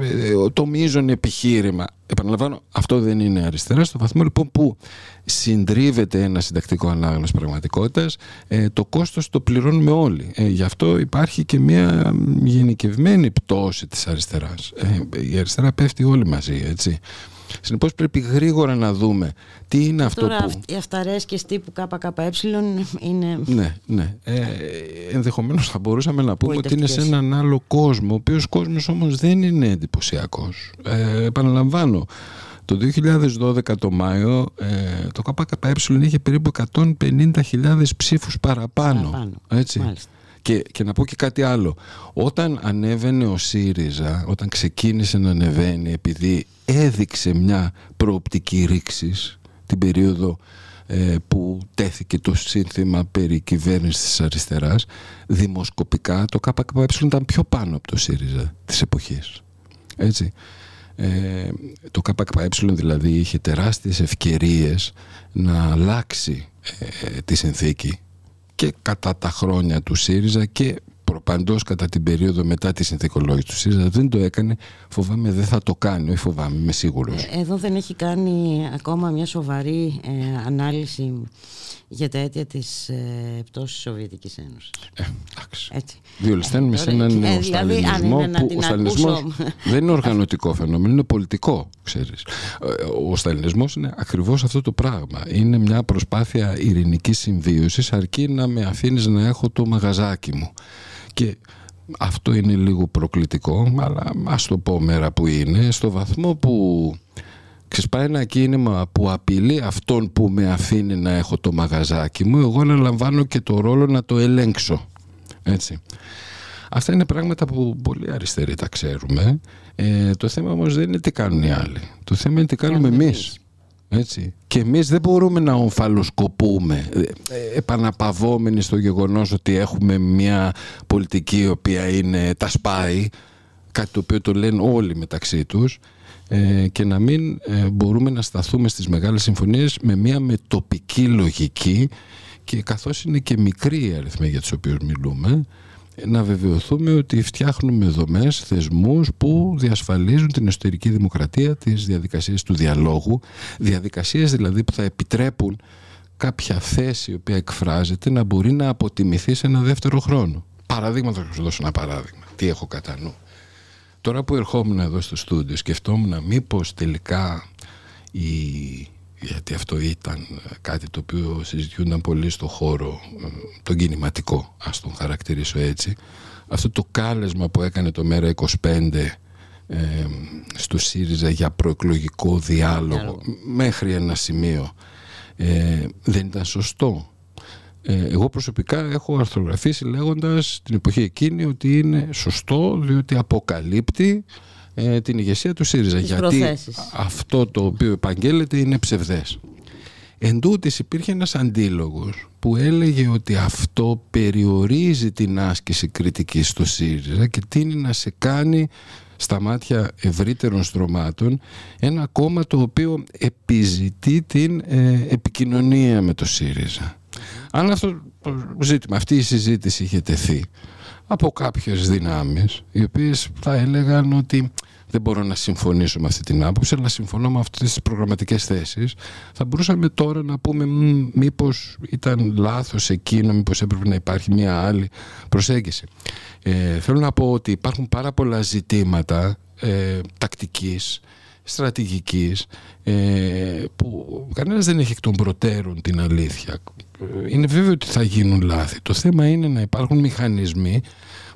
το μείζον επιχείρημα. Επαναλαμβάνω, αυτό δεν είναι αριστερά. Στο βαθμό λοιπόν που συντρίβεται ένα συντακτικό ανάγνωση πραγματικότητας, ε, το κόστος το πληρώνουμε όλοι. Ε, γι' αυτό υπάρχει και μια γενικευμένη πτώση της αριστεράς. Ε, η αριστερά πέφτει όλοι μαζί, έτσι. Συνεπώς πρέπει γρήγορα να δούμε τι είναι αυτό Τώρα που... αυ- οι αυταρέσκες τύπου ΚΚΕ είναι... Ναι, ναι. Ε, ενδεχομένως θα μπορούσαμε να πούμε ότι είναι σε Γοητευτικές. έναν άλλο κόσμο, ο οποίος κόσμος όμως δεν είναι εντυπωσιακός. Ε, επαναλαμβάνω, το 2012 το Μάιο ε, το ΚΚΕ είχε περίπου 150.000 ψήφους παραπάνω. Παραπάνω, Έτσι. μάλιστα. Και, και να πω και κάτι άλλο. Όταν ανέβαινε ο ΣΥΡΙΖΑ, όταν ξεκίνησε να ανεβαίνει, επειδή έδειξε μια προοπτική ρήξης την περίοδο ε, που τέθηκε το σύνθημα περί κυβέρνησης της αριστεράς, δημοσκοπικά το ΚΚΕ ήταν πιο πάνω από το ΣΥΡΙΖΑ της εποχής. Έτσι. Ε, το ΚΚΕ δηλαδή είχε τεράστιες ευκαιρίες να αλλάξει ε, τη συνθήκη και κατά τα χρόνια του ΣΥΡΙΖΑ και προπαντός κατά την περίοδο μετά τη συνθηκολόγηση του ΣΥΡΙΖΑ δεν το έκανε, φοβάμαι δεν θα το κάνει, όχι φοβάμαι, είμαι σίγουρος. Ε, Εδώ δεν έχει κάνει ακόμα μια σοβαρή ε, ανάλυση για τα αίτια της ε, πτώσης της Σοβιετικής Ένωσης. Ε, εντάξει. Έτσι. Διολυσταίνουμε σε τώρα, έναν ε, δηλαδή, νεοσταλινισμό αν είναι να που την ο σταλινισμός ακούσω- δεν είναι οργανωτικό φαινόμενο, είναι πολιτικό, ξέρεις. Ε, Ο σταλινισμός είναι ακριβώς αυτό το πράγμα. Είναι μια προσπάθεια ειρηνικής συμβίωσης αρκεί να με αφήνεις να έχω το μαγαζάκι μου. Και αυτό είναι λίγο προκλητικό, αλλά ας το πω μέρα που είναι, στο βαθμό που ξεσπάει ένα κίνημα που απειλεί αυτόν που με αφήνει να έχω το μαγαζάκι μου, εγώ αναλαμβάνω και το ρόλο να το ελέγξω. Έτσι. Αυτά είναι πράγματα που πολύ αριστεροί τα ξέρουμε. Ε, το θέμα όμως δεν είναι τι κάνουν οι άλλοι. Το θέμα είναι τι κάνουμε Κάνουμε εμείς. Έτσι. Και εμείς δεν μπορούμε να ομφαλοσκοπούμε ε, ε, επαναπαυόμενοι στο γεγονός ότι έχουμε μια πολιτική η οποία είναι τα σπάει κάτι το οποίο το λένε όλοι μεταξύ τους ε, και να μην ε, μπορούμε να σταθούμε στις μεγάλες συμφωνίες με μια μετοπική λογική και καθώς είναι και μικροί οι αριθμοί για τους οποίους μιλούμε ε, να βεβαιωθούμε ότι φτιάχνουμε δομές, θεσμούς που διασφαλίζουν την εσωτερική δημοκρατία, τις διαδικασίες του διαλόγου, διαδικασίες δηλαδή που θα επιτρέπουν κάποια θέση η οποία εκφράζεται να μπορεί να αποτιμηθεί σε ένα δεύτερο χρόνο. Παραδείγμα, θα σου δώσω ένα παράδειγμα. Τι έχω κατά νου. Τώρα που ερχόμουν εδώ στο στούντιο σκεφτόμουν μήπως τελικά η... γιατί αυτό ήταν κάτι το οποίο συζητιούνταν πολύ στο χώρο ε, τον κινηματικό ας τον χαρακτηρίσω έτσι αυτό το κάλεσμα που έκανε το Μέρα 25 ε, στο ΣΥΡΙΖΑ για προεκλογικό διάλογο Διάλογο. μέχρι ένα σημείο ε, δεν ήταν σωστό ε, εγώ προσωπικά έχω αρθρογραφήσει λέγοντας την εποχή εκείνη ότι είναι σωστό διότι αποκαλύπτει ε, την ηγεσία του ΣΥΡΙΖΑ. Τις γιατί προθέσεις. αυτό το οποίο επαγγέλλεται είναι ψευδές. Εν τούτης υπήρχε ένας αντίλογος που έλεγε ότι αυτό περιορίζει την άσκηση κριτικής στο ΣΥΡΙΖΑ και τίνει να σε κάνει στα μάτια ευρύτερων στρωμάτων ένα κόμμα το οποίο επιζητεί την ε, επικοινωνία με το ΣΥΡΙΖΑ. Αν αυτό το ζήτημα, αυτή η συζήτηση είχε τεθεί από κάποιες δυνάμεις οι οποίες θα έλεγαν ότι δεν μπορώ να συμφωνήσω με αυτή την άποψη αλλά συμφωνώ με αυτές τις προγραμματικές θέσεις. Θα μπορούσαμε τώρα να πούμε «Μμ, μήπως ήταν λάθος εκείνο μήπως έπρεπε να υπάρχει μια άλλη προσέγγιση. Ε, θέλω να πω ότι υπάρχουν πάρα πολλά ζητήματα ε, τακτικής στρατηγικής ε, που κανένας δεν έχει εκ των προτέρων την αλήθεια. Ε, είναι βέβαιο ότι θα γίνουν λάθη. Το θέμα είναι να υπάρχουν μηχανισμοί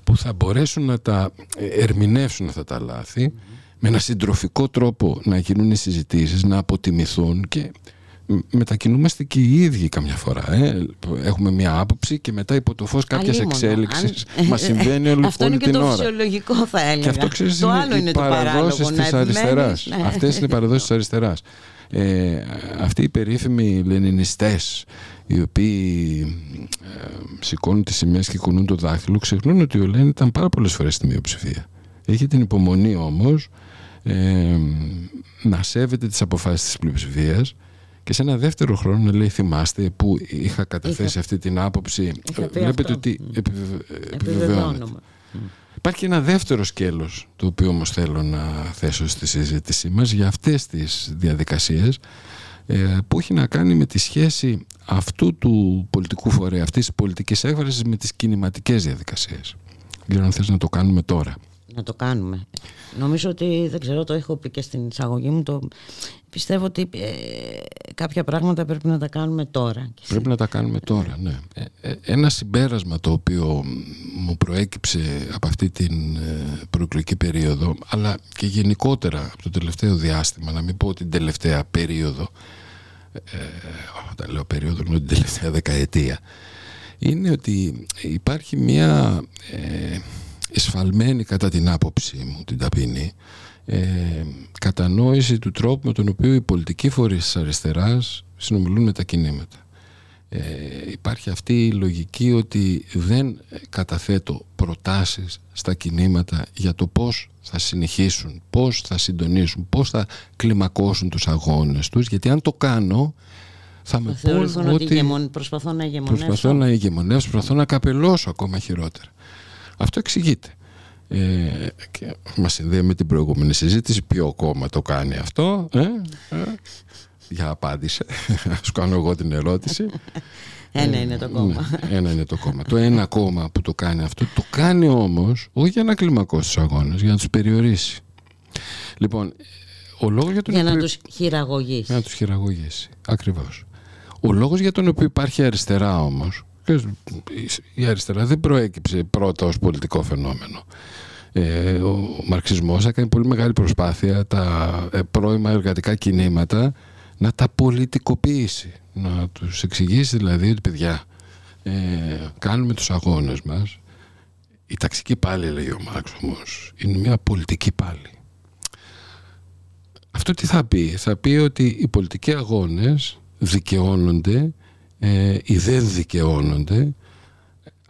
που θα μπορέσουν να τα ε, ερμηνεύσουν αυτά τα λάθη με ένα συντροφικό τρόπο να γίνουν οι συζητήσεις, να αποτιμηθούν και μ, μετακινούμαστε και οι ίδιοι καμιά φορά. Ε. Έχουμε μια άποψη και μετά υπό το φως κάποιες Αλίμονο, εξέλιξεις αν- <laughs> μας συμβαίνει όλη, Αυτό όλη είναι και την το ώρα. φυσιολογικό θα έλεγα. Και αυτό ξέρεις το είναι άλλο οι είναι το παράλογο. παραδόσεις να της επιμένεις, αριστεράς. ναι. Αυτές είναι οι παραδόσεις της αριστεράς. Ε, αυτοί οι περίφημοι λενινιστές οι οποίοι ε, σηκώνουν τις σημαίες και κουνούν το δάχτυλο ξεχνούν ότι ο Λένιν ήταν πάρα πολλές φορές στη μειοψηφία. Έχει την υπομονή όμως ε, να σέβεται τις αποφάσεις της πλειοψηφίας και σε ένα δεύτερο χρόνο να λέει θυμάστε που είχα καταθέσει Είχα- αυτή την άποψη Είχα πει βλέπετε αυτό. ότι Μμ. επιβεβαι- επιβεβαιώνεται. Επιβεβαιώνομαι. Υπάρχει και ένα δεύτερο σκέλος το οποίο όμως θέλω να θέσω στη συζήτησή μας για αυτές τις διαδικασίες ε, που έχει να κάνει με τη σχέση αυτού του πολιτικού φορέα, αυτής της πολιτικής έκφρασης με τις κινηματικές διαδικασίες. Δεν ξέρω αν θες να το κάνουμε τώρα. Να το κάνουμε. Νομίζω ότι, δεν ξέρω, το έχω πει και στην εισαγωγή μου, το... πιστεύω ότι ε, κάποια πράγματα πρέπει να τα κάνουμε τώρα. Και Πρέπει να τα κάνουμε τώρα, ναι. Ε, ε, Ένα συμπέρασμα το οποίο μου προέκυψε από αυτή την ε, προεκλογική περίοδο, αλλά και γενικότερα από το τελευταίο διάστημα, να μην πω την τελευταία περίοδο, ε, όταν λέω περίοδο εννοώ την τελευταία δεκαετία, είναι ότι υπάρχει μια ε, εσφαλμένη κατά την άποψή μου, την ταπεινή, ε, κατανόηση του τρόπου με τον οποίο οι πολιτικοί φορείς της αριστεράς συνομιλούν με τα κινήματα. Ε, υπάρχει αυτή η λογική ότι δεν καταθέτω προτάσεις στα κινήματα για το πώς θα συνεχίσουν, πώς θα συντονίσουν, πώς θα κλιμακώσουν τους αγώνες τους, γιατί αν το κάνω θα με Θα θεωρηθούν πούν ότι, ότι ηγεμον- προσπαθώ να ηγεμονεύσω. προσπαθώ να ηγεμονεύσω, προσπαθώ να καπελώσω ακόμα χειρότερα. Αυτό εξηγείται. Ε, και μας συνδέει με την προηγούμενη συζήτηση ποιο κόμμα το κάνει αυτό ε, ε, για απάντησε σου <laughs> κάνω εγώ την ερώτηση <laughs> Ένα είναι το κόμμα. ναι, ένα είναι το κόμμα το ένα κόμμα που το κάνει αυτό το κάνει όμως όχι για να κλιμακώσει τους αγώνες για να τους περιορίσει λοιπόν ο λόγος για τον Για να οποίο- τους χειραγωγήσει. για να τους χειραγωγήσει. Ακριβώς. Ο λόγος για τον οποίο υπάρχει αριστερά όμως, και η αριστερά δεν προέκυψε πρώτα ως πολιτικό φαινόμενο. Ε, ο μαρξισμός έκανε πολύ μεγάλη προσπάθεια τα ε, πρώιμα εργατικά κινήματα να τα πολιτικοποιήσει. Να τους εξηγήσει δηλαδή ότι παιδιά ε, κάνουμε τους αγώνες μας η ταξική πάλι λέει ο Μάρξ όμως είναι μια πολιτική πάλι αυτό τι θα πει; Θα πει ότι οι πολιτικοί αγώνες δικαιώνονται ε, ή δεν δικαιώνονται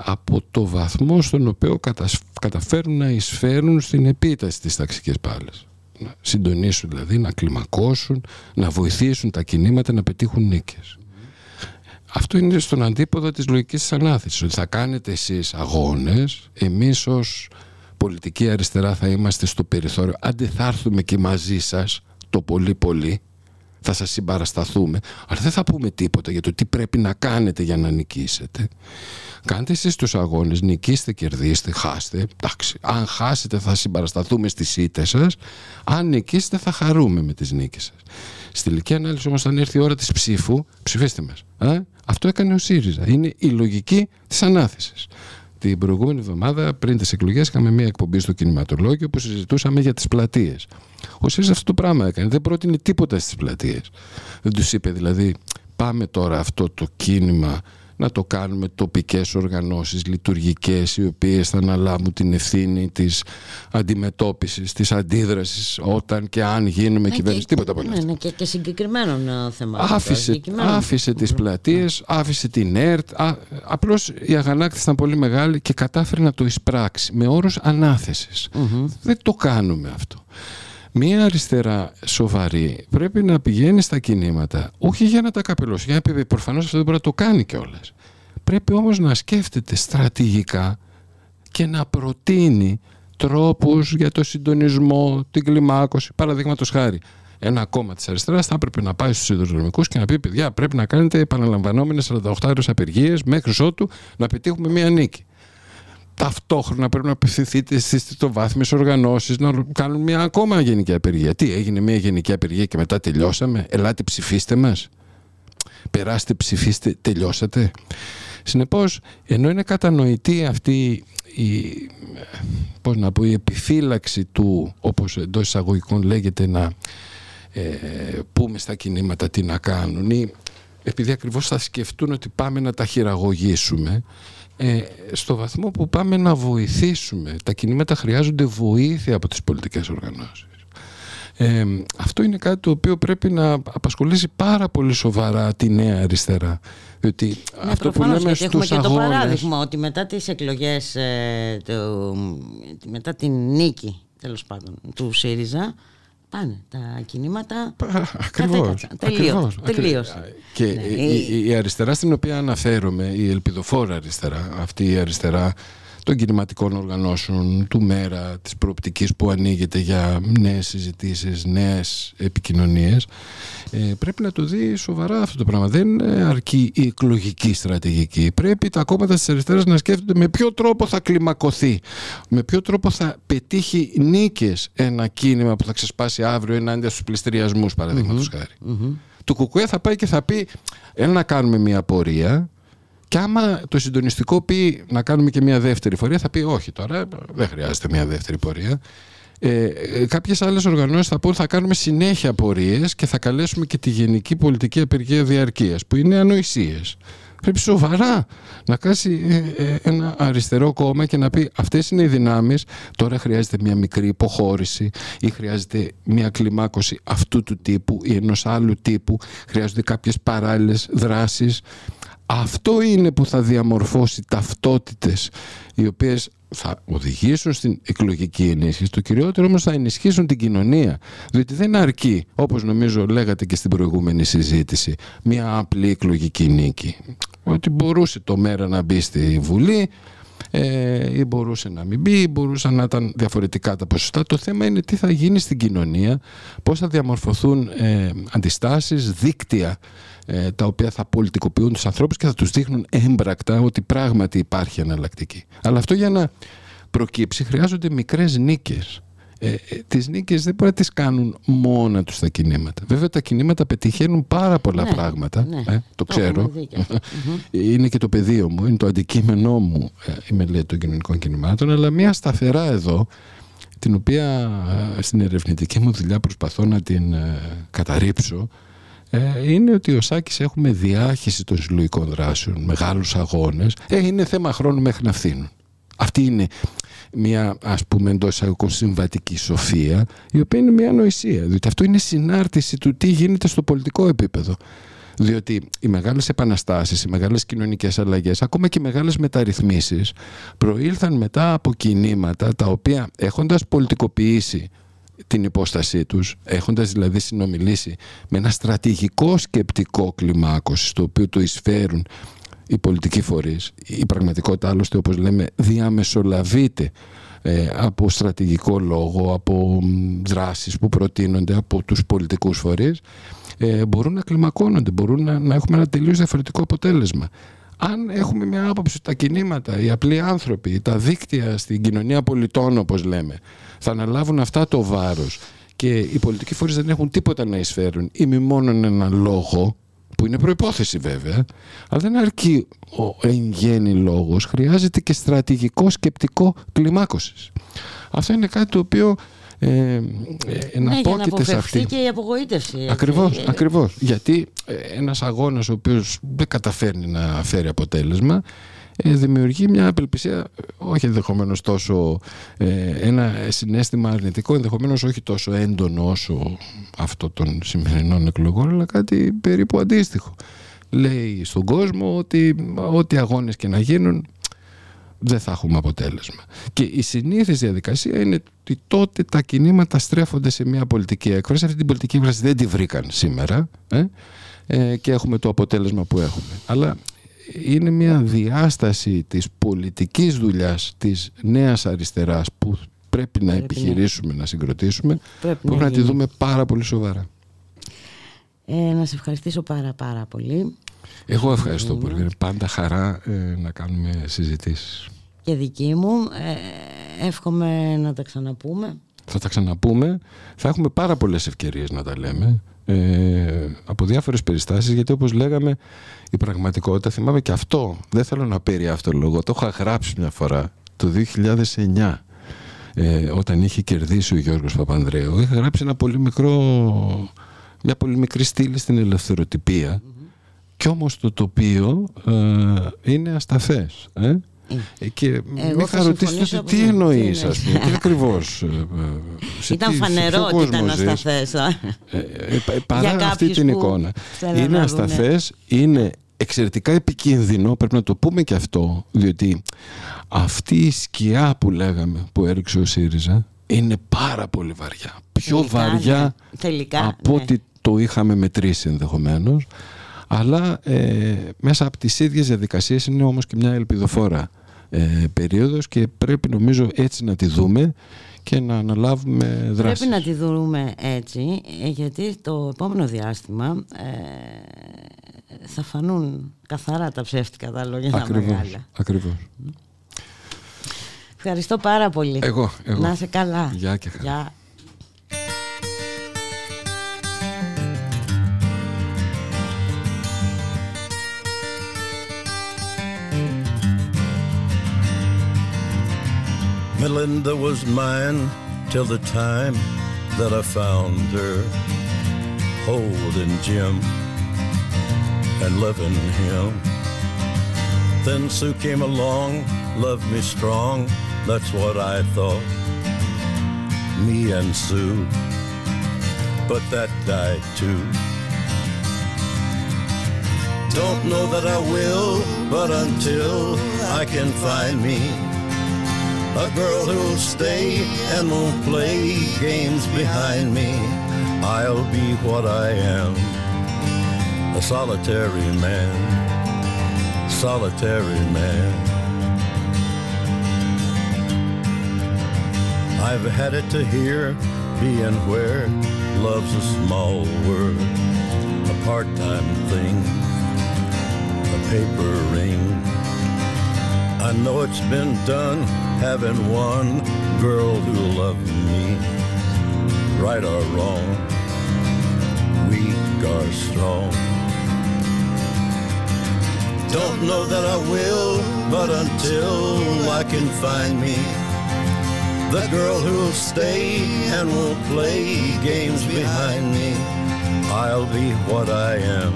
από το βαθμό στον οποίο κατασ- καταφέρουν να εισφέρουν στην επίταση της ταξικής πάλης. Να συντονίσουν δηλαδή, να κλιμακώσουν, να βοηθήσουν τα κινήματα να πετύχουν νίκες. Αυτό είναι στον αντίποδο της λογικής της ανάθεσης. Ότι θα κάνετε εσείς αγώνες, εμείς ως πολιτική αριστερά θα είμαστε στο περιθώριο. Άντε θα έρθουμε και μαζί σας το πολύ πολύ, θα σας συμπαρασταθούμε, αλλά δεν θα πούμε τίποτα για το τι πρέπει να κάνετε για να νικήσετε. Κάντε εσείς τους αγώνες, νικήστε, κερδίστε, χάστε. Εντάξει, αν χάσετε θα συμπαρασταθούμε στις ήττες σας, αν νικήσετε θα χαρούμε με τις νίκες σας. Στη τελική ανάλυση όμως αν έρθει η ώρα της ψήφου, ψηφίστε μας. Α; Αυτό έκανε ο ΣΥΡΙΖΑ. Είναι η λογική της ανάθεσης. Την προηγούμενη εβδομάδα, πριν τις εκλογές, είχαμε μια εκπομπή στο κινηματολόγιο που συζητούσαμε για τις πλατείες. Ο ΣΥΡΙΖΑ αυτό το πράγμα έκανε. Δεν πρότεινε τίποτα στις πλατείες. Δεν τους είπε δηλαδή, πάμε τώρα αυτό το κίνημα να το κάνουμε τοπικές οργανώσεις λειτουργικές οι οποίες θα αναλάβουν την ευθύνη της αντιμετώπισης, της αντίδρασης όταν και αν γίνουμε Ναι, κυβέρνηση. και- Τίποτα από όλα ναι, αυτά. ναι, και, και συγκεκριμένων ε, θεμάτων. Άφησε, Συγκεκριμένων. άφησε τις πλατείες, άφησε την ΕΡΤ. Α, απλώς η αγανάκτηση ήταν πολύ μεγάλη και κατάφερε να το εισπράξει με όρους ανάθεσης. Δεν το κάνουμε αυτό. Μία αριστερά σοβαρή πρέπει να πηγαίνει στα κινήματα, όχι για να τα καπελώσει, για να πει προφανώς αυτό δεν μπορεί να το κάνει κιόλας. Πρέπει όμως να σκέφτεται στρατηγικά και να προτείνει τρόπους για το συντονισμό, την κλιμάκωση. Παραδείγματος χάρη, ένα κόμμα της αριστεράς θα έπρεπε να πάει στους σιδηροδρομικούς και να πει παιδιά πρέπει να κάνετε επαναλαμβανόμενες 48 ώρες απεργίες μέχρι ότου να πετύχουμε μία νίκη. Ταυτόχρονα πρέπει να απευθυνθείτε στις τριτοβάθμιες οργανώσεις να κάνουν μια ακόμα γενική απεργία. Τι έγινε μια γενική απεργία και μετά τελειώσαμε; Ελάτε ψηφίστε μας. Περάστε ψηφίστε τελειώσατε. Συνεπώς ενώ είναι κατανοητή αυτή η, πώς να πω, η επιφύλαξη του όπως εντός εισαγωγικών λέγεται να ε, πούμε στα κινήματα τι να κάνουν ή επειδή ακριβώς θα σκεφτούν ότι πάμε να τα χειραγωγήσουμε ε, στο βαθμό που πάμε να βοηθήσουμε. Τα κινήματα χρειάζονται βοήθεια από τις πολιτικές οργανώσεις. Ε, αυτό είναι κάτι το οποίο πρέπει να απασχολήσει πάρα πολύ σοβαρά τη νέα αριστερά. Διότι Ναι, αυτό που προφανώς, λέμε γιατί έχουμε στους και το αγώνες... παράδειγμα ότι μετά τις εκλογές, ε, του- μετά την νίκη τέλος πάντων του ΣΥΡΙΖΑ πάνε τα κινήματα Ακριβώς, κατέκατσαν. Τελείω- ακριβώς, τελείωσε. ακριβώς. Και Ναι, η, η- η αριστερά στην οποία αναφέρομαι, η ελπιδοφόρα αριστερά, αυτή η αριστερά των κινηματικών οργανώσεων, του ΜΕΡΑ, της προοπτικής που ανοίγεται για νέες συζητήσεις, νέες επικοινωνίες, ε, πρέπει να το δει σοβαρά αυτό το πράγμα. Δεν ε, αρκεί η εκλογική στρατηγική. Πρέπει τα κόμματα της αριστεράς να σκέφτονται με ποιο τρόπο θα κλιμακωθεί, με ποιο τρόπο θα πετύχει νίκες ένα κίνημα που θα ξεσπάσει αύριο ενάντια στους πληστηριασμούς, παραδείγματος χάρη. Το κουκουέ θα πάει και θα πει έλα να κάνουμε μια πορεία και άμα το συντονιστικό πει να κάνουμε και μια δεύτερη πορεία θα πει όχι τώρα δεν χρειάζεται μια δεύτερη πορεία. Ε, ε, κάποιες άλλες οργανώσεις θα πούν θα κάνουμε συνέχεια πορείες και θα καλέσουμε και τη Γενική Πολιτική Απεργία Διαρκείας που είναι ανοησίες. Πρέπει σοβαρά να κάσει ε, ε, ένα αριστερό κόμμα και να πει αυτές είναι οι δυνάμεις, τώρα χρειάζεται μια μικρή υποχώρηση ή χρειάζεται μια κλιμάκωση αυτού του τύπου ή ενός άλλου τύπου, χρειάζονται κάποιες παράλληλες δράσεις. Αυτό είναι που θα διαμορφώσει ταυτότητες οι οποίες θα οδηγήσουν στην εκλογική ενίσχυση. Το κυριότερο όμως θα ενισχύσουν την κοινωνία. Διότι δεν αρκεί, όπως νομίζω λέγατε και στην προηγούμενη συζήτηση, μια απλή εκλογική νίκη. Ότι μπορούσε το μέρα να μπει στη Βουλή, ε, ή μπορούσε να μην μπει, ή μπορούσαν να ήταν διαφορετικά τα ποσοστά. Το θέμα είναι τι θα γίνει στην κοινωνία, πώς θα διαμορφωθούν ε, αντιστάσεις, δίκτυα ε, τα οποία θα πολιτικοποιούν τους ανθρώπους και θα τους δείχνουν έμπρακτα ότι πράγματι υπάρχει εναλλακτική. Αλλά αυτό για να προκύψει χρειάζονται μικρές νίκες. Ε, ε, τις νίκες δεν μπορεί να τις κάνουν μόνα τους τα κινήματα. Βέβαια τα κινήματα πετυχαίνουν πάρα πολλά Ναι, πράγματα. ναι. Ε, το Το ξέρω. έχουμε δει και αυτό. είναι και το πεδίο μου, είναι το αντικείμενό μου ε, η μελέτη των κοινωνικών κινημάτων, αλλά μια σταθερά εδώ, την οποία ε, στην ερευνητική μου δουλειά προσπαθώ να την ε, καταρρύψω, ε, είναι ότι ο Σάκης έχουμε διάχυση των συλλογικών δράσεων, μεγάλους αγώνες, ε, είναι θέμα χρόνου μέχρι να φθήνουν. Αυτή είναι μια ας πούμε εντός εισαγωγικών συμβατική σοφία η οποία είναι μια ανοησία διότι αυτό είναι συνάρτηση του τι γίνεται στο πολιτικό επίπεδο διότι οι μεγάλες επαναστάσεις, οι μεγάλες κοινωνικές αλλαγές ακόμα και οι μεγάλες μεταρρυθμίσεις προήλθαν μετά από κινήματα τα οποία έχοντας πολιτικοποιήσει την υπόστασή τους, έχοντας δηλαδή συνομιλήσει με ένα στρατηγικό σκεπτικό κλιμάκωση το οποίο το εισφέρουν οι πολιτικοί φορείς. Η πραγματικότητα άλλωστε όπως λέμε διαμεσολαβείται ε, από στρατηγικό λόγο, από μ, δράσεις που προτείνονται από τους πολιτικούς φορείς ε, μπορούν να κλιμακώνονται, μπορούν να, να έχουμε ένα τελείως διαφορετικό αποτέλεσμα. Αν έχουμε μια άποψη ότι τα κινήματα, οι απλοί άνθρωποι, τα δίκτυα στην κοινωνία πολιτών όπως λέμε θα αναλάβουν αυτά το βάρος και οι πολιτικοί φορείς δεν έχουν τίποτα να εισφέρουν ή μη μόνο ένα λόγο που είναι προϋπόθεση βέβαια αλλά δεν αρκεί ο εν γέννη λόγος χρειάζεται και στρατηγικό σκεπτικό κλιμάκωσης αυτό είναι κάτι το οποίο ε, ε, Ναι, για να εναπόκειται σε αποφευχθεί αυτή και η απογοήτευση. έτσι. Ακριβώς, Ε, ακριβώς. Γιατί ε, ένας αγώνας ο οποίος δεν καταφέρνει να φέρει αποτέλεσμα ε, δημιουργεί μια απελπισία, ε, όχι ενδεχομένως τόσο ε, ένα συνέστημα αρνητικό, ενδεχομένως όχι τόσο έντονο όσο αυτό των σημερινών εκλογών, αλλά κάτι περίπου αντίστοιχο. Λέει στον κόσμο ότι ό,τι αγώνες και να γίνουν δεν θα έχουμε αποτέλεσμα. Και η συνήθις διαδικασία είναι ότι τότε τα κινήματα στρέφονται σε μια πολιτική έκφραση. Αυτή την πολιτική έκφραση δεν τη βρήκαν σήμερα ε, ε, και έχουμε το αποτέλεσμα που έχουμε. Αλλά είναι μια διάσταση της πολιτικής δουλειάς της νέας αριστεράς που πρέπει να Πρέπει να- επιχειρήσουμε να συγκροτήσουμε Πρέπει που να να τη γίνει. δούμε πάρα πολύ σοβαρά. Ε, να σε ευχαριστήσω πάρα πάρα πολύ Εγώ ευχαριστώ πολύ. Είναι πάντα χαρά ε, να κάνουμε συζητήσεις. και δική μου. Ε, εύχομαι να τα ξαναπούμε. Θα τα ξαναπούμε. Θα έχουμε πάρα πολλές ευκαιρίες να τα λέμε. Ε, από διάφορες περιστάσεις γιατί όπως λέγαμε η πραγματικότητα θυμάμαι και αυτό δεν θέλω να παίρνει αυτό λόγο το είχα γράψει μια φορά το 2009 ε, όταν είχε κερδίσει ο Γιώργος Παπανδρέου είχα γράψει ένα πολύ μικρό μια πολύ μικρή στήλη στην ελευθεροτυπία και όμως το τοπίο ε, είναι ασταθές ε; Ε, Και Εγώ με θα είχα ρωτήσει συμφωνήσω τότε, τι από- εννοείς τι ας πούμε, τι ακριβώς. ε, ε, σε Ήταν τι- σε φανερό ποιο ότι ήταν κόσμο ζεις. ασταθές. α. Ε, ε, πα- παρά Για αυτή κάποιους την που εικόνα. θέλουν Είναι να δουνε. ασταθές, είναι εξαιρετικά επικίνδυνο, πρέπει να το πούμε και αυτό, διότι αυτή η σκιά που λέγαμε που έριξε ο ΣΥΡΙΖΑ είναι πάρα πολύ βαριά. Πιο Τελικά, βαριά ναι. Τελικά, από ναι. ό,τι το είχαμε μετρήσει ενδεχομένως αλλά ε, μέσα από τις ίδιες διαδικασίες είναι όμως και μια ελπιδοφόρα ε, περίοδος και πρέπει νομίζω έτσι να τη δούμε και να αναλάβουμε δράση. Πρέπει να τη δούμε έτσι, ε, γιατί το επόμενο διάστημα ε, θα φανούν καθαρά τα ψεύτικα τα λόγια τα Ακριβώς, μεγάλα. ακριβώς. Ευχαριστώ πάρα πολύ. Εγώ, εγώ. Να είσαι καλά. Γεια και χαρά. Γεια. Melinda was mine till the time that I found her holding Jim and loving him. Then Sue came along, loved me strong, that's what I thought. Me and Sue, but that died too. Don't know that I will, but until I can find me a girl who'll stay and won't play games behind me. I'll be what I am, a solitary man, solitary man. I've had it to hear, being where love's a small word, a part-time thing, a paper ring. I know it's been done having one girl who loved me, right or wrong, weak or strong. Don't know that I will, but until I can find me the girl who'll stay and will play games behind me, I'll be what I am,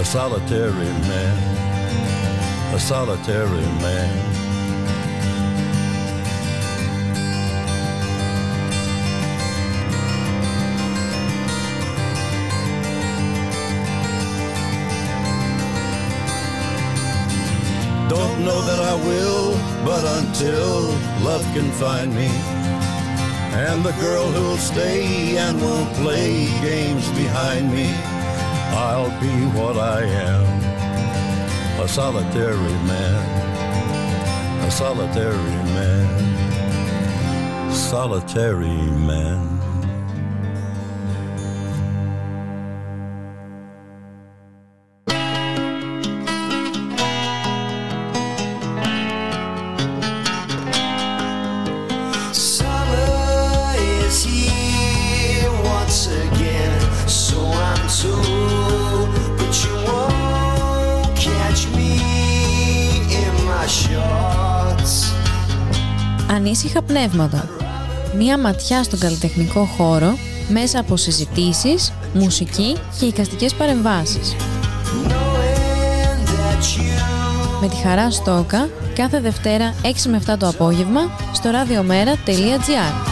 a solitary man, a solitary man. Know that I will, but until love can find me, and the girl who'll stay and won't play games behind me, I'll be what I am, a solitary man, a solitary man, solitary man. Ανήσυχα πνεύματα. Μία ματιά στον καλλιτεχνικό χώρο μέσα από συζητήσεις, μουσική και εικαστικές παρεμβάσεις. Με τη χαρά Στόκα, κάθε Δευτέρα 6 με 7 το απόγευμα στο radiomera.gr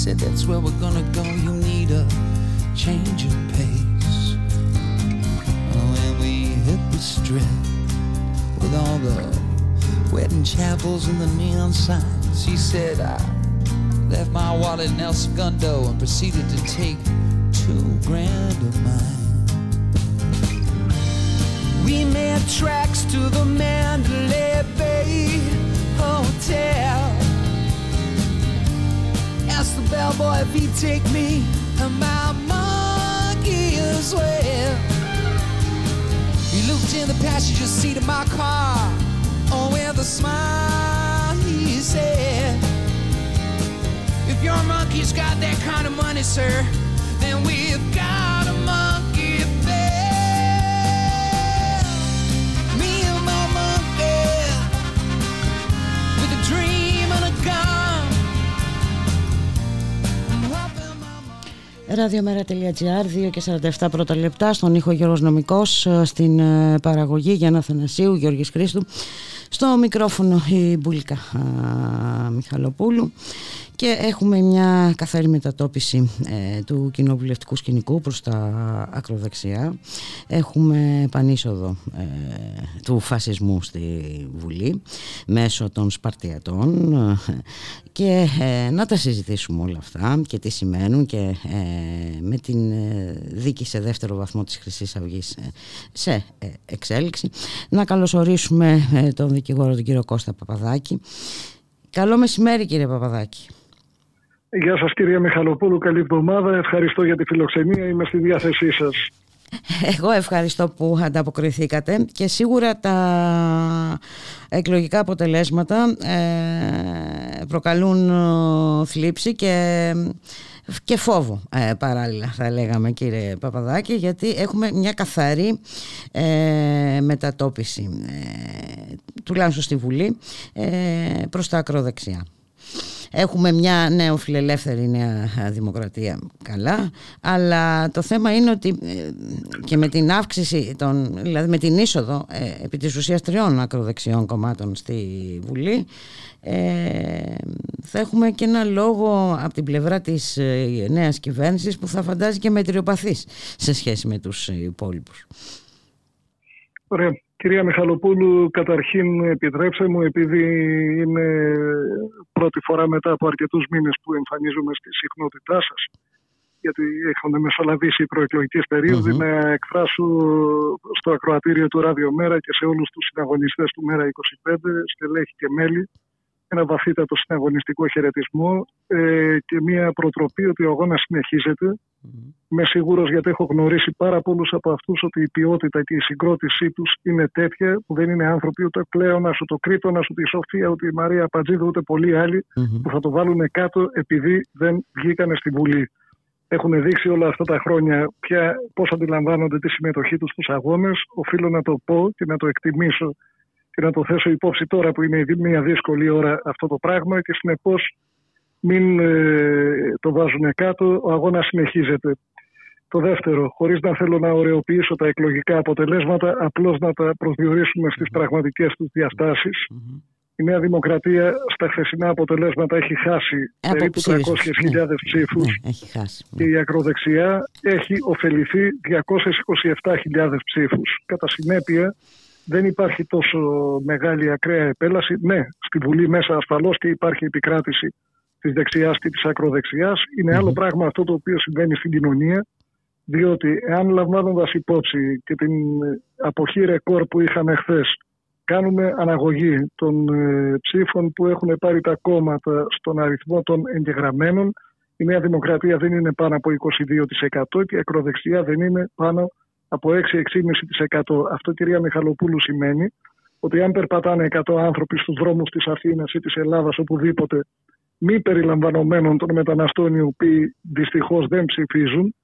said, That's where we're gonna go. You need a change of pace. Oh, when we hit the strip with all the wedding chapels and the neon signs, he said, I left my wallet in El Segundo and proceeded to take two grand of mine. We made tracks to the Mandalay The bellboy if he'd take me and my monkey as well. He looked in the passenger seat of my car. Oh, with a smile, he said, If your monkey's got that kind of money, sir, then we've Ραδιομέρα.gr, 2 και 47 πρώτα λεπτά, στον ήχο Γιώργος Νομικός, ε, στην ε, παραγωγή Γιάννα Θανασίου, Γιώργης Χρήστου, στο μικρόφωνο η Μπουλίκα α, Μιχαλοπούλου και έχουμε μια καθαρή μετατόπιση ε, του κοινοβουλευτικού σκηνικού προς τα ακροδεξιά. Έχουμε πανίσοδο ε, του φασισμού στη Βουλή μέσω των Σπαρτιατών και ε, να τα συζητήσουμε όλα αυτά και τι σημαίνουν και ε, με την ε, δίκη σε δεύτερο βαθμό της χρυσής αυγής σε εξέλιξη. Να καλωσορίσουμε τον δικηγόρο τον κύριο Κώστα Παπαδάκη. Καλό μεσημέρι κύριε Παπαδάκη. Γεια σας κυρία Μιχαλοπούλου, καλή εβδομάδα. Ευχαριστώ για τη φιλοξενία, είμαι στη διάθεσή σας. Εγώ ευχαριστώ που ανταποκριθήκατε και σίγουρα τα εκλογικά αποτελέσματα ε, προκαλούν ε, θλίψη και, και φόβο ε, παράλληλα θα λέγαμε κύριε Παπαδάκη γιατί έχουμε μια καθαρή μετατόπιση τουλάχιστον στη Βουλή προς τα ακροδεξιά. Έχουμε μια νέο φιλελεύθερη νέα δημοκρατία καλά, αλλά το θέμα είναι ότι ε, και με την αύξηση, των, δηλαδή με την είσοδο ε, επί της ουσίας τριών ακροδεξιών κομμάτων στη Βουλή, ε, θα έχουμε και ένα λόγο από την πλευρά της ε, νέας κυβέρνησης που θα φαντάζει και μετριοπαθής σε σχέση με τους υπόλοιπους. Ωραία. Κυρία Μιχαλοπούλου, καταρχήν επιτρέψτε μου, επειδή είναι πρώτη φορά μετά από αρκετούς μήνες που εμφανίζομαι στη συχνότητά σας, γιατί έχουν μεσολαβήσει οι προεκλογικές περίοδοι, να εκφράσω στο ακροατήριο του Ραδιομέρα και σε όλους τους συναγωνιστές του Μέρα 25, στελέχη και μέλη, ένα βαθύτατο συναγωνιστικό χαιρετισμό ε, και μια προτροπή ότι ο αγώνας συνεχίζεται. Mm. Είμαι σίγουρος γιατί έχω γνωρίσει πάρα πολλούς από αυτούς ότι η ποιότητα και η συγκρότησή τους είναι τέτοια που δεν είναι άνθρωποι ούτε πλέον, ούτε ο Κρήτονας, ούτε η Σοφία, ούτε η Μαρία Πατζίδου, ούτε πολλοί άλλοι που θα το βάλουν κάτω επειδή δεν βγήκανε στη Βουλή. Έχουν δείξει όλα αυτά τα χρόνια πώς αντιλαμβάνονται τη συμμετοχή τους στους αγώνες. Οφείλω να το πω και να το εκτιμήσω και να το θέσω υπόψη τώρα που είναι μια δύσκολη ώρα αυτό το πράγμα και συνεπώς μην ε, το βάζουν κάτω, ο αγώνας συνεχίζεται. Το δεύτερο, χωρίς να θέλω να ωρεοποιήσω τα εκλογικά αποτελέσματα, απλώς να τα προσδιορίσουμε στις πραγματικές τους διαστάσεις. Η Νέα Δημοκρατία στα χθεσινά αποτελέσματα έχει χάσει περίπου 300.000 ψήφους. Ναι, και η ακροδεξιά έχει ωφεληθεί 227.000 ψήφους. Κατά συνέπεια, δεν υπάρχει τόσο μεγάλη ακραία επέλαση. Ναι, στη Βουλή μέσα ασφαλώς και υπάρχει επικράτηση της δεξιάς και της ακροδεξιάς. άλλο πράγμα αυτό το οποίο συμβαίνει στην κοινωνία, διότι εάν λαμβάνοντας υπόψη και την αποχή ρεκόρ που είχαμε χθες, κάνουμε αναγωγή των ε, ψήφων που έχουν πάρει τα κόμματα στον αριθμό των εγγεγραμμένων, η Νέα Δημοκρατία δεν είναι πάνω από 22% και η ακροδεξιά δεν είναι πάνω από 6-6,5%. Αυτό, κυρία Μιχαλοπούλου, σημαίνει ότι αν περπατάνε 100 άνθρωποι στους δρόμους της Αθήνας ή της Ελλάδας οπουδήποτε μη περιλαμβανομένων των μεταναστών οι οποίοι δυστυχώς δεν ψηφιζουν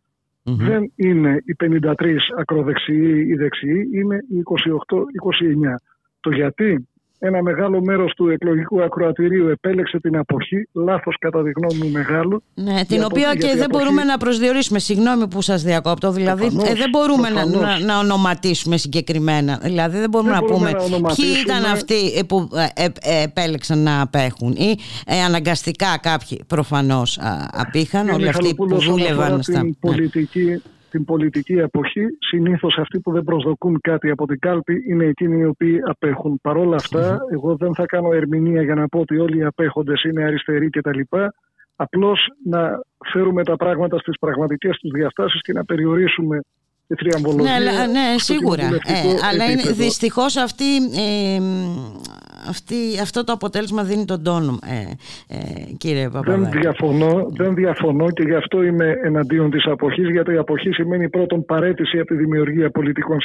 δεν είναι οι 53 ακροδεξιοί ή δεξιοί, είναι οι 28-29. Το γιατί; Ένα μεγάλο μέρος του εκλογικού ακροατηρίου επέλεξε την αποχή, λάθος κατά τη γνώμη μου μεγάλο. Ναι, την οποία και δεν μπορούμε να προσδιορίσουμε, συγγνώμη που σας διακόπτω, δηλαδή ε, δεν μπορούμε να, να, να, ονοματίσουμε συγκεκριμένα, δηλαδή δεν μπορούμε να πούμε ποιοι ήταν αυτοί που ε, ε, επέλεξαν να απέχουν ή αναγκαστικά κάποιοι προφανώς απήχαν, όλοι αυτοί που δούλευαν στα... Ναι. πολιτική την πολιτική εποχή, συνήθως αυτοί που δεν προσδοκούν κάτι από την κάλπη είναι εκείνοι οι οποίοι απέχουν. Παρ' όλα αυτά, εγώ δεν θα κάνω ερμηνεία για να πω ότι όλοι οι απέχοντες είναι αριστεροί κτλ. Απλώς να φέρουμε τα πράγματα στις πραγματικές τους διαστάσεις και να περιορίσουμε ναι, ναι, σίγουρα. Ε, αλλά είναι, δυστυχώς αυτή, ε, αυτή, αυτό το αποτέλεσμα δίνει τον τόνο, ε, ε, κύριε Παπαδάκη. Δεν διαφωνώ, δεν διαφωνώ και γι' αυτό είμαι εναντίον της αποχής, γιατί η αποχή σημαίνει πρώτον παρέτηση από τη δημιουργία πολιτικών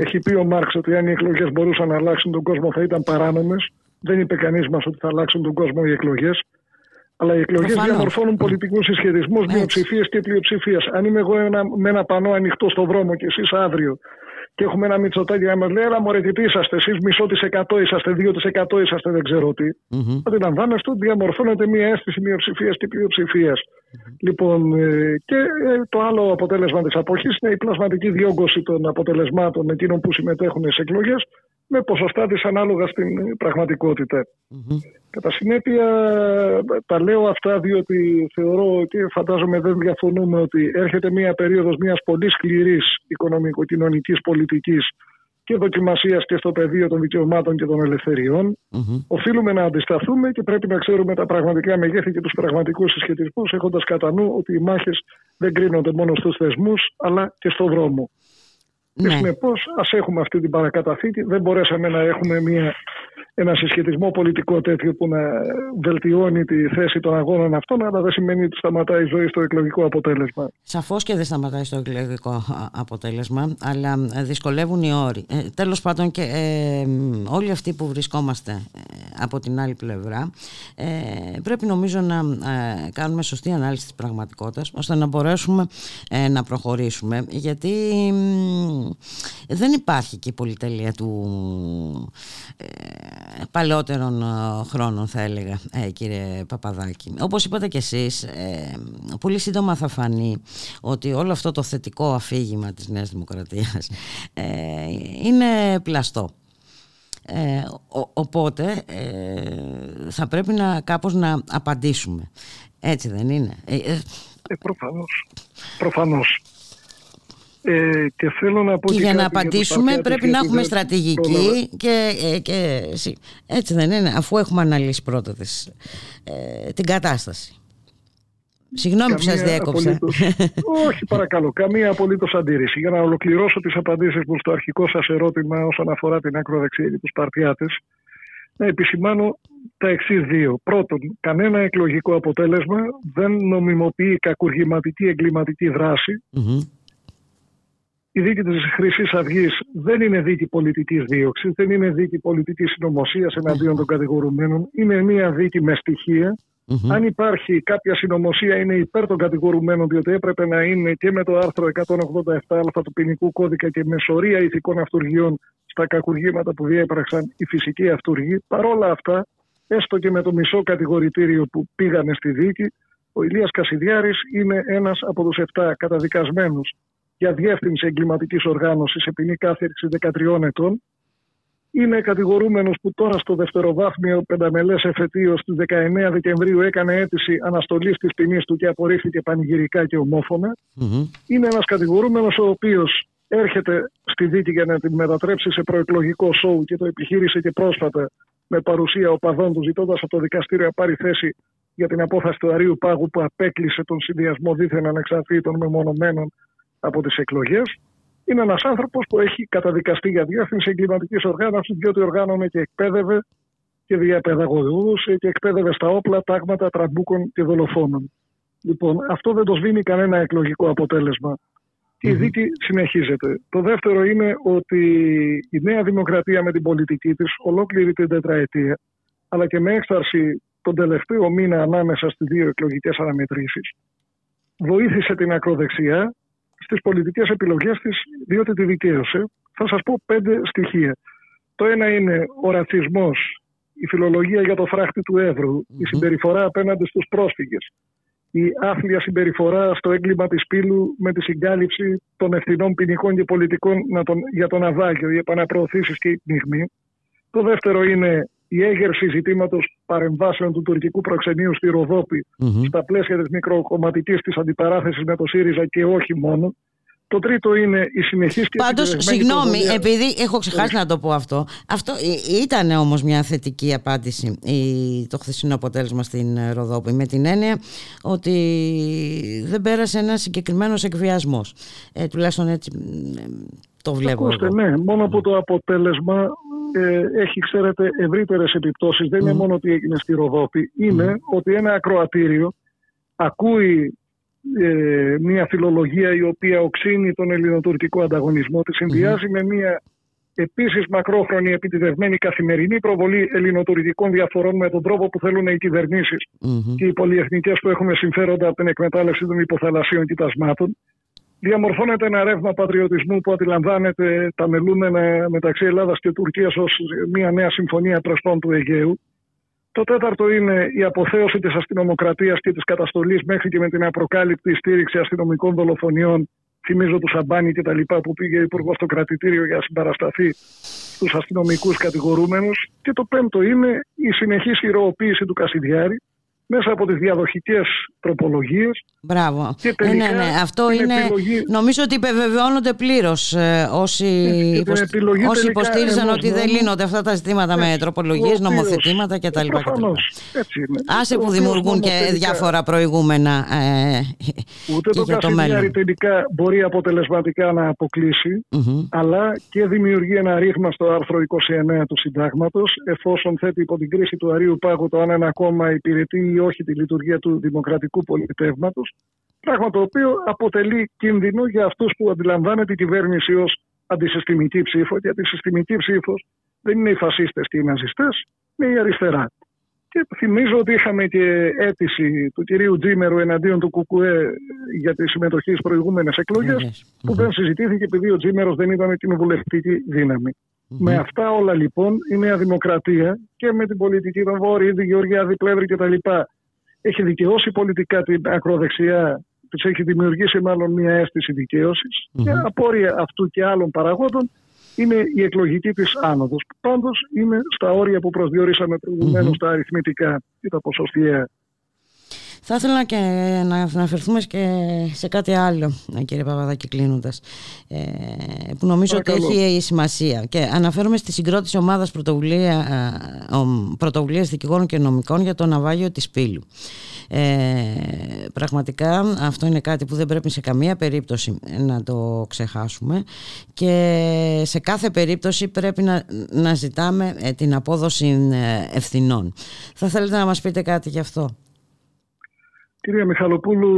Έχει πει ο Μάρξ ότι αν οι εκλογές μπορούσαν να αλλάξουν τον κόσμο θα ήταν παράνομες. Δεν είπε κανείς μας ότι θα αλλάξουν τον κόσμο οι εκλογές. Αλλά οι εκλογές διαμορφώνουν πολιτικούς συσχετισμούς, μειοψηφίε και πλειοψηφίες. Αν είμαι εγώ ένα, με ένα πανό ανοιχτό στο δρόμο και εσείς αύριο και έχουμε ένα μυτσοτάκι να μα λέει: Έλα, μωρέ, τι είσαστε, εσείς μισό της εκατό είσαστε, δύο της εκατό είσαστε, δεν ξέρω τι. Mm-hmm. Αντιλαμβάνεστε ότι διαμορφώνεται μια αίσθηση μειοψηφίας και πλειοψηφίας. Λοιπόν, ε, και ε, το άλλο αποτέλεσμα της αποχής είναι η πλασματική διόγκωση των αποτελεσμάτων εκείνων που συμμετέχουν σε εκλογές με ποσοστά της ανάλογα στην πραγματικότητα. Κατά συνέπεια, τα λέω αυτά διότι θεωρώ και φαντάζομαι δεν διαφωνούμε ότι έρχεται μια περίοδος μιας πολύ σκληρής οικονομικο-κοινωνικής πολιτικής και δοκιμασίας και στο πεδίο των δικαιωμάτων και των ελευθεριών. Οφείλουμε να αντισταθούμε και πρέπει να ξέρουμε τα πραγματικά μεγέθη και τους πραγματικούς συσχετισμούς, έχοντας κατά νου ότι οι μάχες δεν κρίνονται μόνο στους θεσμούς, αλλά και στον δρόμο. Και Ναι. συνεπώς, ας έχουμε αυτή την παρακαταθήκη. Δεν μπορέσαμε να έχουμε μια, ένα συσχετισμό πολιτικό τέτοιο που να βελτιώνει τη θέση των αγώνων αυτών, αλλά δεν σημαίνει ότι σταματάει η ζωή στο εκλογικό αποτέλεσμα. Σαφώς και δεν σταματάει στο εκλογικό α, αποτέλεσμα, αλλά ε, δυσκολεύουν οι όροι. Ε, Τέλος πάντων, και ε, μ, όλοι αυτοί που βρισκόμαστε ε, από την άλλη πλευρά, ε, πρέπει νομίζω να ε, κάνουμε σωστή ανάλυση της πραγματικότητας, ώστε να μπορέσουμε ε, να προχωρήσουμε. Γιατί μ, δεν υπάρχει και η πολυτέλεια του ε, παλαιότερων ε, χρόνων, θα έλεγα, ε, κύριε Παπαδάκη. Όπως είπατε κι εσείς, ε, πολύ σύντομα θα φανεί ότι όλο αυτό το θετικό αφήγημα της Νέας Δημοκρατίας ε, είναι πλαστό. Ε, ο- οπότε ε, θα πρέπει να κάπως να απαντήσουμε. Έτσι δεν είναι; Ε, ε, Ε, προφανώς. Προφανώς. Ε, και θέλω να πω και και για να κάτι το απαντήσουμε Παπιάτη, πρέπει να γιατί έχουμε δεν στρατηγική πρόλαβα. και, ε, και εσύ- έτσι δεν είναι αφού έχουμε αναλύσει πρώτα τις, ε, την κατάσταση. Συγγνώμη που σας Καμία διέκοψα. απολύτως- Όχι, παρακαλώ. Καμία απολύτως αντίρρηση. Για να ολοκληρώσω τις απαντήσεις μου στο αρχικό σας ερώτημα όσον αφορά την ακροδεξιά και τους Σπαρτιάτε, να επισημάνω τα εξής δύο. Πρώτον, κανένα εκλογικό αποτέλεσμα δεν νομιμοποιεί κακουργηματική εγκληματική δράση. Μμμ. Η δίκη της Χρυσής Αυγής δεν είναι δίκη πολιτικής δίωξης, δεν είναι δίκη πολιτικής συνωμοσίας εναντίον των κατηγορουμένων. Είναι μια δίκη με στοιχεία. Αν υπάρχει κάποια συνωμοσία είναι υπέρ των κατηγορουμένων, διότι έπρεπε να είναι και με το άρθρο 187α του ποινικού κώδικα και με σωρία ηθικών αυτουργιών στα κακουργήματα που διέπραξαν οι φυσικοί αυτούργοι. Παρόλα αυτά, έστω και με το μισό κατηγορητήριο που πήγανε στη δίκη, ο Ηλίας Κασιδιάρης είναι ένας από τους 7 καταδικασμένους για διεύθυνση εγκληματικής οργάνωσης σε ποινή κάθερξη 13 ετών είναι κατηγορούμενος που τώρα στο δευτεροβάθμιο πενταμελές εφετείο στις 19 Δεκεμβρίου έκανε αίτηση αναστολής της ποινής του και απορρίφθηκε πανηγυρικά και ομόφωνα. Είναι ένας κατηγορούμενος ο οποίος έρχεται στη δίκη για να την μετατρέψει σε προεκλογικό σοου και το επιχείρησε και πρόσφατα με παρουσία οπαδών του ζητώντας από το δικαστήριο να πάρει θέση για την απόφαση του Αρείου Πάγου που απέκλεισε τον συνδυασμό δήθεν ανεξαρτήτων μεμονωμένων από τις εκλογές. Είναι ένας άνθρωπος που έχει καταδικαστεί για διεύθυνση εγκληματικής οργάνωσης, διότι οργάνωνε και εκπαίδευε και διαπαιδαγωγούσε και εκπαίδευε στα όπλα, τάγματα, τραμπούκων και δολοφόνων. Λοιπόν, αυτό δεν το σβήνει κανένα εκλογικό αποτέλεσμα. Και η δίκη συνεχίζεται. Το δεύτερο είναι ότι η Νέα Δημοκρατία με την πολιτική της ολόκληρη την τετραετία, αλλά και με έξαρση τον τελευταίο μήνα ανάμεσα στις δύο εκλογικές αναμετρήσεις, βοήθησε την ακροδεξιά στις πολιτικές επιλογές της, διότι τη δικαίωσε. Θα σας πω πέντε στοιχεία. Το ένα είναι ο ρατσισμός, η φιλολογία για το φράχτη του ευρου η συμπεριφορά απέναντι στους πρόσφυγες, η άθλια συμπεριφορά στο έγκλημα της πύλου με τη συγκάλυψη των ευθυνών ποινικών και πολιτικών να τον, για το ναυάγιο, οι επαναπροωθήσεις και η πνιγμή. Το δεύτερο είναι η έγερση ζητήματο παρεμβάσεων του τουρκικού προξενείου στη ροδοπη στα πλαίσια της μικροκομματικής της αντιπαράθεσης με το ΣΥΡΙΖΑ και όχι μόνο. Το τρίτο είναι η συνεχής και Πάντως, επιτελεσμένη συγγνώμη, προβολή- επειδή έχω ξεχάσει να το πω αυτό. Αυτό ε, ήταν όμως μια θετική απάντηση η- το χθεσινό αποτέλεσμα στην ε, Ροδόπη με την έννοια ότι δεν πέρασε ένας συγκεκριμένος εκβιασμός. Ε, τουλάχιστον έτσι ε, το βλέπω Ακούστε, εγώ. ναι, μόνο που το αποτέλεσμα ε, έχει, ξέρετε, ευρύτερες επιπτώσεις. Δεν είναι μόνο ότι έγινε στη Ροδόπη. Είναι ότι ένα ακροατήριο ακούει ε, μια φιλολογία η οποία οξύνει τον ελληνοτουρκικό ανταγωνισμό, της συνδυάζει με μια επίσης μακρόχρονη επιτιδευμένη καθημερινή προβολή ελληνοτουρκικών διαφορών με τον τρόπο που θέλουν οι κυβερνήσεις και οι πολυεθνικές που έχουν συμφέροντα από την εκμετάλλευση των υποθαλασσίων κοιτασμάτων. Διαμορφώνεται ένα ρεύμα πατριωτισμού που αντιλαμβάνεται τα μελούμενα μεταξύ Ελλάδας και Τουρκίας ως μια νέα συμφωνία πρεσπών του Αιγαίου. Το τέταρτο είναι η αποθέωση της αστυνομοκρατίας και της καταστολής μέχρι και με την απροκάλυπτη στήριξη αστυνομικών δολοφονιών θυμίζω του Σαμπάνη και τα λοιπά που πήγε υπουργός στο κρατητήριο για να συμπαρασταθεί στους αστυνομικούς κατηγορούμενους και το πέμπτο είναι η συνεχής ηρωοποίηση του Κασιδιάρη μέσα από τις διαδοχικές τροπολογίες. Μπράβο. Και Ε, τελικά ναι, ναι, αυτό την είναι. επιλογή- Νομίζω ότι υπεβεβαιώνονται πλήρως όσοι, την υποσ- επιλογή όσοι τελικά υποστήριζαν ενός ότι δεν νόμου- λύνονται αυτά τα ζητήματα με Έτσι, τροπολογίες, ο οποίος- νομοθετήματα κτλ. κτλ. Προφανώς, έτσι είναι. Άσε Ο που οποίος δημιουργούν και νομοθετικά- διάφορα προηγούμενα ε, Ούτε και το για το Κασιδιάρη μέλλον. τελικά μπορεί αποτελεσματικά να αποκλείσει, Μμμ. αλλά και δημιουργεί ένα ρήγμα στο άρθρο 29 του Συντάγματος, εφόσον θέτει υπό την κρίση του Αρίου Πάγου το αν ένα κόμμα υπηρετεί ή όχι τη λειτουργία του δημοκρατικού πολιτεύματος, πράγμα το οποίο αποτελεί κίνδυνο για αυτούς που αντιλαμβάνεται η κυβέρνηση ως αντισυστημική ψήφο, γιατί η συστημική ψήφος δεν είναι οι φασίστες και οι ναζιστές, είναι η αριστερά. Και θυμίζω ότι είχαμε και αίτηση του κυρίου Τζίμερου εναντίον του ΚΚΕ για τη συμμετοχή στις προηγούμενες εκλογές, που δεν συζητήθηκε επειδή ο Τζίμερος δεν ήταν κοινοβουλευτική δύναμη. Με αυτά όλα λοιπόν η Νέα Δημοκρατία και με την πολιτική των Βόρειων, Γεωργιάδη, Πλεύρη κτλ. έχει δικαιώσει πολιτικά την ακροδεξιά, της έχει δημιουργήσει μάλλον μια αίσθηση δικαίωσης και απόρρια αυτού και άλλων παραγόντων είναι η εκλογική της άνοδος. που Πάντως είναι στα όρια που προσδιορίσαμε προηγουμένως τα αριθμητικά ή τα ποσοστιαία. Θα ήθελα και να αναφερθούμε και σε κάτι άλλο, ε, κύριε Παπαδάκη, κλείνοντας. Ε, που νομίζω Παρακαλώ. ότι έχει σημασία. Και αναφέρομαι στη συγκρότηση ομάδας πρωτοβουλία, ε, ο- πρωτοβουλίας δικηγόρων και νομικών για το ναυάγιο της Πύλου. Ε, πραγματικά αυτό είναι κάτι που δεν πρέπει σε καμία περίπτωση να το ξεχάσουμε και σε κάθε περίπτωση πρέπει να, να ζητάμε ε, την απόδοση ε, ευθυνών. Θα θέλετε να μας πείτε κάτι γι' αυτό; Κυρία Μιχαλοπούλου,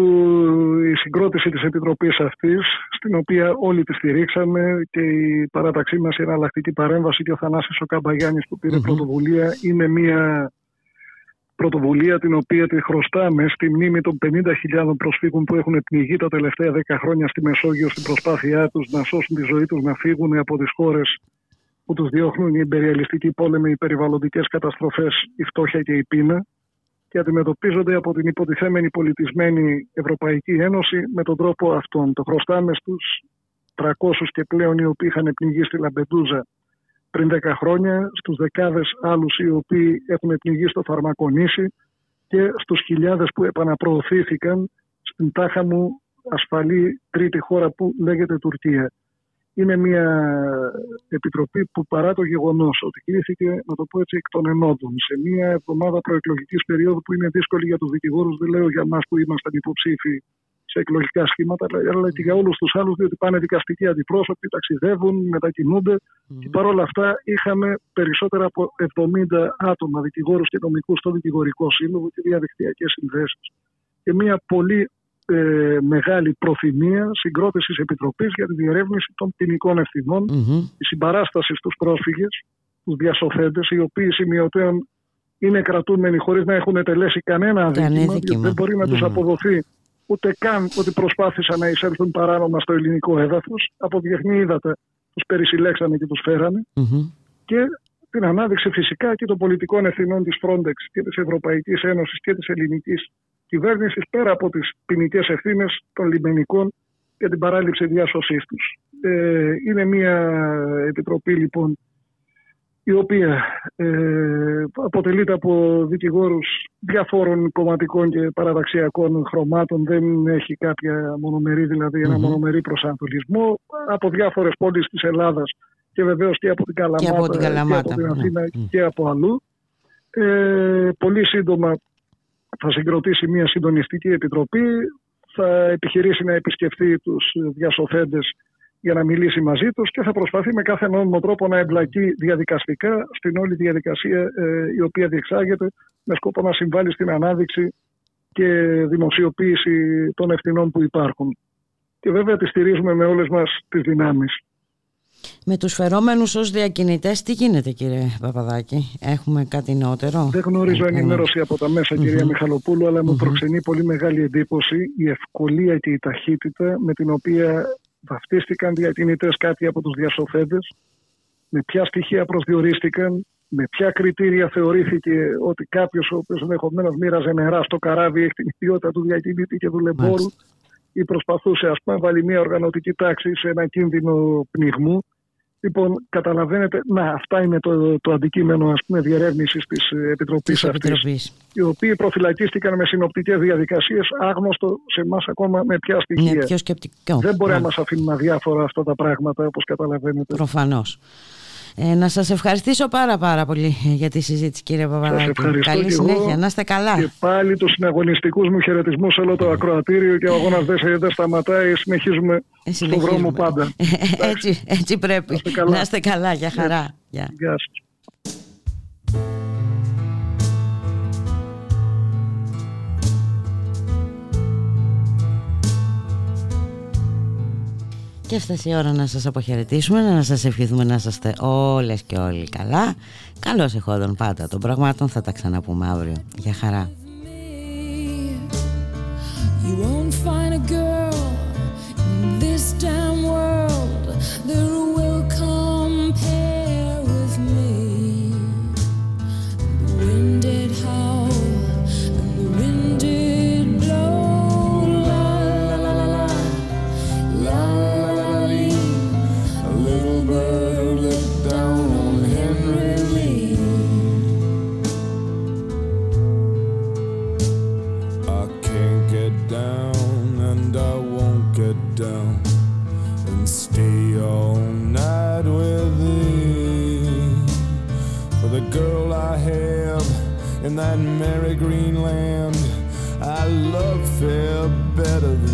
η συγκρότηση της Επιτροπής αυτής, στην οποία όλοι τη στηρίξαμε και η παράταξή μας η εναλλακτική παρέμβαση και ο Θανάσης ο Καμπαγιάννης που πήρε πρωτοβουλία, είναι μια πρωτοβουλία την οποία τη χρωστάμε στη μνήμη των 50.000 προσφύγων που έχουν πνιγεί τα τελευταία 10 χρόνια στη Μεσόγειο στην προσπάθειά τους να σώσουν τη ζωή τους, να φύγουν από τις χώρες που τους διώχνουν οι υπεριαλιστικοί πόλεμοι, οι περιβαλλοντικές καταστροφές, η φτώχεια και η πείνα και αντιμετωπίζονται από την υποτιθέμενη πολιτισμένη Ευρωπαϊκή Ένωση με τον τρόπο αυτόν. Το χρωστάμε στους 300 και πλέον οι οποίοι είχαν πνιγεί στη Λαμπεντούζα πριν 10 χρόνια, στους δεκάδες άλλους οι οποίοι έχουν πνιγεί στο Φαρμακονήσι και στους χιλιάδες που επαναπροωθήθηκαν στην τάχα μου ασφαλή τρίτη χώρα που λέγεται Τουρκία. Είναι μια επιτροπή που παρά το γεγονός ότι κλήθηκε, να το πω έτσι, εκ των ενόντων σε μια εβδομάδα προεκλογικής περίοδου που είναι δύσκολη για τους δικηγόρους, δεν λέω για εμάς που ήμασταν υποψήφοι σε εκλογικά σχήματα, αλλά- αλλά και για όλους τους άλλους, διότι πάνε δικαστικοί αντιπρόσωποι, ταξιδεύουν, μετακινούνται. Και παρόλα αυτά είχαμε περισσότερα από 70 άτομα, δικηγόρους και νομικούς στο δικηγορικό σύλλογο και διαδικτυακές συνδέσεις. Και μια πολύ ε, μεγάλη προθυμία συγκρότησης επιτροπής για τη διερεύνηση των ποινικών ευθυνών, τη συμπαράσταση στους πρόσφυγες, τους διασωθέντες, οι οποίοι σημειωτέων είναι κρατούμενοι χωρίς να έχουν τελέσει κανένα αδίκημα, Κανένα διότι αδίκημα. δεν μπορεί να τους Ναι. αποδοθεί ούτε καν ότι προσπάθησαν να εισέλθουν παράνομα στο ελληνικό έδαφος. Από διεθνή ύδατα τους περισυλλέξανε και τους φέρανε και την ανάδειξη φυσικά και των πολιτικών ευθυνών της Frontex και της Ευρωπαϊκής Ένωσης και της ελληνικής κυβέρνησης πέρα από τις ποινικές ευθύνες των λιμενικών και την παράληψη διάσωσής τους. Ε, είναι μια επιτροπή λοιπόν η οποία ε, αποτελείται από δικηγόρους διαφόρων κομματικών και παραδαξιακών χρωμάτων, δεν έχει κάποια μονομερή, δηλαδή ένα μονομερή προσανατολισμό, από διάφορες πόλεις της Ελλάδας και βεβαίως και από την Καλαμάτα από την Καλαμάτα, και από την ναι. Αθήνα και από αλλού. Ε, πολύ σύντομα θα συγκροτήσει μια συντονιστική επιτροπή, θα επιχειρήσει να επισκεφθεί τους διασωθέντες για να μιλήσει μαζί τους και θα προσπαθεί με κάθε νόμιμο τρόπο να εμπλακεί διαδικαστικά στην όλη διαδικασία ε, η οποία διεξάγεται με σκόπο να συμβάλλει στην ανάδειξη και δημοσιοποίηση των ευθυνών που υπάρχουν. Και βέβαια τη στηρίζουμε με όλες μας τις δυνάμεις. Με τους φερόμενους ως διακινητές τι γίνεται κύριε Παπαδάκη, έχουμε κάτι νεότερο; Δεν γνωρίζω Έχουμε- ενημέρωση από τα μέσα, κυρία Μμμ. Μιχαλοπούλου, αλλά μου προξενεί πολύ μεγάλη εντύπωση η ευκολία και η ταχύτητα με την οποία βαφτίστηκαν διακινητές κάτι από τους διασωθέντες, με ποια στοιχεία προσδιορίστηκαν, με ποια κριτήρια θεωρήθηκε ότι κάποιος ο οποίος ενδεχομένως μοίραζε νερά στο καράβι έχει την ιδιότητα του διακινήτη και δουλεμπόρου Μάλιστα. ή προσπαθούσε ας πούμε, να βάλει μια οργανωτική τάξη σε ένα κίνδυνο πνιγμού. Λοιπόν, καταλαβαίνετε, να, αυτά είναι το, το αντικείμενο ας πούμε, διερεύνησης της ε, Επιτροπής Της αυτής, Επιτροπής. οι οποίοι προφυλακίστηκαν με συνοπτικές διαδικασίες, άγνωστο σε εμάς ακόμα με ποια στοιχεία. Είναι πιο σκεπτικό. Δεν μπορεί να Μάλιστα. μας αφήνουν αδιάφορα αυτά τα πράγματα, όπως καταλαβαίνετε. Προφανώς. Ε, να σας ευχαριστήσω πάρα πάρα πολύ για τη συζήτηση κύριε Παπαδάκη. ευχαριστώ Καλή και εγώ. συνέχεια, να είστε καλά. Και πάλι τους συναγωνιστικούς μου χαιρετισμούς σε όλο το ακροατήριο και ο αγώνας δεν, δεν σταματάει, συνεχίζουμε στον Ε, Συνεχίζουμε. δρόμο πάντα. έτσι, έτσι πρέπει. Να είστε καλά. Να είστε καλά, για χαρά. Γεια. Γεια σας. Και έφτασε η ώρα να σας αποχαιρετήσουμε, να σας ευχηθούμε να είσαστε όλες και όλοι καλά. Καλώς εχόντων πάντα των πραγμάτων, θα τα ξαναπούμε αύριο. Για χαρά. You won't find a girl in this damn world that will compare with me. The wind that merry green land, I love fair better than